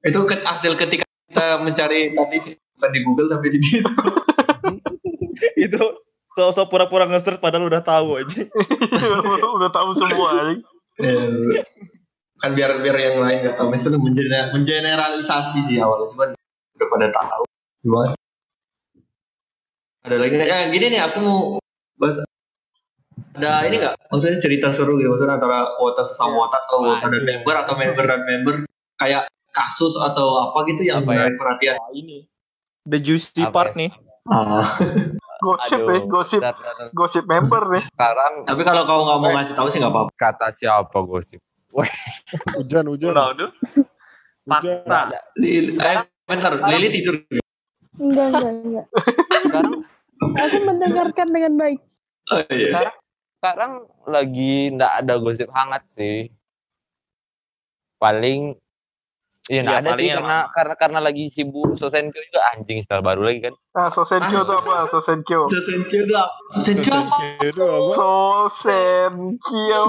itu ke- hasil ketika kita mencari tadi bukan di Google tapi di Discord <laughs> itu So, so pura-pura nge-search padahal udah tahu aja. <laughs> Udah tahu semua. Eh, kan biar biar yang lain nggak tahu maksudnya mengener- mengeneralisasi sih awalnya cuman udah pada tahu gimana ada lagi ya gini nih aku mau bahas ada ini nggak maksudnya cerita seru gitu maksudnya antara wota sesama wota atau wota dan member atau member dan member kayak kasus atau apa gitu yang Apa ya? menarik perhatian Wah, ini. The juicy Apa part ya? nih. Ah. <laughs> Gosip Aduh, nih, gosip gosip member nih. Sekarang tapi kalau kau nggak mau ngasih tahu sih nggak apa-apa kata siapa gosip? Hujan, hujan. Ronaldo. Hujan. Fakta. Lili, eh bentar Lili tidur Enggak, enggak, enggak. Sekarang Aku mendengarkan dengan baik. oh, iya. sekarang sekarang lagi ndak ada gosip hangat sih. Paling nggak Iya, ada sih karena karena karena lagi sibuk Sosenkyo juga anjing style baru lagi kan. Ah, Sosenkyo tuh apa? Sosenkyo. Sosenkyo apa? Sosenkyo apa? Itu apa? Sosenkyo. <laughs>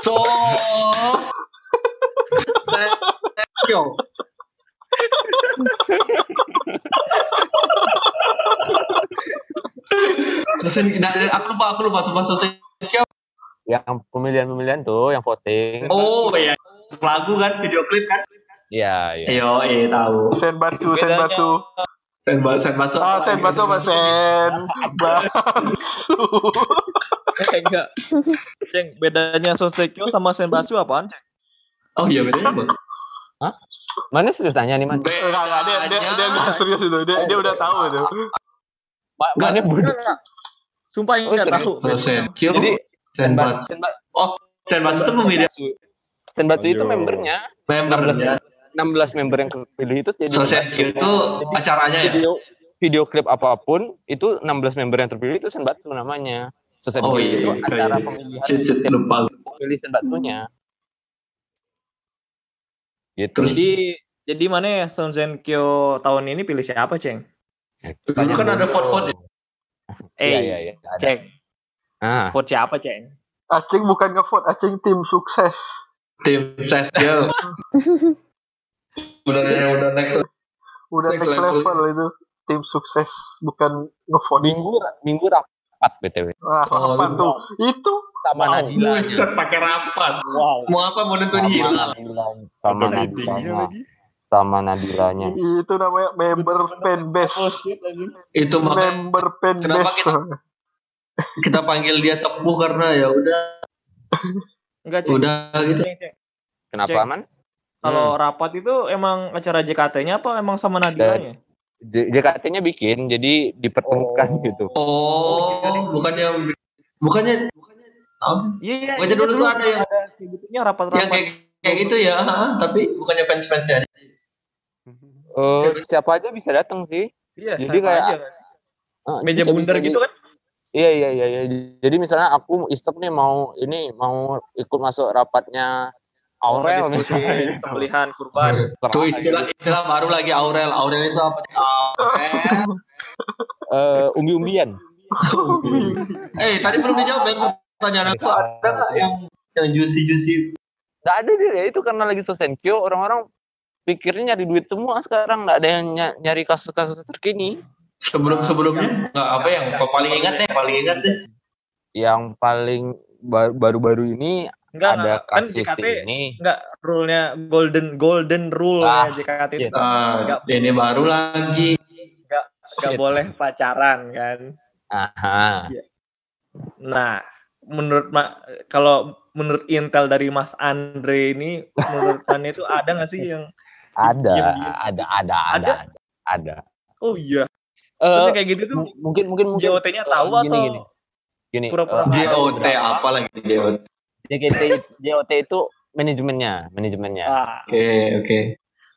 So <laughs> Sosenkyo Sosenkyo nah, aku lupa aku lupa sumpah Sosenkyo Yang pemilihan-pemilihan tuh, yang voting. oh iya lagu kan video klip kan Iya, iya. Yo, eh tahu. Senbatsu, Bedanya- Senbatsu. Senbatsu, Senbatsu. Ah, Senbatsu apa Senbatsu? Eh, enggak. Ceng, bedanya Sosekyo sama Senbatsu apaan, Ceng? Oh iya bedanya apa? Mana serius nanya nih, Man? Enggak, enggak, dia, dia, dia, dia serius itu. Dia, dia udah tahu itu. Ma- Mana bodoh. Sumpah ini Oh, enggak serius? tahu. Jadi Senbatsu. Senbatsu, Senbatsu itu pemilihan Senbatsu itu membernya, membernya. 16 member yang terpilih itu jadi Sosenkyo itu acaranya ya. video video klip apa pun itu 16 member yang terpilih itu Senbatsu namanya. Sosenkyo Oh iya, itu iya, acara iya. pemilihan Shit, shit, lupa. pemilih Senbatsunya. Gitu. Terus Jadi jadi mana ya Sosenkyo tahun ini pilih siapa, Ceng? dulu kan ada vote-vote ya. Iya, Eh, iya, iya. Ada. Ceng. Ah, Vote siapa, Ceng? Acing bukan ngevote, Acing tim sukses. tim Sesgel. <laughs> udah udah next. Udah Next next, level. level. itu. Tim sukses, bukan ngevote. minggu minggu rapat BTW Ah, Oh, apa tuh? Itu sama Nadila. Buset pakai rapat. Wow. Mau apa mau nentuin hilal. Nadila. Sama Nadilanya. lagi. Sama Nadilanya. itu namanya member fanbase. Itu makanya Member Kenapa fanbase. kita- <laughs> kita panggil dia sepuh karena ya udah Enggak, Ceng. udah gitu. Kenapa Cek. aman? Kalau rapat itu emang acara JKT-nya apa emang sama Nadilanya? JKT-nya bikin, jadi dipertemukan Oh. gitu. Oh, bukannya bukannya bukannya? Iya, iya. Pokoknya iya, dulu tuh ada yang- ada sebetulnya yang rapat-rapat. kayak kayak gitu ya, ha, tapi bukannya fans-fansnya aja. Eh, siapa aja bisa datang sih. Iya, Jadi siapa kayak- aja? Eh, Meja bundar gitu kan? Iya iya iya iya. Jadi misalnya aku isep nih mau ini mau ikut masuk rapatnya Aurel diskusi <laughs> pembelian kurban. Tuh istilah istilah baru lagi Aurel. Aurel itu apa? Aurel. Eh, umbi-umbian. <laughs> Eh, tadi belum dijawab yang pertanyaan aku ada nggak yang yang juicy juicy? Nggak ada deh ya itu karena lagi Sosenkyo orang-orang pikirnya nyari duit semua sekarang nggak ada yang ny- nyari kasus-kasus terkini. Sebelum sebelumnya nggak apa yang kau paling ingat deh, paling ingat deh. Yang paling ba- baru-baru ini Enggak, ada kan JKT ini. enggak rule-nya golden golden rule Ah, ya JKT itu iya. Ah, Nggak. ini baru lagi. enggak boleh pacaran kan. Aha. Nah, menurut Ma- kalau menurut intel dari Mas Andre ini menurut <laughs> Anda itu ada nggak sih yang Ada, ada, ada, ada, ada, ada. oh iya terus yang kayak gitu tuh mu- mungkin, mungkin, mungkin. JOT-nya tahu eh, gini, atau gini. Gini, pura-pura eh, tahu? JOT apa lagi JOT? JKT, JOT itu manajemennya, manajemennya. ah, Oke oke.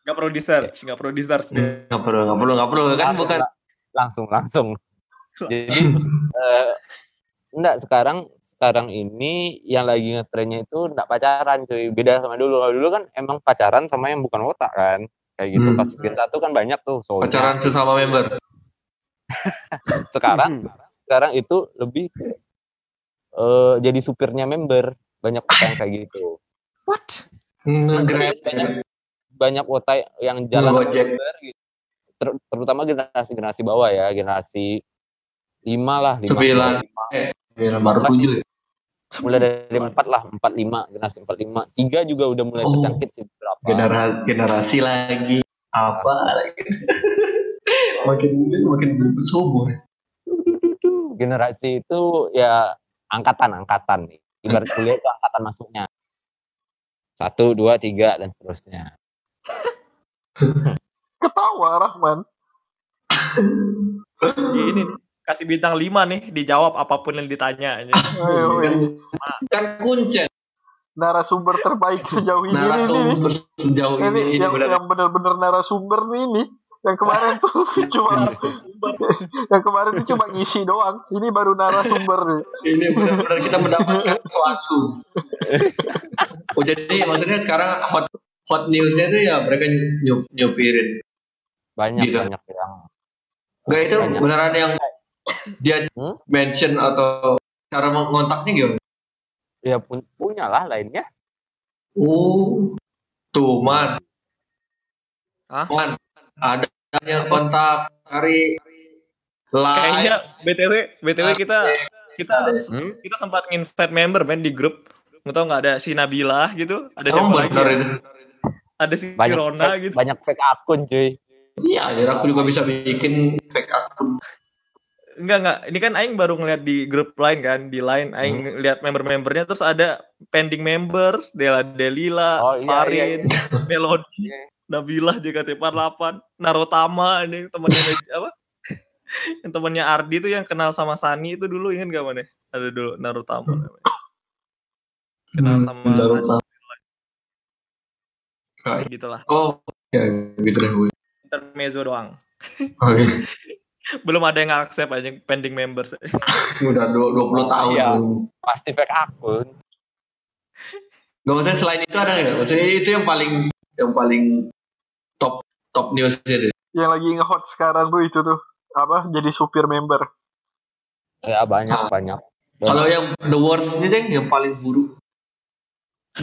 nggak perlu di search nggak perlu di search deh. Nggak perlu nggak perlu nggak perlu kan Langsung, bukan. la- langsung, langsung. Jadi, eh, enggak sekarang sekarang ini yang lagi ngetrennya itu enggak pacaran cuy beda sama dulu kalau dulu kan emang pacaran sama yang bukan otak kan kayak gitu Hmm. pas kita tuh kan banyak tuh soalnya Pacaran sesama member. <laughs> sekarang sekarang itu lebih eh, jadi supirnya member banyak otak yang kayak gitu what Nge-grab. banyak banyak otak yang jalan Gojek. gitu. Ter- terutama generasi generasi bawah ya generasi lima lah lima Sembilan. Eh, sembilan baru tujuh ya? mulai dari empat lah empat lima generasi empat lima tiga juga udah mulai Oh. terjangkit sih berapa Generasi, generasi lagi. Apa lagi? <laughs> makin makin sombong. generasi itu ya angkatan angkatan nih ibarat kuliah itu angkatan masuknya. Satu dua tiga dan seterusnya. <laughs> Ketawa Rahman. Ini nih, kasih bintang 5 nih dijawab apa pun yang ditanya. <laughs> Ayo, kan, ini kan kuncen narasumber terbaik sejauh ini nih, nih, narasumber sejauh Ini, ini ini yang benar-benar narasumber nih ini. Yang kemarin tuh <laughs> cuma <laughs> yang kemarin tuh cuma ngisi doang. Ini baru narasumber nih. ini benar-benar kita mendapatkan sesuatu. <laughs> oh jadi maksudnya sekarang hot hot newsnya tuh ya mereka nyup, nyupirin. banyak Gitu. banyak yang Enggak itu Banyak. beneran yang dia Hmm? mention atau cara mengontaknya gimana? ya pun punya lah lainnya Oh, tuh man. Hah? Man, ada yang kontak cari Kayaknya live. BTW BTW kita kita Hmm? kita sempat invite member men di grup. Nggak tahu nggak ada si Nabila gitu, ada siapa Emang lagi? ya? itu. Ada si banyak Rona fake, gitu. banyak fake akun cuy Iya, jadi aku juga bisa bikin fake akun. Enggak enggak, ini kan aing baru ngeliat di grup lain kan, di lain aing lihat member-membernya terus ada pending members, Dela Delila, Oh, iya, Farin, Melody, Iya. Nabila JKT48, Narotama ini temannya <laughs> apa? yang temannya Ardi tuh yang kenal sama Sani itu dulu ingat gak mana? Ada dulu Narotama namanya. Kenal Hmm, sama Sani tahu. kayak gitulah. Oh, ya gitu deh gue. Intermezzo doang. Oke. <laughs> Belum ada yang accept aja pending members. <laughs> Udah dua- 20 tahun. Iya. pasti fake akun Gak maksudnya selain itu ada nggak? Maksudnya itu yang paling yang paling top top news itu. Yang lagi nge-hot sekarang tuh itu tuh apa jadi supir member. ya banyak Ah. banyak Kalau yang the worst ini Ceng, yang paling buruk,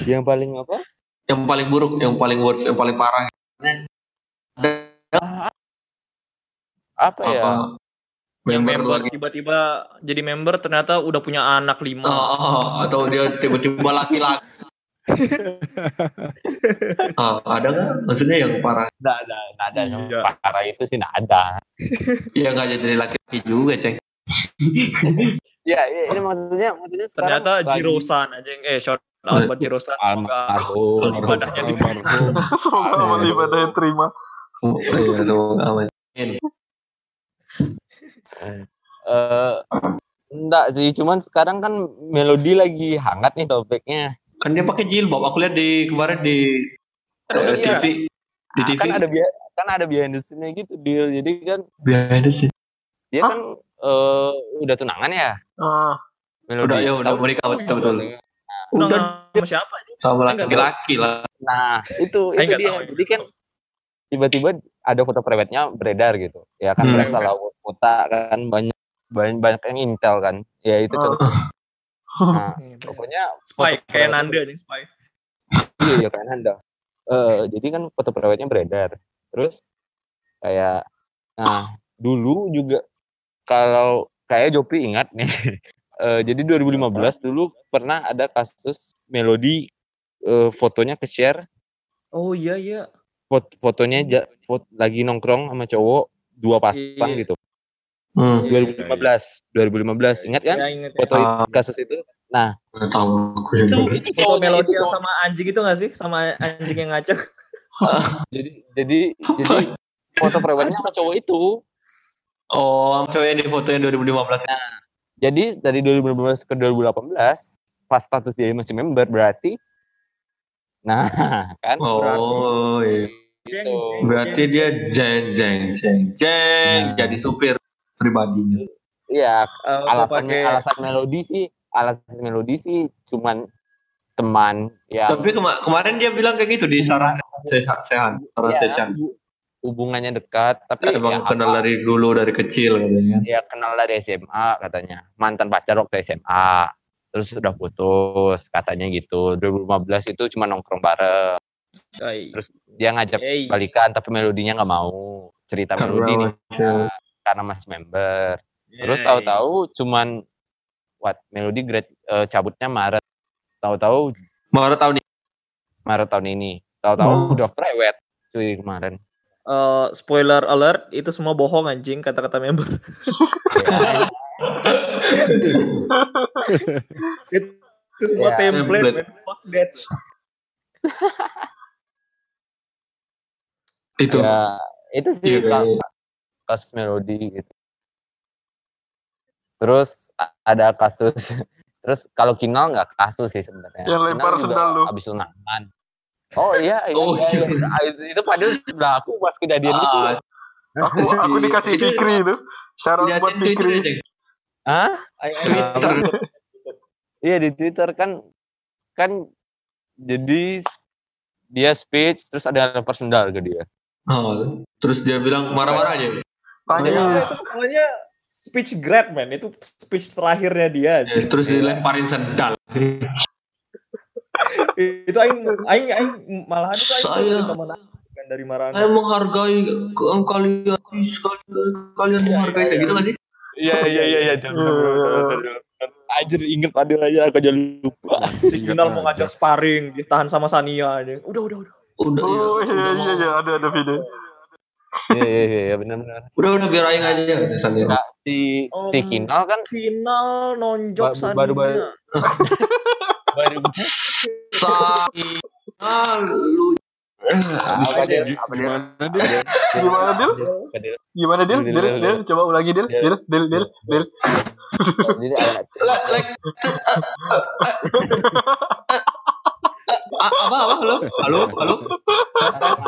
yang paling apa yang paling buruk, yang paling worst, yang paling parah. apa ya Apa? yang Member tiba-tiba jadi member ternyata udah punya anak lima. Oh, oh, atau dia tiba-tiba laki-laki. Ah, ada nggak? Maksudnya yang parah? nggak ada nggak ada yang Iya. parah itu sih nggak ada Ya nggak jadi laki-laki juga, Ceng. ya ini, ini maksudnya maksudnya sekarang Ternyata lagi- Jirosan aja yang eh short out buat Jirosan. Semoga almarhum ibadahnya di Almarhum. Semoga amal ibadah yang terima. Oh, iya, aman. eh enggak sih cuman sekarang kan melodi lagi hangat nih topiknya Kan dia pakai jilbab. Aku lihat di kemarin di Oh, iya. TV. Di Nah, TV. kan ada bi- kan ada behind the scene-nya gitu deal jadi kan Behind the scene. dia kan eh, udah tunangan ya Ah, melodi Udah, ya udah menikah betul betul. Udah Udah sama siapa? sama Enggak laki-laki lah. nah itu itu dia tahu, jadi kan tiba-tiba ada foto private-nya beredar gitu ya kan Hmm. berasa lah foto kan banyak banyak banyak yang intel kan ya itu Ah. contoh nah, <laughs> pokoknya Spy kayak Nanda nih Spy. iya iya kayak Nanda Eh, jadi kan foto private-nya beredar terus kayak nah dulu juga kalau kayak Jopi ingat nih <laughs> eh, jadi 2015 dulu pernah ada kasus Melodi eh, fotonya ke share Oh iya iya. fot- fotonya ja- fot- lagi nongkrong sama cowok dua pasang Iya. gitu Hmm. 2015 2015 ingat kan Ya, inget ya. foto Ah. kasus itu nah tahu aku yang itu itu Foto cowoknya melodi yang cowok- sama anjing itu gak sih? Sama anjing yang ngacak. <laughs> jadi jadi jadi foto private-nya sama cowok itu Oh, cowok yang di foto yang 2015. Jadi dari 2015 ke 2018 pas status dia masih member berarti nah <laughs> kan Oh, iya. gitu. Berarti dia jeng jeng jeng jeng Nah. jadi supir pribadinya. Iya, Eh, alasannya pakai- alasan melodi sih alasan melodi sih cuman teman ya Tapi kema- kemarin dia bilang kayak gitu di Sarah Sehan, Sarah ya, Sechan. hubungannya dekat tapi Emang ya, kenal apa, dari dulu dari kecil katanya. ya kenal dari SMA katanya mantan pacar waktu SMA terus sudah putus katanya gitu 2015 itu cuma nongkrong bareng Ay. terus dia ngajak Hey. balikan tapi melodinya nggak mau cerita melodi nih masih karena masih member Terus Yeay. tahu-tahu cuman what Melody grade eh, cabutnya Maret. Tahu-tahu Maret tahun ini. Maret tahun ini. Tahu-tahu Oh. udah prewed cuy kemarin. Eh, spoiler alert, itu semua bohong anjing kata-kata member. <laughs> itu semua Ya, template, template. man. Fuck that. Itu. Ya, itu sih Iya. Kak, kasus Melody gitu. Terus ada kasus <laughs> terus kalau Kinal nggak kasus sih sebenarnya. Yang lempar sendal lu. Habis tunangan. Oh iya, <laughs> iya, Oh, iya, iya. iya. Itu- itu padahal sebelah aku pas kejadian itu. Ah, Aku aku dikasih Itu- Fikri itu. Syarat buat Fikri. Hah? Twitter. Iya di Twitter kan kan jadi dia speech terus ada lempar sendal ke dia. Oh, terus dia bilang marah-marah aja. Enggak, Tangis. itu masalahnya speech grad man, itu speech terakhirnya dia. Ya, terus dilemparin sendal. itu aing aing aing malahan itu aing Saya- bukan dari Marana. Saya menghargai kalian sekali kalian menghargai saya gitu nggak sih? Iya iya iya iya. Anjir inget ada aja aku jadi lupa. Si Kinal mau ngajak sparring, ditahan sama Sania aja. Udah udah udah. Udah, Oh iya, iya udah, iya iya ada ada video. Iya iya iya iya, benar-benar. udah, udah biar aing aja Sania. Nah, si si Om. Kinal kan Final nonjok Ba- Sania. baru- baru- <laughs> baru Ah, lu apa dia? Gimana dia? Gimana dia? Gimana Dil? Dil, Dil, Dil, Dil, coba ulangi Dil. Dil. Dil, Dil, Dil. Jadi like, apa apa halo halo halo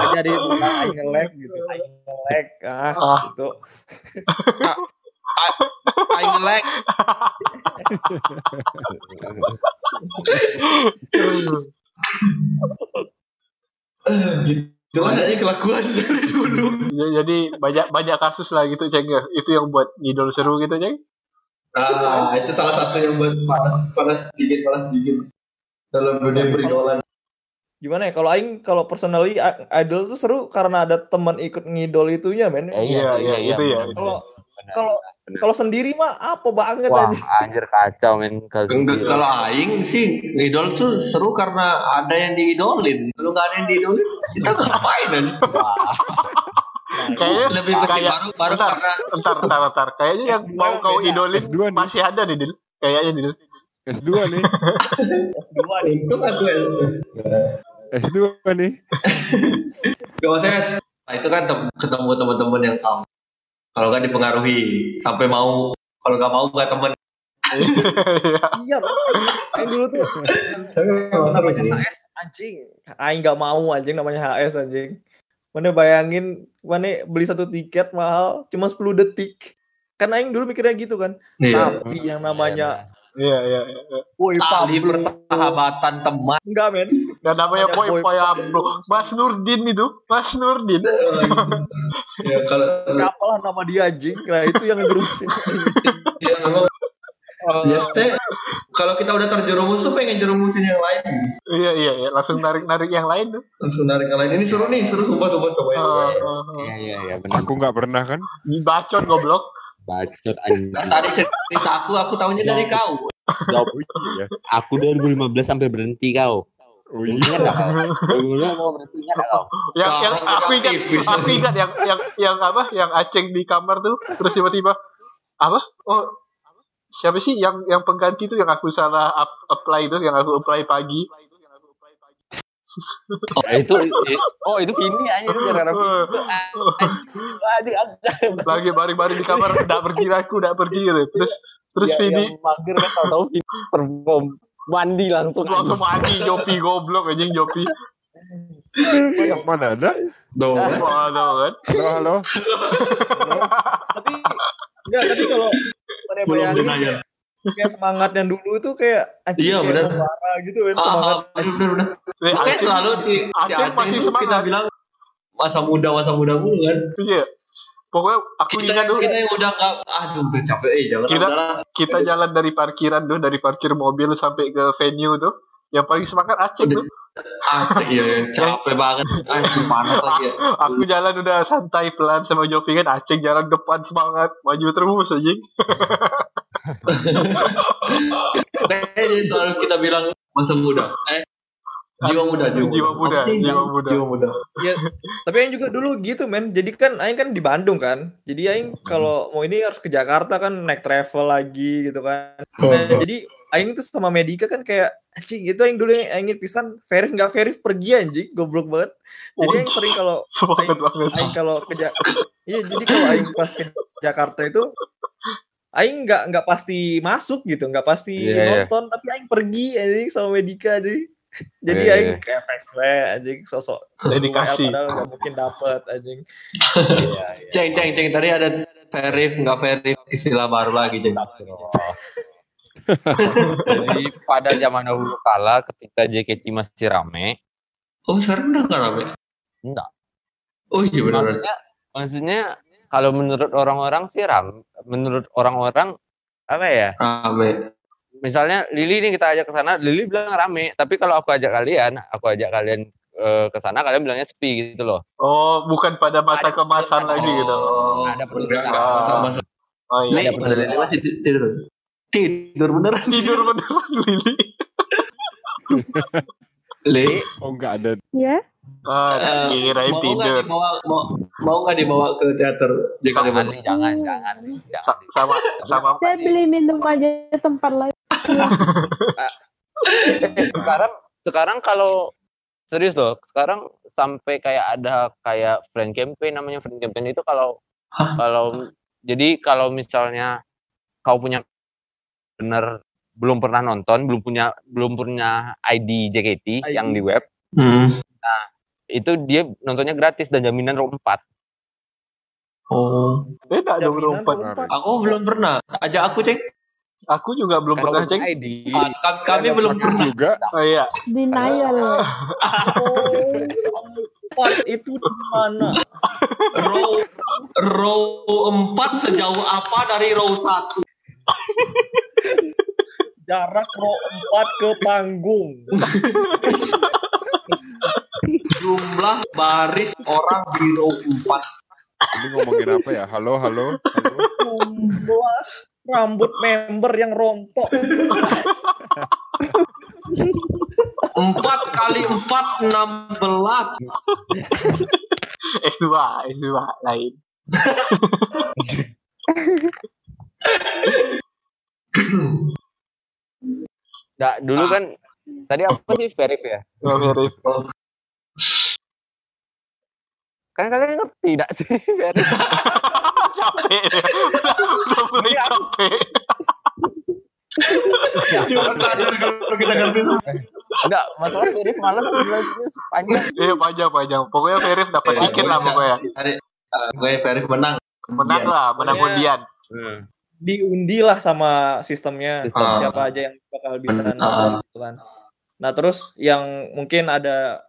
aja di aing nge-lag gitu. Aing nge-lag ah, Ah. gitu. aing like gitu aja kelakuan dari dulu Ya, Jadi banyak banyak kasus lah gitu Ceng ya. Itu yang buat ngidol seru gitu Ceng. ah itu salah satu yang buat panas panas sedikit panas sedikit dalam dunia peridolan Gimana ya kalau aing kalau personally i- idol tuh seru karena ada teman ikut ngidol itunya men. Eh, Iya, iya, itu ya. benar, Kalau kalau kalau sendiri mah apa banget Wah, anjing. anjir kacau men kalau Enggak, sendiri. kalau aing sih ngidol tuh seru karena ada yang diidolin kalau nggak ada yang diidolin kita ngapain aja Wah, Kayaknya lebih penting kayak- baru baru bentar. karena Entar, entar, entar. Kayaknya yang S2 mau kau idolin S2 nih. masih ada nih Dil. Kayaknya Dil. S2 nih. <laughs> S2 nih. untung aku ya S2 nih. Gak maksudnya nah, itu kan tem- ketemu teman-teman yang sama kalau nggak dipengaruhi sampai mau kalau nggak mau nggak temen Iya, aing dulu tuh namanya HS anjing. Aing nggak mau anjing namanya HS anjing. Mana bayangin mana beli satu tiket mahal cuma 10 detik. Kan aing dulu mikirnya gitu kan. Iya. Tapi yang namanya Iya, iya, iya. Woi tali Pablo persahabatan teman enggak men. Dan namanya Boy Pablo. Ablo. Mas Nurdin itu. Mas Nurdin. <laughs> ya kalau Apalah nama dia anjing. Nah, itu yang jerumusin. ya memang ya teh kalau kita udah terjerumus tuh pengen jerumusin yang lain Iya, iya, iya. Langsung narik-narik yang lain tuh. langsung narik yang lain ini seru nih seru sumpah sumpah cobain Ah, ah, ah. Iya iya iya benar. Aku nggak pernah kan. Bacot goblok. Bacot anjing. tadi cerita aku aku tahunya dari kau Jawab. Oh iya. Aku 2015 sampai berhenti kau. Oh iya. 2015 mau berhenti ingat kau? Yang yang aku ingat, aku ingat yang yang yang apa? Yang Aceng di kamar tuh terus tiba-tiba apa? Oh, siapa sih yang yang pengganti tuh yang aku salah up, apply tuh, yang aku apply pagi. Oh, itu oh itu Vini aja itu gara-gara Vini. Lagi baring-baring di kamar, enggak pergi aku, enggak pergi gitu. Terus terus Ya, Vidi yang mager kan tahu-tahu Vini perform mandi langsung langsung mati Jopi goblok anjing Jopi. Oh, yang mana ada? dong Wah, tau kan? Halo halo. <laughs> tapi enggak tapi kalau belum bayangin kayak semangat yang dulu tuh kayak anjing Iya, bener. gitu kan semangat ah bener bener bener Makanya selalu si, si Aceng Aceng masih tuh kita semangat. bilang masa muda masa muda mulu kan. Iya. Pokoknya aku Kita, ingat dulu kita yang udah nggak, aduh udah capek, eh jangan Kita- kita jalan dari parkiran tuh, dari parkir mobil sampai ke venue tuh. Yang paling semangat Aceh tuh. Aceh iya ya, <laughs> capek banget. Anjing <laughs> panas lagi ya. Aku jalan udah santai pelan sama Jovi kan Aceh jalan depan semangat maju terus aja. Kayaknya selalu kita bilang masa muda. Eh, jiwa muda, jiwa, Jiwa muda, sih? jiwa muda. Jiwa muda. Ya, tapi Aing juga dulu gitu men. Jadi kan Aing kan di Bandung kan. Jadi Aing kalau mau ini harus ke Jakarta kan naik travel lagi gitu kan. Nah, jadi Aing tuh sama Medika kan kayak anjing itu Aing dulu yang Aing pisan Ferif nggak Ferif pergi anjing goblok banget. Jadi Aing sering kalau. <laughs> Aing kalau ke Ja- Iya, jadi kalau Aing pas ke Jakarta itu Aing nggak nggak pasti masuk gitu, nggak pasti Iya, iya. nonton, tapi Aing pergi anjing sama Medika jadi jadi Iya, Aing iya. kayak fans we anjing sosok Dedikasi. padahal nggak mungkin dapet anjing. <laughs> Iya, iya. Ceng, ceng, ceng. Tadi ada verif, nggak verif. Istilah baru lagi, ceng. Jadi pada zaman dahulu kala ketika JKT masih rame, Oh, sekarang udah nggak rame? enggak. Oh iya benar. Maksudnya maksudnya kalau menurut orang-orang sih ram, menurut orang-orang apa ya? Rame. Misalnya Lili nih kita ajak ke sana, Lili bilang rame, tapi kalau aku ajak kalian, aku ajak kalian eh, ke sana, kalian bilangnya sepi gitu loh. Oh, bukan pada masa Ada kemasan lagi gitu. Oh, Ada perbedaan. oh iya. Nih, ada Lili masih ti- tidur. Tidur beneran. Tidur beneran Lili. Li, Oh enggak ada. Ya, Ah, Eh, kirain mau nggak dibawa mau mau nggak dibawa ke teater Jangan, JKT48? Li, jangan, jangan, Li, jangan. Sa- sama sama saya beli minum aja tempat lain. sekarang sekarang kalau serius loh sekarang sampai kayak ada kayak friend campaign namanya friend campaign itu kalau Hah? kalau jadi kalau misalnya kau punya bener belum pernah nonton belum punya belum punya ID JKT ID. yang di web Hmm. itu dia nontonnya gratis dan jaminan row 4 Oh, beda dong Jaminan rompat. rompat. aku belum pernah. Ajak aku ceng. Aku juga belum Kalau pernah ceng. ID Ah, kami, kami belum pernah. juga. Oh iya. Denial. <laughs> Oh, empat itu di mana? Row row 4 sejauh apa dari row 1? <laughs> Jarak row 4 ke panggung. Jumlah baris orang di row 4. Ini ngomongin apa ya? Halo, halo, halo. Jumlah rambut member yang rontok. 4 kali 4 16. S2, S2 lain. <laughs> Nggak, dulu kan tadi apa sih verif ya Oh, Verif. kan kalian ngerti tidak <laughs> sih verif capek. Udah mulai capek. Enggak masalah verif malah durasinya panjang Iya panjang-panjang. Pokoknya Verif dapat Iya, tiket lah pokoknya. Hari eh, gue Verif menang. Menang lah, menang undian. Diundi lah sama sistemnya. Sistem. Siapa aja yang bakal bisa Ah. nonton gitu kan. Nah terus yang mungkin ada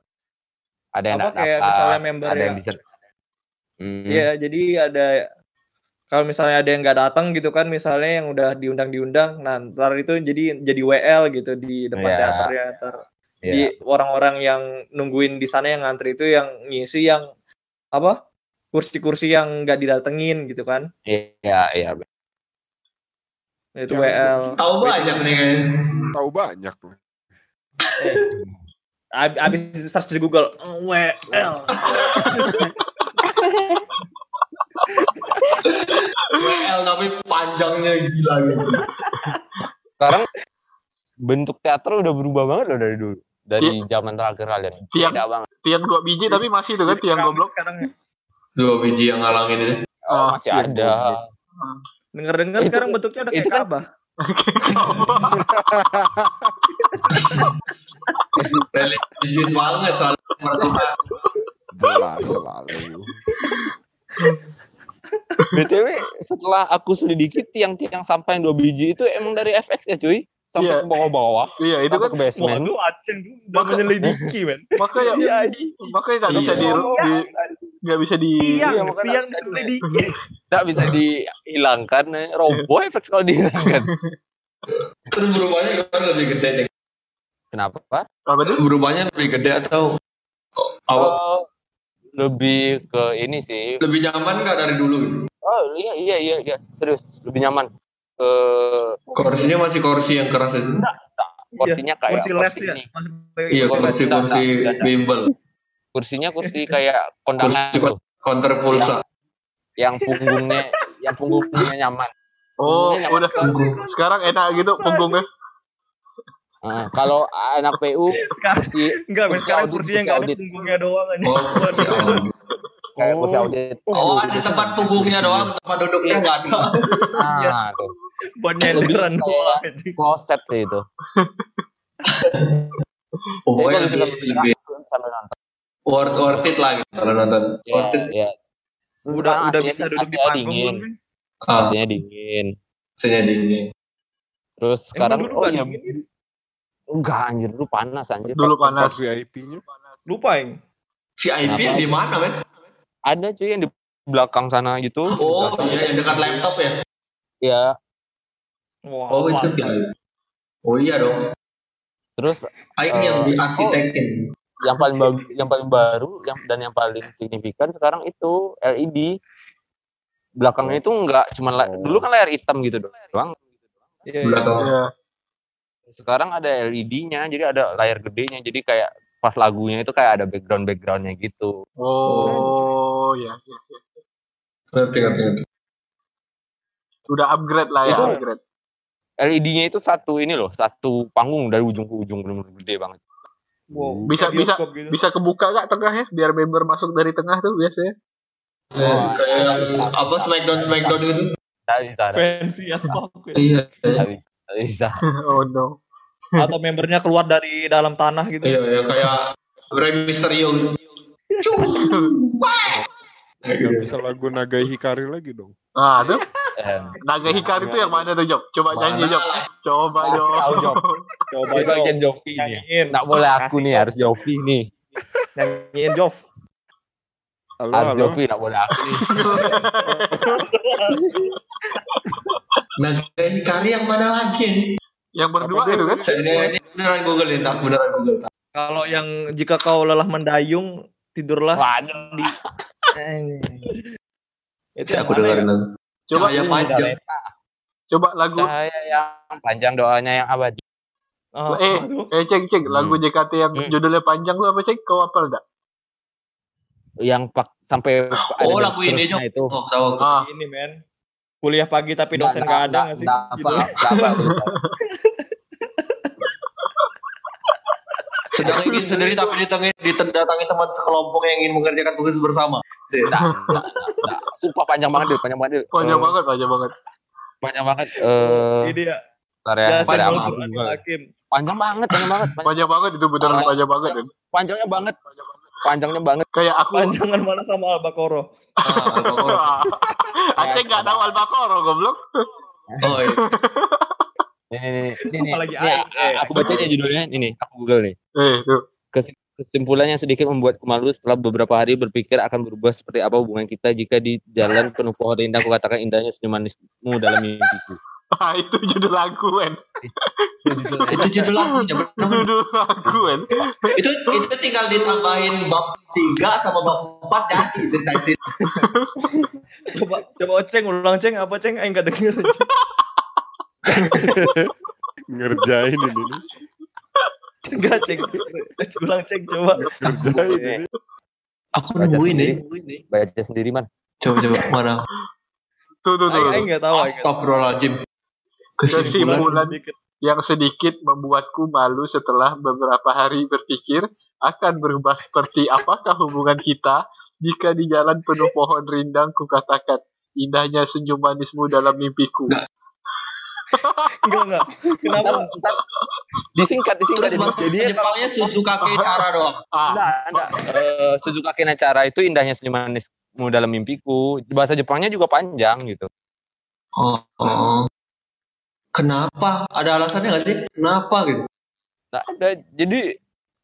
ada yang Apa, kayak misalnya member ada yang ya. bisa Hmm. Iya, jadi ada kalau misalnya ada yang nggak datang gitu kan, misalnya yang udah diundang-diundang, nah ntar itu jadi jadi WL gitu di depan Iya. teaternya, ntar Iya. di orang-orang yang nungguin di sana yang ngantri itu yang ngisi yang apa kursi-kursi yang nggak didatengin gitu kan, iya iya itu Ya, WL. Tahu banyak nih kayaknya. Tahu banyak. <laughs> Ab- Abis search di Google WL. WL tapi panjangnya gila gitu. sekarang bentuk teater udah berubah banget loh dari dulu dari Iya. zaman terakhir kalian Tiang- banget Tiang dua biji tapi masih tuh kan tiang goblok. sekarang ya. Dua biji yang ngalangin itu. oh, masih ada Dengar-dengar sekarang bentuknya udah kayak itu kan- Ka'bah. Religius banget soalnya. Jelas selalu. btw setelah aku selidiki tiang-tiang sampah yang dua biji itu emang dari FX ya cuy sampai Iya. ke bawah-bawah Iya itu sampai kan ke basement Waduh, Aceh tuh udah menyelidiki, men. <laughs> makanya Iya, makanya nggak bisa di Iya. di- nggak bisa di tiang, Iya, tiang kan, diselidiki. <laughs> nggak bisa dihilangkan eh. roboh FX kalau dihilangkan Terus berubahnya gimana lebih gede. Kenapa, Pak? Apa tuh? Berubahnya lebih gede atau awal Oh, lebih ke ini sih. lebih nyaman nggak dari dulu? Oh iya iya iya, iya. serius lebih nyaman. Eh Kursinya masih kursi yang keras itu. kursinya kayak kursi les ya. ini. Masih Iya kursi kursi bimbel, Kursinya kursi kayak kondangan Kursi counter pulsa. yang punggungnya yang punggungnya nyaman. Oh, Punggungnya udah. Sekarang enak gitu punggungnya. Nah, kalau anak PU Sekarang kursi enggak, kursi sekarang kursinya kursi enggak ada punggungnya doang aja. Oh. Kayak kursi Oh. audit. Oh, ada tempat punggungnya doang, tempat duduknya nggak ada. Nah, tuh. Buat nyenderan. Kloset sih itu. Lebih, bisa lebih sambil nonton. worth worth it lah gitu kalau nonton. Ya, Worth it. ya. Udah udah bisa duduk di panggung dingin. belum, men? Ah, AC-nya dingin. saya dingin. Terus sekarang dulu oh nggak iya dingin? enggak anjir dulu panas anjir. Dulu panas. VIP-nya Lupa, Ing. VIP di mana, men? Ada cuy yang di belakang sana gitu. Oh, iya yang dekat laptop ya. Iya. Wah, Oh, itu? VIP. Oh iya dong. Terus Aing Eh, yang diarsitekin. yang paling bagus, yang paling baru, yang dan yang paling signifikan sekarang itu LED. Belakangnya itu enggak cuma la- dulu kan layar hitam gitu doang. Iya, iya. Belakang. Iya. Sekarang ada LED-nya, jadi ada layar gedenya. Jadi kayak pas lagunya itu kayak ada background-backgroundnya gitu. Oh, ya. ya, ya. Ngerti, ngerti, ngerti. Udah upgrade lah ya, Itu- upgrade. LED-nya itu satu ini loh, satu panggung dari ujung ke ujung benar-benar gede banget. Wow, Bisa- bioskop gitu. Bisa kebuka gak tengahnya biar member masuk dari tengah tuh biasanya. Kayak apa Smackdown Smackdown gitu. Tadi cara. Fancy as fuck. ya. Iya. Tadi bisa. <laughs> oh no. Atau membernya keluar dari dalam tanah gitu. Iya, ya, kayak Rey Mysterio. Gitu. bisa lagu Nagai Hikari lagi dong Nah, tuh naga hikari tuh yang mana tuh, Job? Coba Mana? nyanyi, Job. Coba, Job. tahu, Job. Coba Jov. bagian Jovi nih. Nggak boleh aku nih, harus Jovi nih. Nyanyiin Jov. halo Harus halo Jovi, nggak boleh aku nih. <laughs> Nah, kayak Hikari yang mana lagi? Yang berdua Apa itu kan? Ini, ini beneran Google ini, tak beneran Google. Kalau yang jika kau lelah mendayung, tidurlah Waduh. di <laughs> Itu yang aku ya? dengerin lagu. Coba, Cahaya panjang. coba lagu. Saya yang panjang doanya yang abadi. Ah, Eh, apa eh, cek, cek. Lagu Hmm. JKT yang Hmm. judulnya panjang tuh apa, cek? Kau hafal enggak? Yang pak sampai Oh, lagu ini, seterusnya itu. Oh, tahu. Ah, Ini men. Kuliah pagi tapi dosen Nggak- gak ada nggak- gak sih? nggak Gitu. apa, nggak apa. Sedang ingin sendiri tapi didatangi, didatangi teman sekelompok yang ingin mengerjakan tugas bersama. Sumpah panjang banget deh, panjang banget deh. panjang Eh, banget, panjang banget. Panjang banget. Eh, Ini ya. bentar ya, ya. Panjang banget, panjang banget. Panjang- Panjang banget itu beneran Ah. panjang banget. Panjangnya banget. Panjangnya banget. Kayak aku Panjangan mana sama Al-Baqarah? Ah, Al-Baqarah. <laughs> Aceh nggak tahu Al-Baqarah goblok. oh, iya. Ini, ini, ini, ini, Apalagi ini, air, eh. aku bacanya judulnya ini, aku Google nih. Eh, Kesimpulannya sedikit membuatku malu setelah beberapa hari berpikir akan berubah seperti apa hubungan kita jika di jalan penuh pohon indah aku katakan indahnya senyum manismu dalam mimpiku. <laughs> Ah, itu judul lagu, kan. itu judul lagunya. bener. Judul lagu, kan. itu itu tinggal ditambahin bab 3 sama bab 4 jadi detektif. Coba coba ceng ulang ceng apa ceng? Aing gak denger. ngerjain ini nih Enggak ceng. Ulang ceng coba. ngerjain ini Aku Baca nungguin sendiri. nih. Baca sendiri man. Coba coba mana? Tuh, tuh, tuh. Aing tuh. aing gak tahu aing. Kesimpulan. Kesimpulan Sedikit. yang sedikit membuatku malu setelah beberapa hari berpikir akan berubah seperti apakah hubungan kita jika di jalan penuh pohon rindang ku katakan indahnya senyum manismu dalam mimpiku. Nggak. <laughs> Enggak enggak. Kenapa? Ntar, ntar. Disingkat, disingkat. Terus bahasa Jadi Jepangnya susu kakek cara doang. Ah, enggak, enggak. Eh, Suzuka Kinacara itu indahnya senyum manismu dalam mimpiku. Bahasa Jepangnya juga panjang gitu. Oh, oh. Kenapa? Ada alasannya nggak sih? Kenapa gitu? Nggak ada. Jadi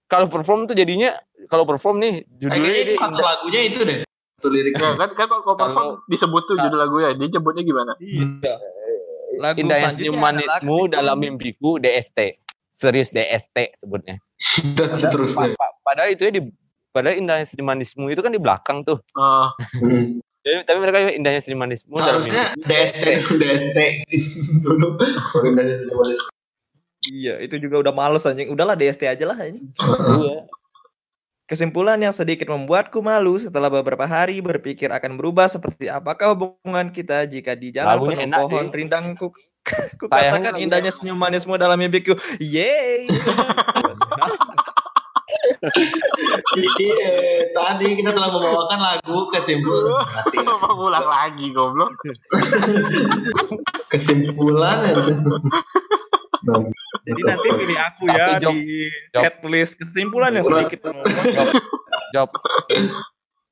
kalau perform tuh jadinya kalau perform nih judulnya Kayaknya itu ini satu indah- lagunya itu deh. Satu liriknya. ya kan kan kalau perform disebut tuh judul lagunya. Dia nyebutnya gimana? Iya. Lagu indahnya selanjutnya senyum adalah manismu Kesimpulan. dalam mimpiku DST. serius DST sebutnya. dan seterusnya. Pa- pa- padahal itu ya di padahal indahnya senimanisme itu kan di belakang tuh. Hmm. Jadi, tapi mereka indahnya senimanisme dalam Harusnya DST DST dulu baru Senimanisme. Iya, itu juga udah males anjing. Udahlah DST aja lah anjing. Iya. Kesimpulan yang sedikit membuatku malu setelah beberapa hari berpikir akan berubah seperti apakah hubungan kita jika di jalan penuh enak pohon sih. rindang ku, <laughs> katakan indahnya senyum manismu dalam mimpiku. Yeay. <laughs> Iya, tadi kita telah membawakan lagu kesimpulan. Mati. apa ulang lagi goblok? Kesimpulan ya. Jadi nanti pilih aku Tapi ya Jok, di Jok. setlist kesimpulan yang sedikit Job.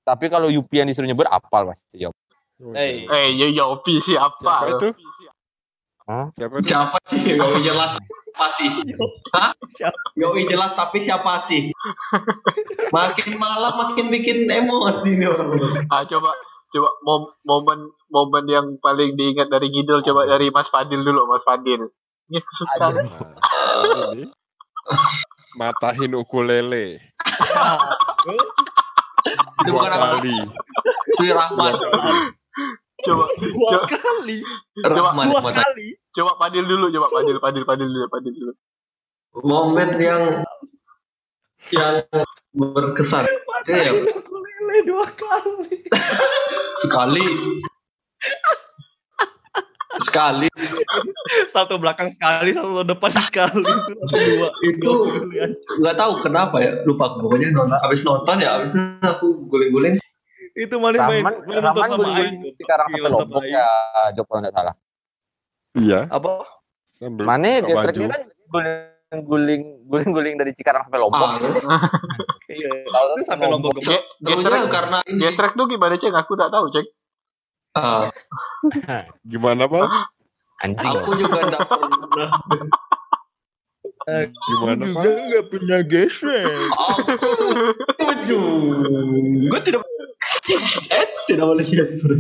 Tapi kalau Yupi yang disuruh nyebut apal pasti Job. Hey. Eh, yo Yopi siapa? Siapa itu? Siapa itu? Siapa sih? Yoi jelas <laughs> siapa sih? Hah? Siapa? Yoi jelas tapi siapa sih? <laughs> Makin malam makin bikin emosi nih orang. Ah, coba coba mom- momen momen yang paling diingat dari Ngidol coba dari Mas Fadil dulu, Mas Fadil. Ini aku suka. <laughs> Matahin ukulele Itu dua bukan apa? kali. Itu Rahman. Coba Dua <laughs> kali. Rahman Dua mata. kali. coba Fadil dulu, coba Fadil, Fadil, Fadil dulu, Fadil dulu. Momen yang yang berkesan. Ya Ukulele dua kali. <laughs> sekali. Sekali Satu belakang sekali, satu depan sekali. Itu dua. itu kali nggak tahu kenapa ya lupa aku. pokoknya nonton abis nonton ya abis aku guling-guling Itu maling main, main nonton sama Aing. sekarang sampai Lombok ya kalau nggak salah. Iya. Apa? Sambil Mana buka gestriknya kan guling guling guling guling dari Cikarang sampai Lombok. ah <laughs> Iya. Itu sampai lombok Ge- Gestrek, karena gestrek tuh gimana cek? Aku nggak tahu cek. ah, <laughs> Gimana Pak? Anjing. aku juga enggak pernah Gimana Pak? nggak punya gesek. aku <laughs> setuju gue tidak eh tidak boleh gestur <laughs>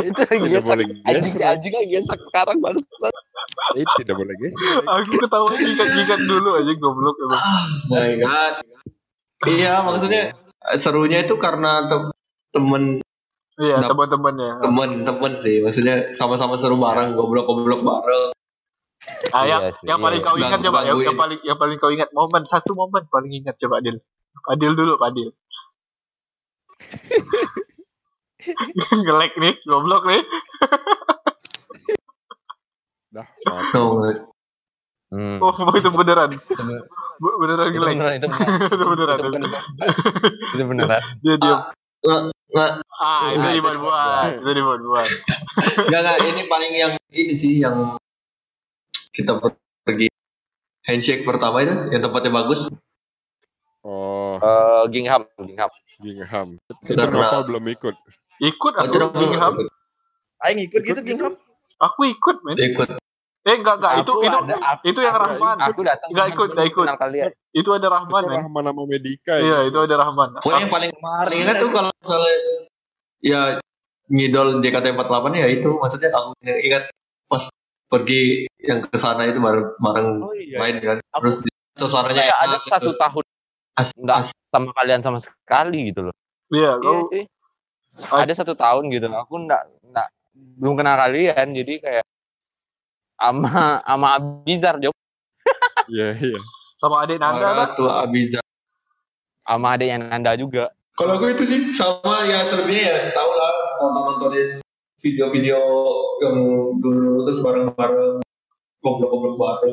itu lagi Tidak boleh geser. anjing lagi gesek sekarang barusan. Eh, tidak boleh geser. Aku ketawa gigat-gigat dulu aja goblok emang. my god iya maksudnya serunya itu karena tem- temen Iya, teman-temannya. temen-temen sih maksudnya sama-sama seru bareng goblok-goblok bareng Ah, yang, Iya sih, yang paling iya. kau ingat coba, yang, yang paling yang paling kau ingat momen satu momen paling ingat coba Adil. Adil dulu, Adil. Ngelek nih, goblok nih. Dah, no, Hmm. Oh, itu beneran. Beneran beneran itu beneran. itu <laughs> beneran. Itu beneran. Itu beneran. Dia diam. nggak Ah, itu Nah, itu dibuat-buat. Itu dibuat-buat. nggak nggak ini paling yang ini sih yang kita per- pergi handshake pertama itu yang tempatnya bagus Oh, Eh, Gingham, Gingham. Gingham. Nopal belum ikut. Ikut Oh, itu aku namanya Gingham. Aing ikut gitu Gingham. Aku ikut, men. ikut Eh, enggak enggak itu Aku itu ada- aku- itu yang aku- Rahman. Aku datang. Nggak ikut, nggak ikut. Kalian. itu ada Rahman, Itu men. Rahman sama Medika Iya, ya. itu ada Rahman. pokoknya yang paling paling ingat tuh kalau misalnya ya ngidol JKT48 ya itu maksudnya aku ingat pas pergi yang ke sana itu bareng bareng Oh iya. main kan Aku- terus suasananya Kayak ada enak satu gitu. tahun As- nggak as- sama kalian sama sekali gitu loh. Iya, Iya kau sih. Ada satu tahun gitu. Aku enggak enggak belum kenal kalian jadi kayak ama ama Abizar Job <laughs> Iya, iya. sama adik Nanda kan. tuh Abiza sama adiknya Nanda juga. kalau aku itu sih sama ya selebihnya ya tau lah nonton nontonin video-video yang dulu terus bareng-bareng goblok-goblok bareng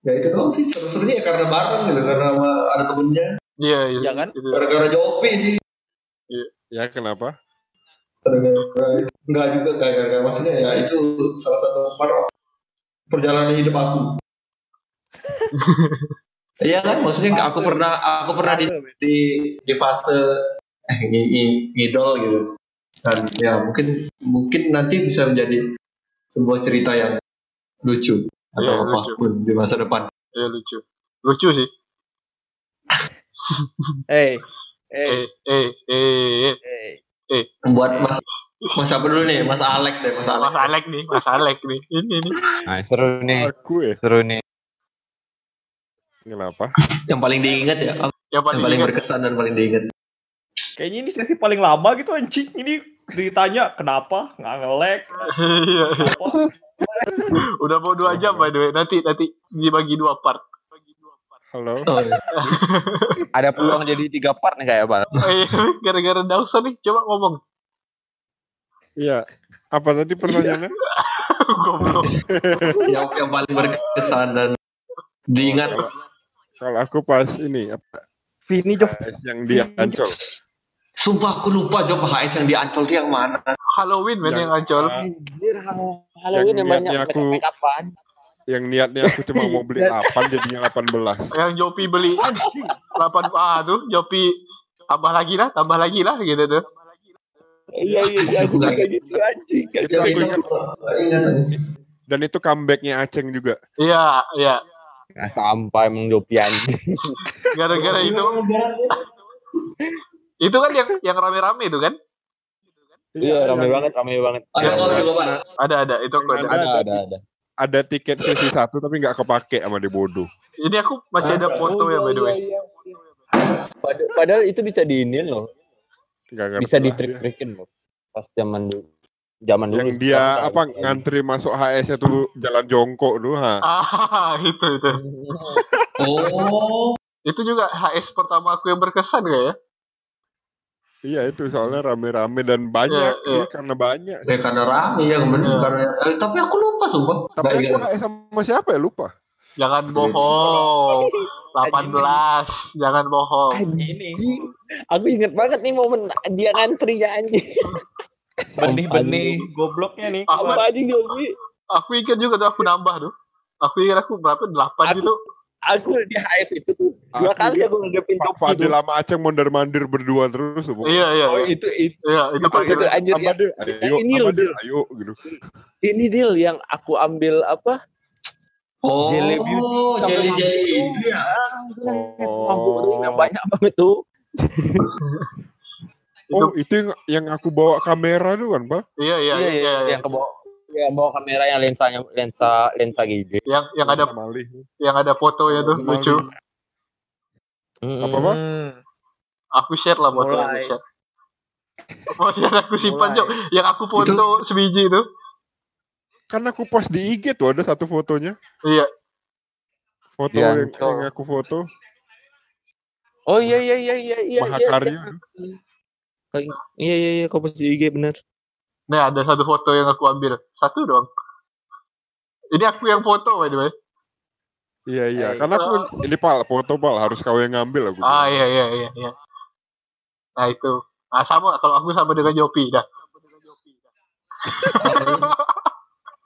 ya itu doang sih seru-serunya ya karena bareng gitu karena sama ada temennya Iya, iya. Iya kan? Itu. gara-gara Jopi sih Ya kenapa? gara-gara enggak juga kayak gara-gara maksudnya ya itu salah satu part of perjalanan hidup aku <laughs> Iya kan, maksudnya Fase. aku pernah aku pernah di di, di fase eh, ngi- ngi- ngidol gitu dan ya mungkin mungkin nanti bisa menjadi sebuah cerita yang lucu atau Iya, lucu. di masa depan. Iya, lucu. Lucu sih. <laughs> Eh, eh, Eh, eh, eh, eh. eh. Buat mas mas apa dulu nih, Mas Alex deh, Mas Alex. Mas Alek nih, Mas Alek nih. Ini nih. Nah, seru nih. Aku ya. Seru nih. Kenapa? Yang paling diingat ya. Yang paling, Yang paling berkesan dan paling diingat. Kayaknya ini sesi paling lama gitu anjing. Ini ditanya kenapa nggak nge-lag, Iya, iya. <laughs> Udah mau dua jam by the way. Nanti nanti dibagi dua part. Halo. Oh, iya. <laughs> Ada peluang jadi tiga part nih kayak bang. Eh, Gara-gara Dawson nih, coba ngomong. Iya. Apa tadi pertanyaannya? <laughs> Goblok. yang, yang paling berkesan dan diingat. Kalau- Kalau aku pas ini apa Vini Jov. Yang dia ancol. Sumpah aku lupa job HS yang di Ancol tuh yang mana. Halloween men Yang- yang ancol. Anjir, Halloween yang, banyak niatnya aku- make upan. Yang niatnya aku cuma mau beli <laughs> 8 jadinya 18. Yang Jopi beli 8 ah tuh Jopi tambah lagi lah, tambah lagi lah gitu tuh. Iya iya iya aku juga gitu anjing. Itu aku ingat. Dan itu comebacknya Aceng juga. Iya, iya. Nah, sampai emang Jopi anjing. <laughs> Gara-gara itu <laughs> itu kan yang yang rame-rame itu kan? Iya rame yang- banget rame banget. Ada Pak. Ada ada itu aku ada. Ada, Ada ada. ada ada. Ada tiket sesi satu tapi nggak kepake sama dia bodoh. Ini aku masih ada foto ya by the way. iya, Padahal, padahal itu bisa diinin loh, bisa lah ditrik-trikin loh. Pas zaman dulu, zaman dulu. Yang dia apa ngantri masuk HS itu jalan jongkok dulu ha. <laughs> Ah, itu itu. Oh, Itu juga HS pertama aku yang berkesan gak ya? Iya itu soalnya rame-rame dan banyak Iya, sih iya. karena banyak. ya karena rame ya bener. Iya. Karena, eh, tapi aku lupa sumpah. Tapi aku ingat. HS sama siapa ya lupa. Jangan bohong. 18, jangan bohong. Ini. Aku inget banget nih momen dia ngantri ya anjing. benih-benih gobloknya nih. Apa? Apa anjing? Aku ingat juga tuh aku nambah tuh. Aku ingat aku berapa? 8 Aku- gitu. Aku di HS itu tuh dua Aku kali aku ngadepin Pak Jopi Fadil sama Aceng mondar-mandir berdua terus tuh. Iya, iya, Oh iya. itu itu Iya, itu Itu paling itu anjir Sama ya. ayo, ini Dil. ayo gitu. Ini deal yang aku ambil apa? Oh, Jelly beauty jelly jelly itu ya. Mampu tuh yang banyak banget tuh. Oh, itu yang, yang aku bawa kamera tuh kan, Pak? Iya, iya, iya. iya, iya. yang ke yang bawa kamera yang lensanya lensa lensa gede. Yang yang ada Sama Ali. yang ada fotonya tuh Sama lucu. Ali. Apa, Pak? Hmm. Aku share lah. Mulai. aku share. Oh, yang aku simpan. Cok. Yang aku foto sebiji itu. Kan aku post di IG tuh ada satu fotonya. Iya. Foto Iya, yang, Cok. yang aku foto. Oh iya iya iya iya iya. Mahakarya. Iya iya iya, iya kau pasti IG bener. Nah, ada satu foto yang aku ambil. Satu doang. Ini aku yang foto, by the way. Iya, iya. Eh, Karena aku, ini Pal, foto Pal. Harus kau yang ngambil aku. Ah, iya, iya, iya, iya. Nah, itu. Nah, sama. Kalau aku sama dengan Jopi, dah.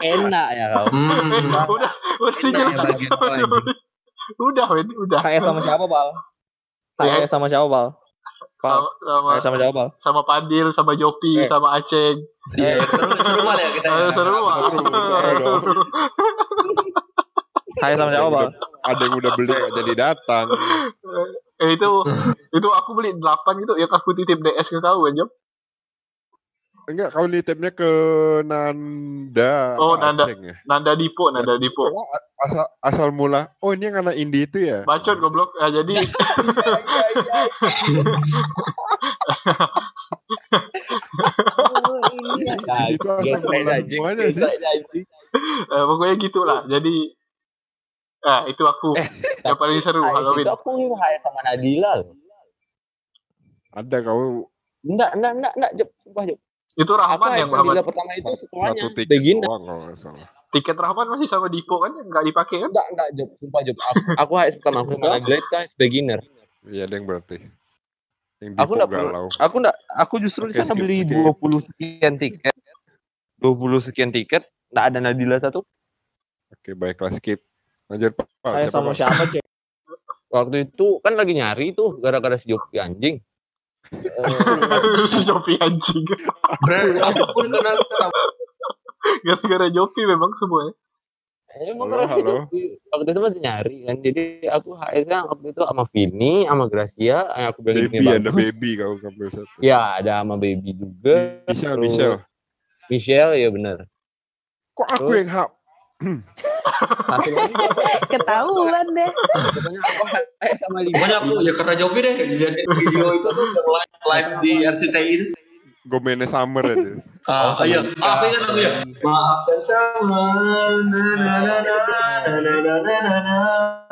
Enak ya kau. Hmm. udah, udah Enak ya. Udah, Wen, udah. HS sama siapa, Bal? Ya. HS sama siapa, Bal? Bal. Sama, sama, sama siapa, Bal? sama Padil, sama Jopi, Eh. sama Aceng. Iya, seru seru mal ya kita. Eh, seru, dong. HS sama siapa, Bal? Ada yang udah beli gak jadi datang. Eh, itu, itu aku beli 8 gitu, yang aku titip DS ke kau, kan, Jom? Enggak, kau nitipnya ke Nanda. Oh, Nanda. Aceng ya? Nanda Dipo, Nanda Dipo. Asal, asal mula, oh ini yang anak indie itu ya? Bacot goblok. Ya, jadi Nah, <laughs> Di situ asal mula semuanya sih. eh, pokoknya gitulah. Jadi Nah, itu aku Eh, yang paling seru Halloween. Itu aku HS sama Nadila loh. Ada kau Enggak, enggak, enggak, enggak, Jep. Sumpah, Jep. Itu Rahman HS yang Rahman. Nadila pertama itu setelahnya. satu tiket Beginner. doang kalau nggak salah. Tiket Rahman masih sama Dipo kan yang nggak dipakai kan? Enggak, enggak, Jep. Sumpah, Jep. Aku, aku HS pertama, aku sama Nadila itu HS beginner. Iya, ada yang berarti. Yang Aku nggak galau. Aku enggak, aku justru di sana beli skip. 20 sekian tiket. 20 sekian tiket, enggak ada Nadila satu. Oke, baiklah skip. Lanjut Pak. Siapa, sama siapa, Cek? Waktu itu kan lagi nyari tuh gara-gara si Jopi anjing. Eh, <laughs> si Jopi anjing. Aku pun kenal sama Gara-gara Jopi memang semuanya. Halo, kalau si halo. Jopi waktu itu masih nyari kan. Jadi aku HS-nya waktu itu sama Vini, sama Gracia, yang aku bilang Baby, ini ada bagus. baby kau ngambil satu. Ya, ada sama Baby juga. Michelle, Michelle. Michelle ya bener. Kok aku Terus- yang hap? <clears throat> Satu lagi ketahuan deh. Pokoknya apa? Sama lima. Pokoknya aku ya karena Jopi deh lihat video itu tuh live live di RCTI itu. Gomene Summer ya. Ah, oh, iya. Apa kan namanya? Maafkan sama.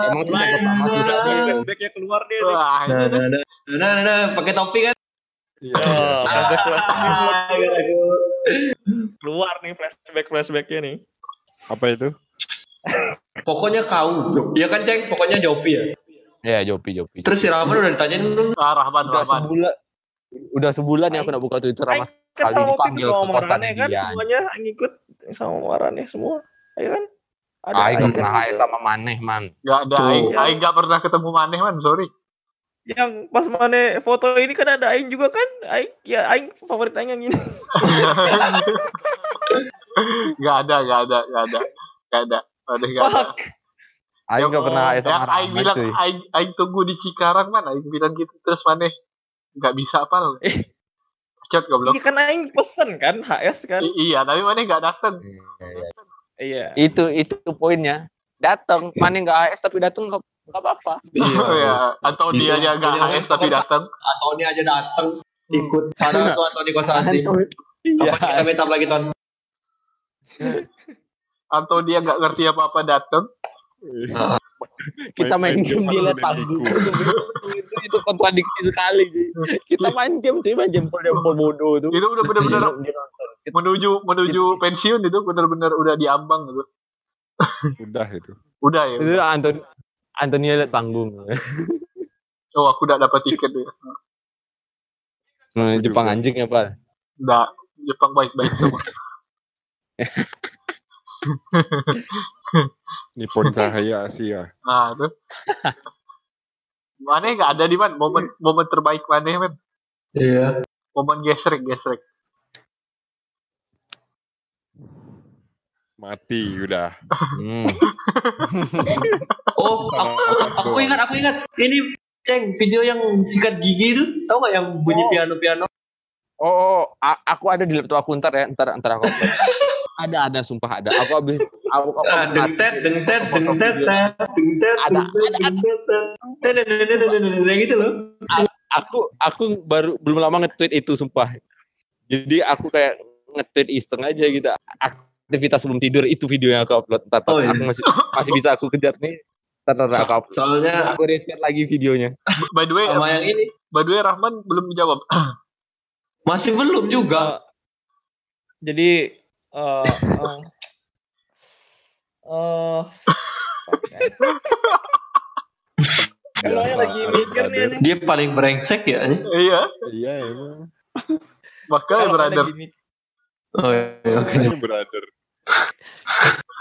Emang sudah pertama sih flashbacknya keluar deh. Nah, nah, pakai topi kan? Iya. Keluar nih flashback flashbacknya nih. Apa itu? Pokoknya kau, Iya kan ceng, pokoknya Jovi ya. Ya, Jopi Jopi. Terus si Rahman udah ditanyain belum? ah, Rahman, udah Rahman. sebulan udah sebulan ya aku nak buka Twitter sama Kan Kali sama waktu dipanggil sama Marane kan dia. semuanya ngikut sama Marane semua. Ayo kan? Ada Aing gak kan pernah gitu. hai sama Maneh man. Gak ada, Tuh. Aing, Aing gak pernah ketemu Maneh man, sorry. Yang pas Mane foto ini kan ada Aing juga kan? Aing ya Aing favorit Aing yang ini. <laughs> gak ada, gak ada, gak ada, gak ada. Ada, gak ada. Fuck. Aing gak pernah hai Yang sama Aing bilang. Aing, Aing tunggu di Cikarang man, Aing bilang gitu, terus Maneh gak bisa apal. <laughs> Eh. Chat goblok. Iya kan Aing pesen kan HS kan? I- iya, tapi Maneh gak dateng. Iya. Itu itu poinnya. Datang, Maneh gak HS tapi datang gak gak apa-apa. Oh ya, atau Itu dia aja gak punya HS tapi kosan. dateng. Antoni aja dateng ikut sana <laughs> tuh Antoni Kosasi. Iya. Kapan kita up lagi Ton? <laughs> Atau dia gak ngerti apa-apa dateng. Kita main Main- main game game panggung. deniku. <laughs> itu, itu kontradiksi sekali. Kita main game cuy, main jempol-jempol bodoh tuh. Itu udah. Kita- menuju menuju pensiun itu bener-bener udah diambang gitu. Udah itu. Udah ya. Itu Anton Antonia liat panggung. Oh, aku udah dapat tiket ya. Nah, Jepang anjing apa? Udah Jepang baik-baik semua. <laughs> <laughs> Nippon Cahaya Asia. Nah, itu. Mana nggak ada di man momen momen terbaik mana man Iya. momen gesrek gesrek Mati udah. Hmm. <laughs> Oh, aku, aku, aku ingat, aku ingat. Ini Ceng, video yang sikat gigi itu, tahu nggak yang bunyi Oh. piano-piano? Oh, oh, a- aku ada di laptop aku ntar ya, ntar ntar aku. <laughs> ada ada sumpah ada. Aku habis aku aku ah, dengtet dengtet dengtet dengtet ada ada gitu loh. Aku aku baru belum lama nge-tweet itu sumpah. Jadi aku kayak nge-tweet iseng aja gitu. Aktivitas sebelum tidur itu video yang aku upload. Tata, oh, iya. aku masih masih bisa aku kejar nih. Tata, tata, aku upload. Soalnya aku recheck lagi videonya. By the way, sama yang ini. By the way, Rahman belum menjawab. Masih belum juga. Eh, jadi eh eh eh, man. Kalau Biasa, yang lagi mikir nih, brother. nih. Dia paling brengsek ya. iya Iya emang. <laughs> makanya Kalau brother lagi mikir. Oh iya, oke. Makanya brother.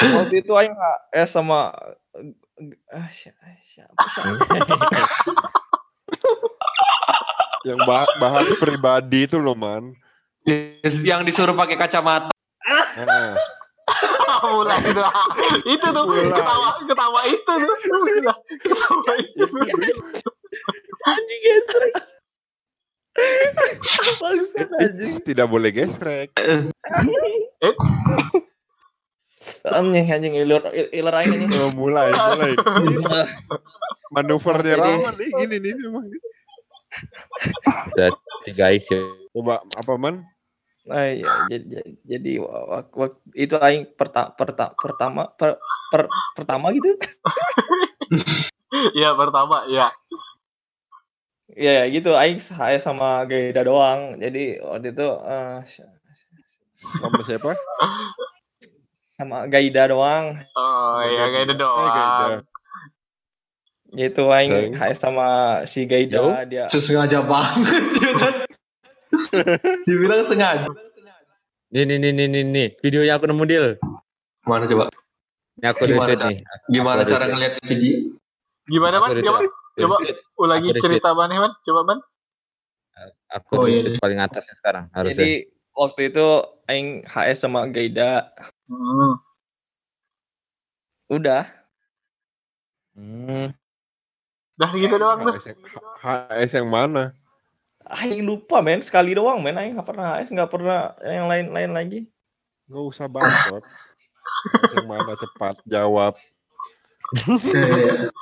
<laughs> waktu itu aing eh sama eh, siapa siapa siapa Yang bah- bahas pribadi itu loh man. Yang disuruh pakai kacamata. Ah, mulai <laughs> itu itu tuh Mulai. ketawa ketawa itu tuh ketawa itu Anjing gesrek. anjing tidak boleh gesrek. anjing anjing iler iler aing anjing Oh, mulai, mulai. Manuvernya Rahman nih gini nih memang. Jadi guys ya. Coba apa man? Ah, iya, jadi, jadi wak- wak- itu aing perta, perta, pertama per, per- pertama gitu ya pertama ya ya gitu aing saya sama Gaida doang jadi waktu itu eh, Sama siapa? sama Gaida doang oh ya kayak itu Eh, Gaida. doang gitu aing Ceng. hai sama si Gaida Yo. dia Sengaja banget. <laughs> <laughs> Dibilang sengaja. Nih nih nih nih nih nih. Videonya aku nemu deal. Mana coba? Ini aku Gimana, Cak? nih. Gimana Aku cara ngeliat video? gimana man coba coba ulangi Aku cerita mana man coba man Aku Oh, iya, retweet paling atasnya sekarang harusnya. jadi waktu itu aing HS sama Gaida hmm. udah Hmm. dah gitu doang tuh HS yang, HS yang mana? Aing lupa men sekali doang men aing nggak pernah HS nggak pernah yang lain-lain lagi Nggak usah bacot. yang mana cepat jawab. Iya, <laughs>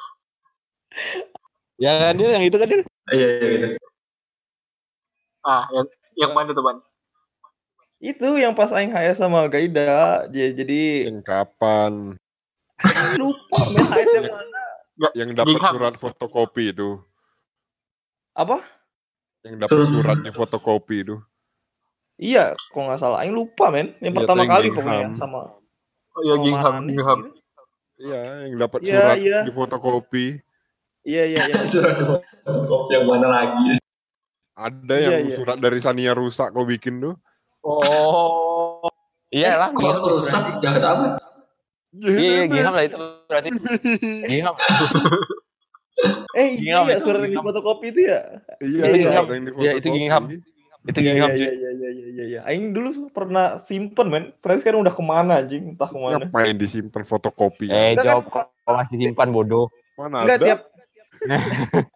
Ya kan dia yang itu kan dia. iya, iya, gitu. Ah, yang yang mana tuh, Ban? Itu yang pas aing HS sama Gaida. J- Jadi Yang kapan? lupa men HS yang mana. Yang dapat surat fotokopi itu. Apa? Yang dapat Surat- suratnya fotokopi itu. Iya, kok nggak salah. Aing lupa men. Yang Iya, pertama yang kali Gingham. pokoknya sama Oh, ya Gingham, Gingham. gitu. Iya, yang dapat Iya, surat iya. di fotokopi. Iya iya iya. <laughs> Surat fotokopi yang mana lagi? Ada Iya, yang iya. surat dari Sania rusak kau bikin tuh. Oh. Iya lah. Kok rusak? Jahat amat. Iya, iya, Gingham lah itu berarti. <laughs> Gingham. <laughs> Eh Gingham iya itu, surat yang di Gingham. fotokopi itu ya. Iya, Iya, yang di Iya, itu. Gingham. Itu Iya Gingham iya iya iya iya iya iya. Aing dulu pernah simpen men. Terus sekarang udah ke mana anjing? Entah ke mana. Ngapain disimpan fotokopi? Eh, Enggak, jawab kok kok masih simpan bodoh. Mana Enggak ada? tiap <laughs>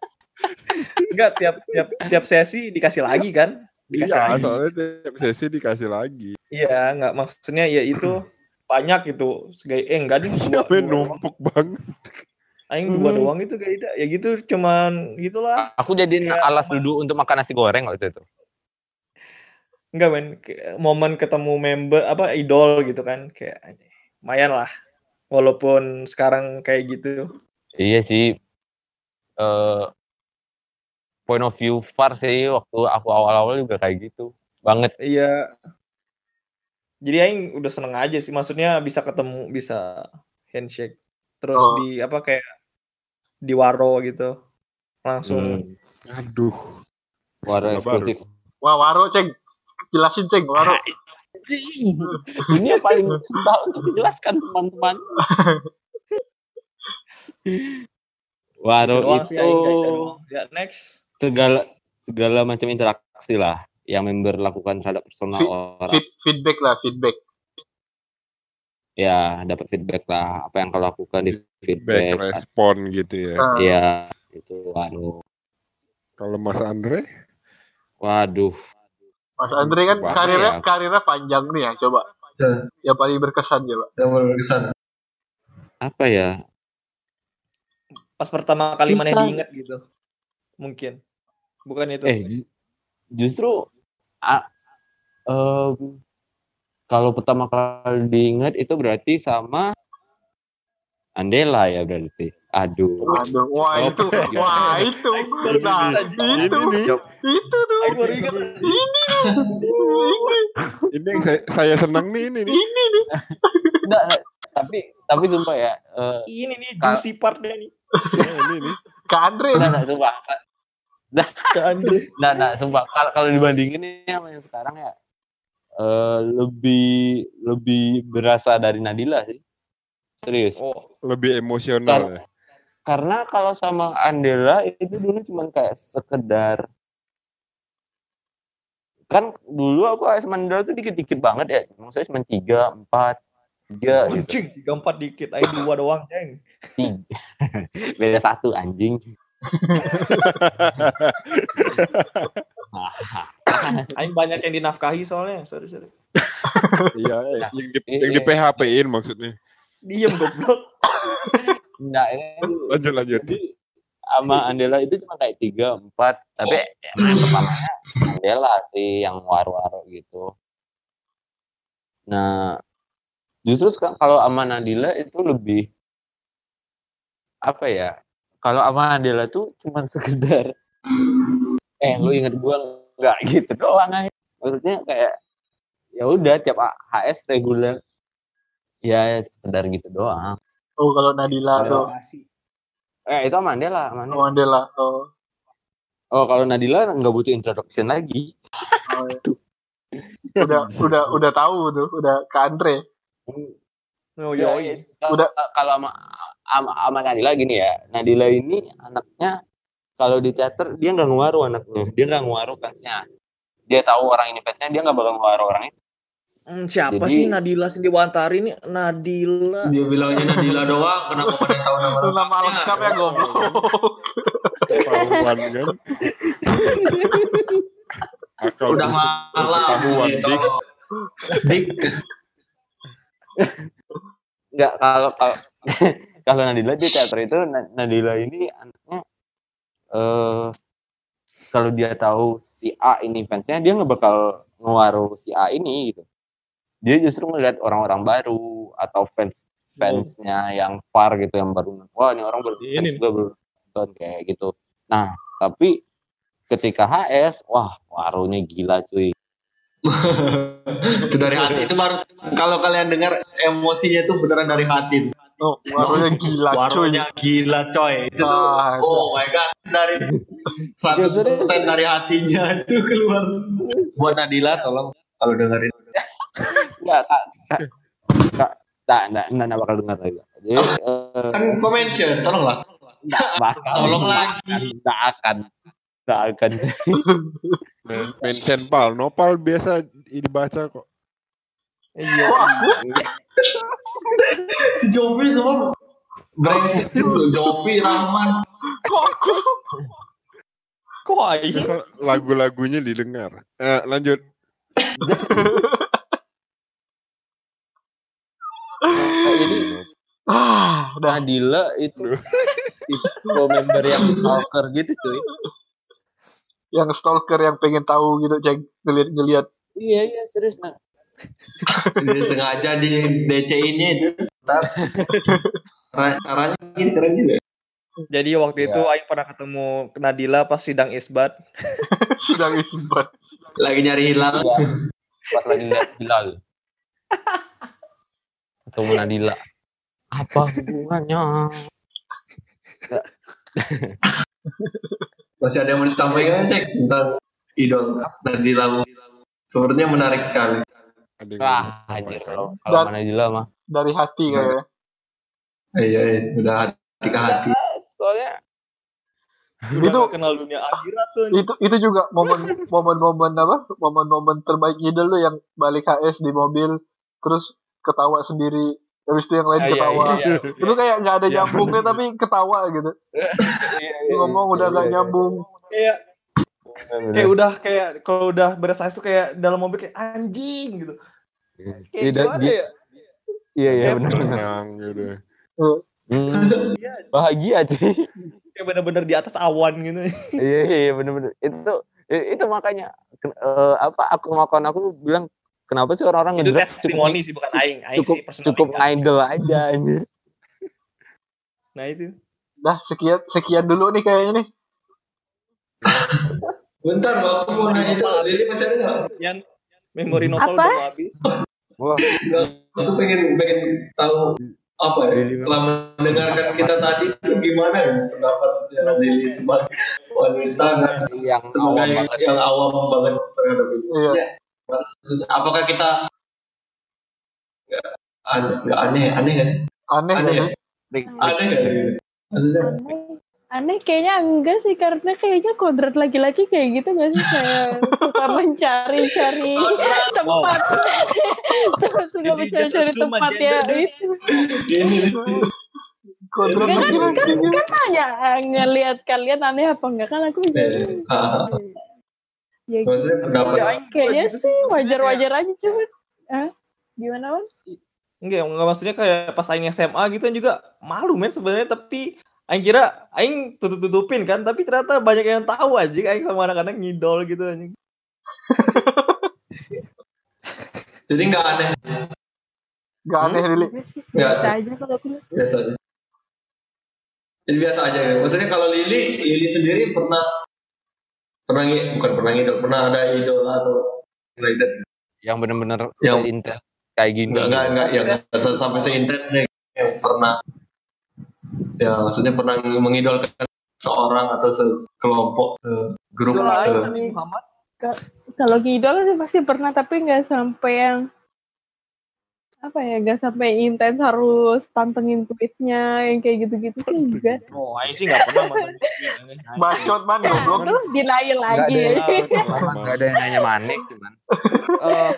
Enggak tiap tiap tiap sesi dikasih lagi kan? Dikasih Iya, lagi. soalnya tiap sesi dikasih lagi. Iya, enggak maksudnya ya itu banyak gitu. Eh enggak dua doang. numpuk banget. Aing dua Hmm. doang itu Gaida. Ya gitu cuman gitulah. Aku jadiin Kayak alas duduk untuk makan nasi goreng waktu itu. Enggak men, Kayak momen ketemu member apa idol gitu kan kayak lumayan lah. Walaupun sekarang kayak gitu. Iya sih. Eh point of view far sih waktu aku awal-awal juga kayak gitu. Banget. Iya. Jadi aing udah seneng aja sih. Maksudnya bisa ketemu, bisa handshake. Terus Oh. di apa kayak di waro gitu. Langsung Hmm. Aduh. Waro eksklusif. Wah, Waro, Ceng. Jelasin, Ceng, Waro. Ini yang paling susah untuk dijelaskan teman-teman. Waro doang itu. Ya next. segala segala macam interaksi lah yang member lakukan terhadap personal Fi- orang. Feed, feedback lah, feedback. Ya, dapat feedback lah apa yang kau lakukan di Back feedback. respon gitu ya. Ah. Iya, itu Waro. Kalau Mas Andre, Waduh, Mas Andre kan Banyak karirnya ya. karirnya panjang nih ya, coba. Ya, Yang paling berkesan coba. yang mau berkesan. apa ya? Pas pertama kali mana diingat gitu. Mungkin. Bukan itu. Eh, ju- justru a- em, kalau pertama kali diingat itu berarti sama Andela ya berarti. Aduh. Waduh, wah Oh, itu, iya. wah itu, nah itu, ini nih, itu tuh, ini, ini, ini yang saya, saya senang nih ini nih. ini nih. Enggak, tapi tapi sumpah ya. eh, Ini nih juicy partnya nih. Nah, ini nih. Ke Andre, enggak, enggak, sumpah. Ke Andre. Enggak, enggak, sumpah. Kalau kalau dibandingin nih sama yang sekarang ya eh, lebih lebih berasa dari Nadila sih. Serius. Oh, Lebih emosional ya. Karena kalau sama Andela itu dulu cuman kayak sekedar kan dulu aku sama Andela tuh dikit-dikit banget ya. Maksudnya cuma tiga, empat, tiga gitu. anjing tiga empat dikit. Aing dua doang, ceng. Tiga. <laughs> Beda satu anjing. <laughs> Aing banyak yang dinafkahi soalnya. Sorry, sorry. <laughs> Iya, eh, Nah, yang di, yang di. PHP-in maksudnya. Diem goblok. Nah, ini <laughs> Lanjut lanjut. jadi sama Andela itu cuma kayak tiga, empat. Tapi emang yang pertamanya Andela sih yang waru-waru gitu. Nah, justru sekarang kalau sama Nadila itu lebih apa ya? Kalau sama Nadila tuh cuma sekedar eh lu inget gua nggak <laughs> gitu doang aja. Maksudnya kayak ya udah tiap HS reguler ya sekedar gitu doang. oh kalau Nadila tuh. Eh itu sama Andela, sama Andela. oh Mandela, oh, Oh kalau Nadila nggak butuh introduction lagi. oh ya. udah, udah, udah tahu tuh, udah ke Andre. Oh, Ya, yoi. ya, kalau- Udah. kalau sama, sama Nadila gini ya, Nadila ini anaknya kalau di teater dia nggak ngewaru anaknya, dia nggak ngewaru fansnya. Dia tahu orang ini fansnya, dia nggak bakal ngewaru orang itu. Hmm, siapa Jadi- sih Nadila Sindiwantari ini? Nadila. Dia bilangnya Nadila doang, kenapa pada tahu nama Lu nama lengkapnya goblok. Ketahuan kan. Akal Udah busuk malam ketahuan gitu. dik. Dik. nggak kalau kalau <laughs> kalau Nadila di teater itu Na- Nadila ini anaknya eh kalau dia tahu si A ini fansnya dia nggak bakal ngewaru si A ini gitu. Dia justru ngeliat orang-orang baru atau fans fansnya yang far gitu yang baru. Wah ini orang baru Ini fans gue baru nonton kayak gitu. Nah tapi ketika HS wah warunya gila cuy. <laughs> Itu dari hati. Itu baru kalau kalian dengar emosinya itu beneran dari hati Oh, warungnya <laughs> gila cuy. warungnya gila coy itu tuh Ah, oh my god dari 100% dari hatinya itu keluar buat Nadila tolong kalau dengerin Enggak, kak, kak, tak, enggak, enggak, enggak bakal dengar lagi. Jadi, eh, kan gue mention tolonglah enggak bakal. Tolong enggak lagi. akan, Enggak akan. Enggak akan. Men- Mention pal, nopal biasa dibaca kok. Iya. Si Jovi semua brengsek Jovi Rahman Kok aku? Kok? Biasa Lagu-lagunya didengar. Eh, lanjut. Nah, <laughs> jadi Ah, dah. Nadila itu itu member yang stalker gitu cuy. Yang stalker yang pengen tahu gitu, cek ngeliat-ngeliat. Iya, iya, serius. Nah. Ini sengaja di DC-nya itu Ntar. Cara- caranya gini keren juga Jadi waktu itu aing pernah ketemu Nadila pas sidang isbat. <laughs> Sedang isbat. lagi nyari hilal Iya. Pas lagi lihat Bilal. Ketemu Nadila. Apa hubungannya? <laughs> masih ada yang mau disampaikan cek tentang idol Nadila sepertinya menarik sekali Ada yang Wah, mau anjir. Kalau kalau Dan- sama Nadila mah. Dari hati kayaknya. iya iya udah hati ke hati Soalnya Udah Itu- kenal dunia akhirat tuh. Itu itu juga momen momen-momen apa? Momen-momen terbaik idol lo yang balik HS di mobil terus ketawa sendiri. Habis itu yang lain Ah, iya, ketawa. iya, iya. Itu kayak nggak ada Iya. nyambungnya tapi ketawa gitu. <laughs> Ngomong udah nggak nyambung. Kayak kayak udah kayak kalau udah beres HS tuh kayak dalam mobil kayak anjing gitu. Kayak Tidak, gimana ya? Iya, iya benar. Tenang gitu. Hmm, bahagia cuy. Kayak bener-bener di atas awan gitu. iya iya iya, bener-bener itu itu makanya eh, apa aku makan aku bilang kenapa sih orang-orang itu testimoni sih bukan aing. Aing cukup sih personal cukup idol aja anjir Nah itu. Dah sekian sekian dulu nih kayaknya nih. <laughs> bentar aku mau nanya itu Lili ada nggak Yang memori Apa? udah habis. wah. Aku pengen pengen tahu apa ya setelah mendengarkan kita tadi itu gimana ya pendapatnya Lili sebagai wanita dan yang awam sebagai banget. yang awam banget terhadap itu Iya. Ya, apakah kita nggak aneh nggak aneh aneh nggak sih? Aneh aneh gak ya? sih? aneh maksudnya aneh. Aneh kayaknya enggak sih karena kayaknya kodrat laki-laki kayak gitu gak sih? Kayak suka mencari-cari <laughs> tempat. <laughs> Suka Jadi mencari-cari tempat ya itu. Ini Kodrat kan, laki-laki kan, gitu. kan nanya eh, ngelihat kalian aneh apa enggak? Kan aku jadi Ah, ya maksudnya pendapat Ya, aing juga kayaknya gitu sih wajar-wajar aja cuman ah gimana man kayak- Enggak, enggak maksudnya kayak pas aing SMA gitu kan juga malu men sebenarnya tapi aing kira aing tutup-tutupin kan tapi ternyata banyak yang tahu aja aing sama anak-anak ngidol gitu anjing. <laughs> jadi nggak aneh. Gak aneh Lili. Sih Enggak biasa aja kalau aku biasa aja. Jadi biasa aja ya. Maksudnya kalau Lili Lili sendiri pernah pernah ngi- bukan pernah ngidol pernah ada idol atau that? Yang bener-bener Yang- seintens kayak gini. Enggak enggak enggak yang nggak sa- sampai seintensnya yang pernah ya maksudnya pernah mengidolkan seorang atau sekelompok grup Idol aing se- Nabi Muhammad. kalau ngidol sih pasti pernah tapi nggak sampai yang apa ya nggak sampai intens harus pantengin tweetnya yang kayak gitu-gitu sih enggak Oh, aing sih enggak pernah mantan. <laughs> Bacot man goblok. tuh denial lagi ada. Mas. <laughs> Gak ada yang nanya manik cuman Eh,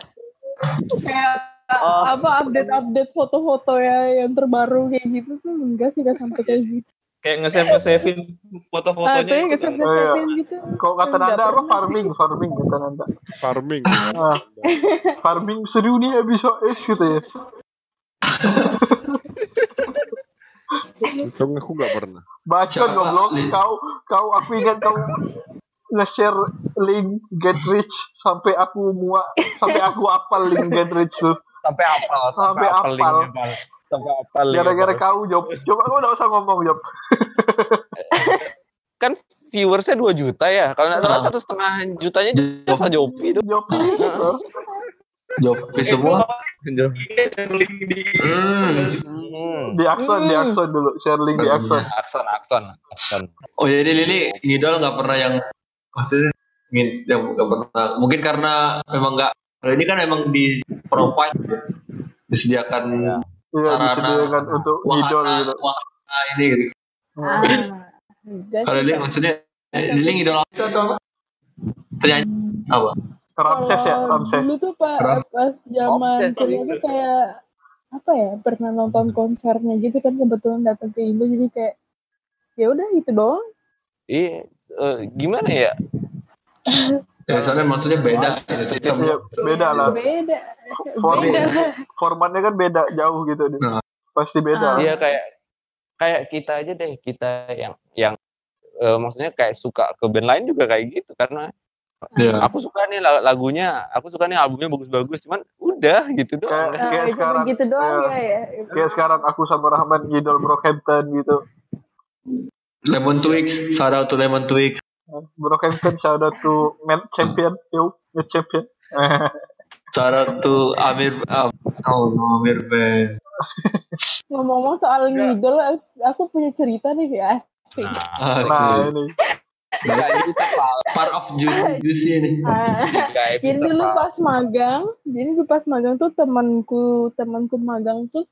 kayak Oh. apa update-update foto-foto ya yang terbaru kayak gitu tuh enggak sih nggak sampai kayak gitu kayak nge-save nge-savein ah foto-fotonya itu kan. sampai Oh, iya. savein gitu Kok kata Nanda apa farming, farming kata Nanda. Farming. Ah. Farming seru nih abis OS gitu ya. Untung aku nggak pernah. Bacot Siapa? goblok. Kau kau aku ingat kau nge-share link get rich sampai aku muak sampai aku apal link get rich tuh. Sampai apal, Sampai apal. Sampai apal. linknya, Gara-gara Pal. kau Job. Coba kau enggak usah ngomong Job. <laughs> kan viewersnya 2 juta ya. Kalau nggak salah Ah. satu setengah jutanya jasa Jopi itu. Job. <laughs> Jopi semua. link di Hmm. Hmm. Di akson, di Hmm. akson dulu. Share link di akson. Akson, akson, akson. Oh jadi Lili ngidol nggak pernah yang maksudnya yang nggak pernah. Mungkin karena memang nggak. Kalau ini kan memang di provide disediakan Iya, Sarana. disediakan untuk idol gitu. wahana ini gitu. Ah, Kalau Kak. maksudnya eh, Lili ngidol apa atau apa? Penyanyi apa? Ramses ya, Ramses. Dulu tuh Pak, Ram- pas zaman Ramses, tuh kayak apa ya pernah nonton konsernya gitu kan kebetulan datang ke Indo jadi kayak ya udah itu doang Iya, eh, gimana ya? <laughs> Ya soalnya maksudnya beda gitu sistem. Iya, beda lah. beda Form- beda Formatnya kan beda jauh gitu deh. Nah. Pasti beda. Ah. Iya kayak kayak kita aja deh, kita yang yang eh, maksudnya kayak suka ke band lain juga kayak gitu karena Iya. aku suka nih la- lagunya, aku suka nih albumnya bagus-bagus, cuman udah gitu doang. Kayak- Ah, kayak itu sekarang. gitu doang Iya. ya ya Kayak sekarang aku sama Rahman ngidol Brockhampton gitu. Lemon Twix, shout out to Lemon Twix. Brockhampton shout out to Matt Champion. Yo, Matt Champion. <laughs> Shout out to Amir um, oh no, Amir band. ngomong-ngomong soal ngidol aku punya cerita nih ya asik. Nah, nah, Asik. ini. Part of juicy juicy ini. Ah, nggak jadi dulu pal. pas magang jadi dulu pas magang tuh temanku temanku magang tuh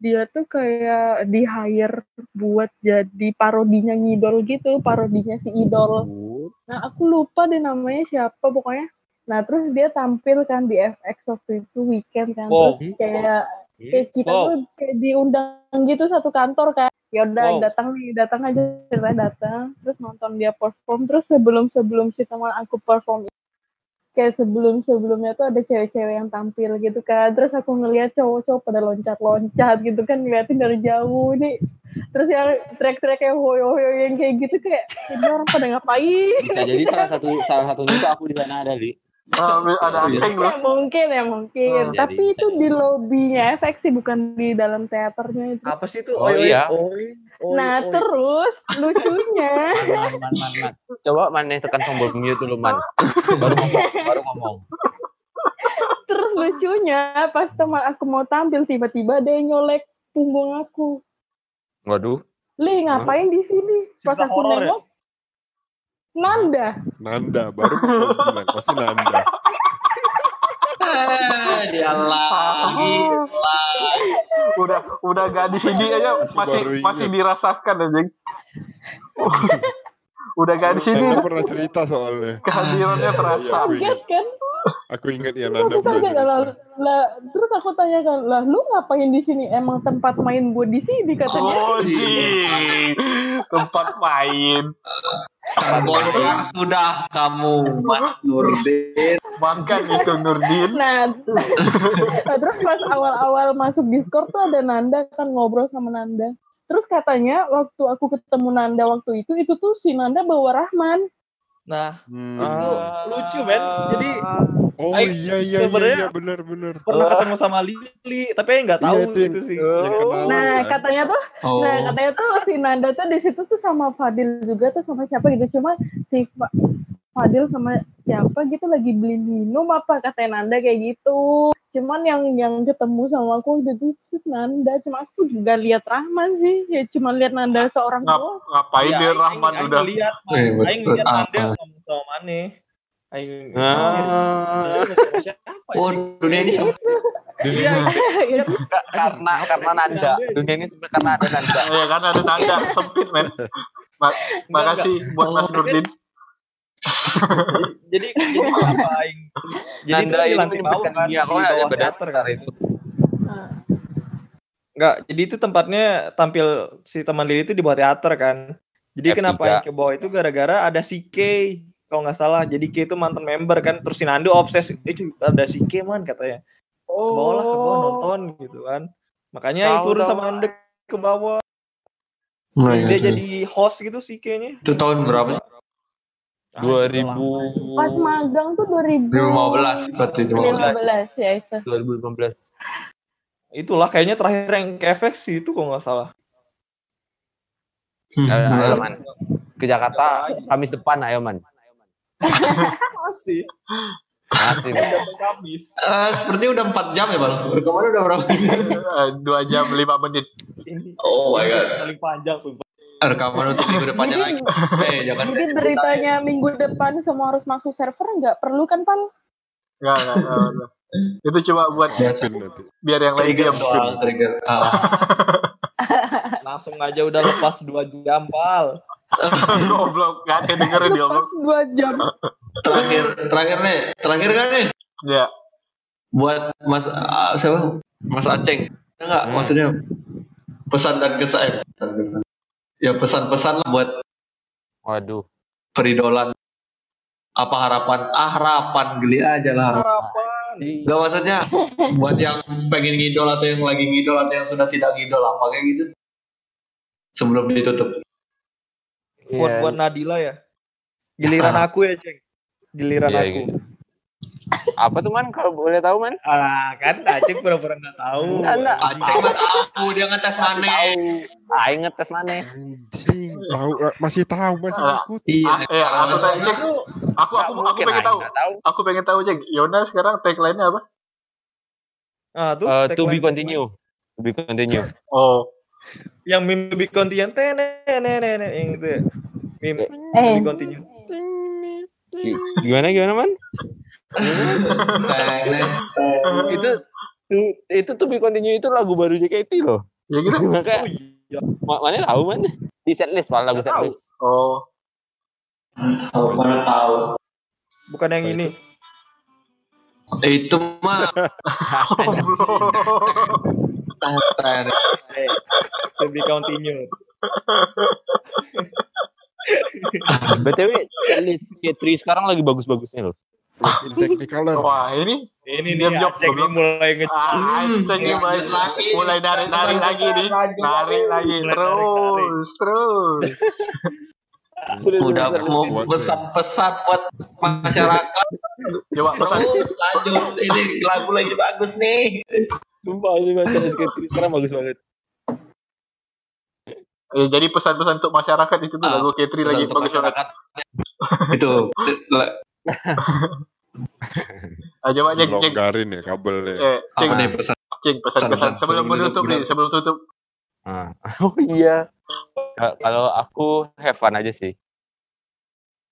dia tuh kayak di hire buat jadi parodinya ngidol gitu parodinya si idol. Nah aku lupa deh namanya siapa pokoknya. Nah terus dia tampil kan di FX waktu itu weekend kan. Wow. terus kayak kayak kita Wow. tuh kayak diundang gitu satu kantor kan. Ya udah Wow. datang nih datang aja kita datang. Terus nonton dia perform. Terus sebelum sebelum si teman aku perform kayak sebelum sebelumnya tuh ada cewek-cewek yang tampil gitu kan. Terus aku ngeliat cowok-cowok pada loncat-loncat gitu kan ngeliatin dari jauh nih. Terus yang track-track yang hoyo-hoyo yang kayak gitu kayak ini orang pada ngapain? Bisa jadi salah satu salah satunya itu aku di sana ada di. Ah, ada loh. ya mungkin ya mungkin. Hmm, tapi jadi- itu di lobbynya efek sih bukan di dalam teaternya itu. Apa sih itu? Oh, iya. oi, oi, nah oi. terus lucunya Man, man, man, man. Coba mana tekan tombol mute dulu man. Baru ngomong, baru ngomong. terus lucunya pas teman aku mau tampil tiba-tiba dia nyolek punggung aku Waduh. Li ngapain di sini pas aku ya? nengok Nanda Nanda baru bilang pasti Nanda. Dia <laughs> lagi. <laughs> udah udah gak di sini aja Masih masih dirasakan anjing. <laughs> udah gak di sini Nanda pernah cerita soalnya. kehadirannya Iya, terasa. aku kaget ingat. kan Aku ingat ya terus Nanda aku pernah tanya lah, lah terus aku tanyakan lah lu ngapain di sini emang tempat main gue di sini katanya Oh, jing. tempat main. Bongkar sudah kamu Mas Nurdin. Makan itu Nurdin. nah nah, terus pas awal-awal masuk Discord tuh ada Nanda kan ngobrol sama Nanda terus katanya waktu aku ketemu Nanda waktu itu itu tuh si Nanda bawa Rahman nah Hmm. Itu lucu, men. Jadi, Oh Aing iya iya iya, sebenarnya iya benar benar. pernah ketemu sama Lili tapi nggak tahu Iya, itu yang- itu sih Yang kenalan nah kan. katanya tuh Oh. Nah katanya tuh si Nanda tuh di situ tuh sama Fadil juga tuh sama siapa gitu cuma si Fa- Fadil sama siapa gitu lagi beli minum apa katanya Nanda kayak gitu cuman yang yang ketemu sama aku si Nanda cuma aku juga lihat Rahman sih ya cuma lihat Nanda seorang Ngap, doang ngapain Iya, dia Rahman Aing- udah. lihat Eh. Aing lihat? Nanda sama Mane Aing Ah. Nanda siapa Oh, ini? dunia ini sama. Iya, Gitu. karena karena Nanda. Dunia ini sebenarnya karena ada Nanda. Ya kan ada tanda sempit men. Ma- makasih buat Mas Nurdin. <laughs> jadi jadi kenapa Aing jadi itu Nanda kan di ini lantai bawah kan dunia. di bawah teater kan itu. Enggak, jadi itu tempatnya tampil si teman Lili itu di bawah teater kan. Jadi F3. kenapa yang ke bawah itu gara-gara ada si K kalau nggak salah. Jadi K itu mantan member kan. Terus si Nando obses, eh cuy, ada si K man katanya. Ke bawah lah, ke bawah nonton gitu kan. Makanya yang Tahu, turun sama Nando ke bawah. Nah, dia iya. jadi host gitu sih kayaknya Itu tahun berapa? sih? Ah, itu udah 2000 lama. Pas magang tuh 2000 2015 berarti 2015. 15 ya itu. 2015. itulah kayaknya terakhir yang ke FX sih itu kok nggak salah Hmm. Ayo, man. Ke Jakarta Kamis depan ayo man. <laughs> pasti Masih. Man. datang Kamis Eh, sepertinya udah 4 jam ya bang. Kemarin udah berapa? Eh, <laughs> Dua jam lima menit. ini Oh my god. paling panjang sumpah Rekaman untuk minggu depannya lagi. Eh jangan. Jadi beritanya minggu depan semua harus masuk server nggak perlu kan Pal? Enggak, enggak, enggak, enggak. Itu cuma buat. Mungkin nanti. biar yang lain diam. doang, trigger. Ah. <laughs> langsung aja udah lepas dua jam pal <laughs> Goblok, enggak ada dengerin dia Pas goblok. 2 jam. Terakhir, terakhir nih, terakhir kan nih. Ya, Buat Mas ah, siapa? Mas Aceng. Ada nggak? Hmm. Maksudnya pesan dan kesan. Ya pesan-pesan lah buat Waduh. peridolan. Apa harapan? Ah harapan geli aja lah. harapan Gak maksudnya buat yang pengen ngidol atau yang lagi ngidol atau yang sudah tidak ngidol apa kayak gitu. Sebelum ditutup. vote Iya. buat Nadila ya giliran aku ya ceng giliran Iya, aku gitu. Apa tuh man kalau boleh tahu man? ah kan Aceng pura-pura nggak tahu. Aceng mah tahu dia ngetes mana. Tahu. Aing ngetes mana? Anjing, tahu masih tahu masih Ah. ikut. Iya. ah, ya, aku tanya cek. Itu Aku aku aku pengen tahu. tahu. Aku pengen tahu cek. Yona sekarang tagline-nya apa? ah tuh Eh, to be tagline- continue. To be continue. Oh, yang meme to be continue tene nene yang itu ya. meme to Eh, be continue Gi- Gimana gimana man? <laughs> itu itu itu to be continue itu lagu baru JKT loh. ya gitu. <laughs> oh Makanya iya ma- mana tahu man? Di setlist malah lagu setlist. Oh, Tahu mana tahu. bukan yang ini Itu mah goblok. to be continue <laughs> BTW setlist K3 sekarang lagi bagus-bagusnya loh. Technicolor. Wah, ini ini nih Jok, Aceng nih goblok. mulai nge ah, anjing nih, lanjut Mas. lagi. mulai narik narik lagi nih. Narik lagi Mulai terus, terus. udah mau Buat pesan-pesan buat masyarakat Coba pesan terus lanjut ini lagu lagi bagus nih Sumpah ini K3 sekarang bagus banget. Ya, jadi pesan-pesan untuk masyarakat itu tuh Ah, lagu K3 lagi bagus banget. masyarakat itu <laughs> la- Ah, coba cek cek Longgarin ya kabelnya. eh cek nih pesan cek pesan-pesan sebelum menutup nih, sebelum tutup. Ah. <laughs> Oh iya. Ka- Kalau aku have fun aja sih.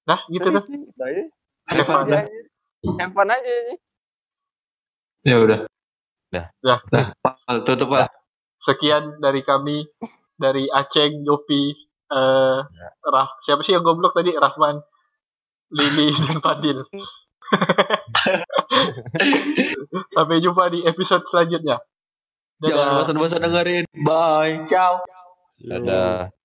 Nah, gitu dah. Gitu aja. Have fun. Aja. Have fun aja sih. ya udah Dah. Dah. dah Pal, tutup lah Sekian dari kami dari Aceng, Yopi, eh Rah, siapa sih yang goblok tadi? Rahman, Lili dan Fadil. <laughs> <laughs> Sampai jumpa di episode selanjutnya. jangan Dadah. bosan-bosan dengerin bye ciao. Dadah.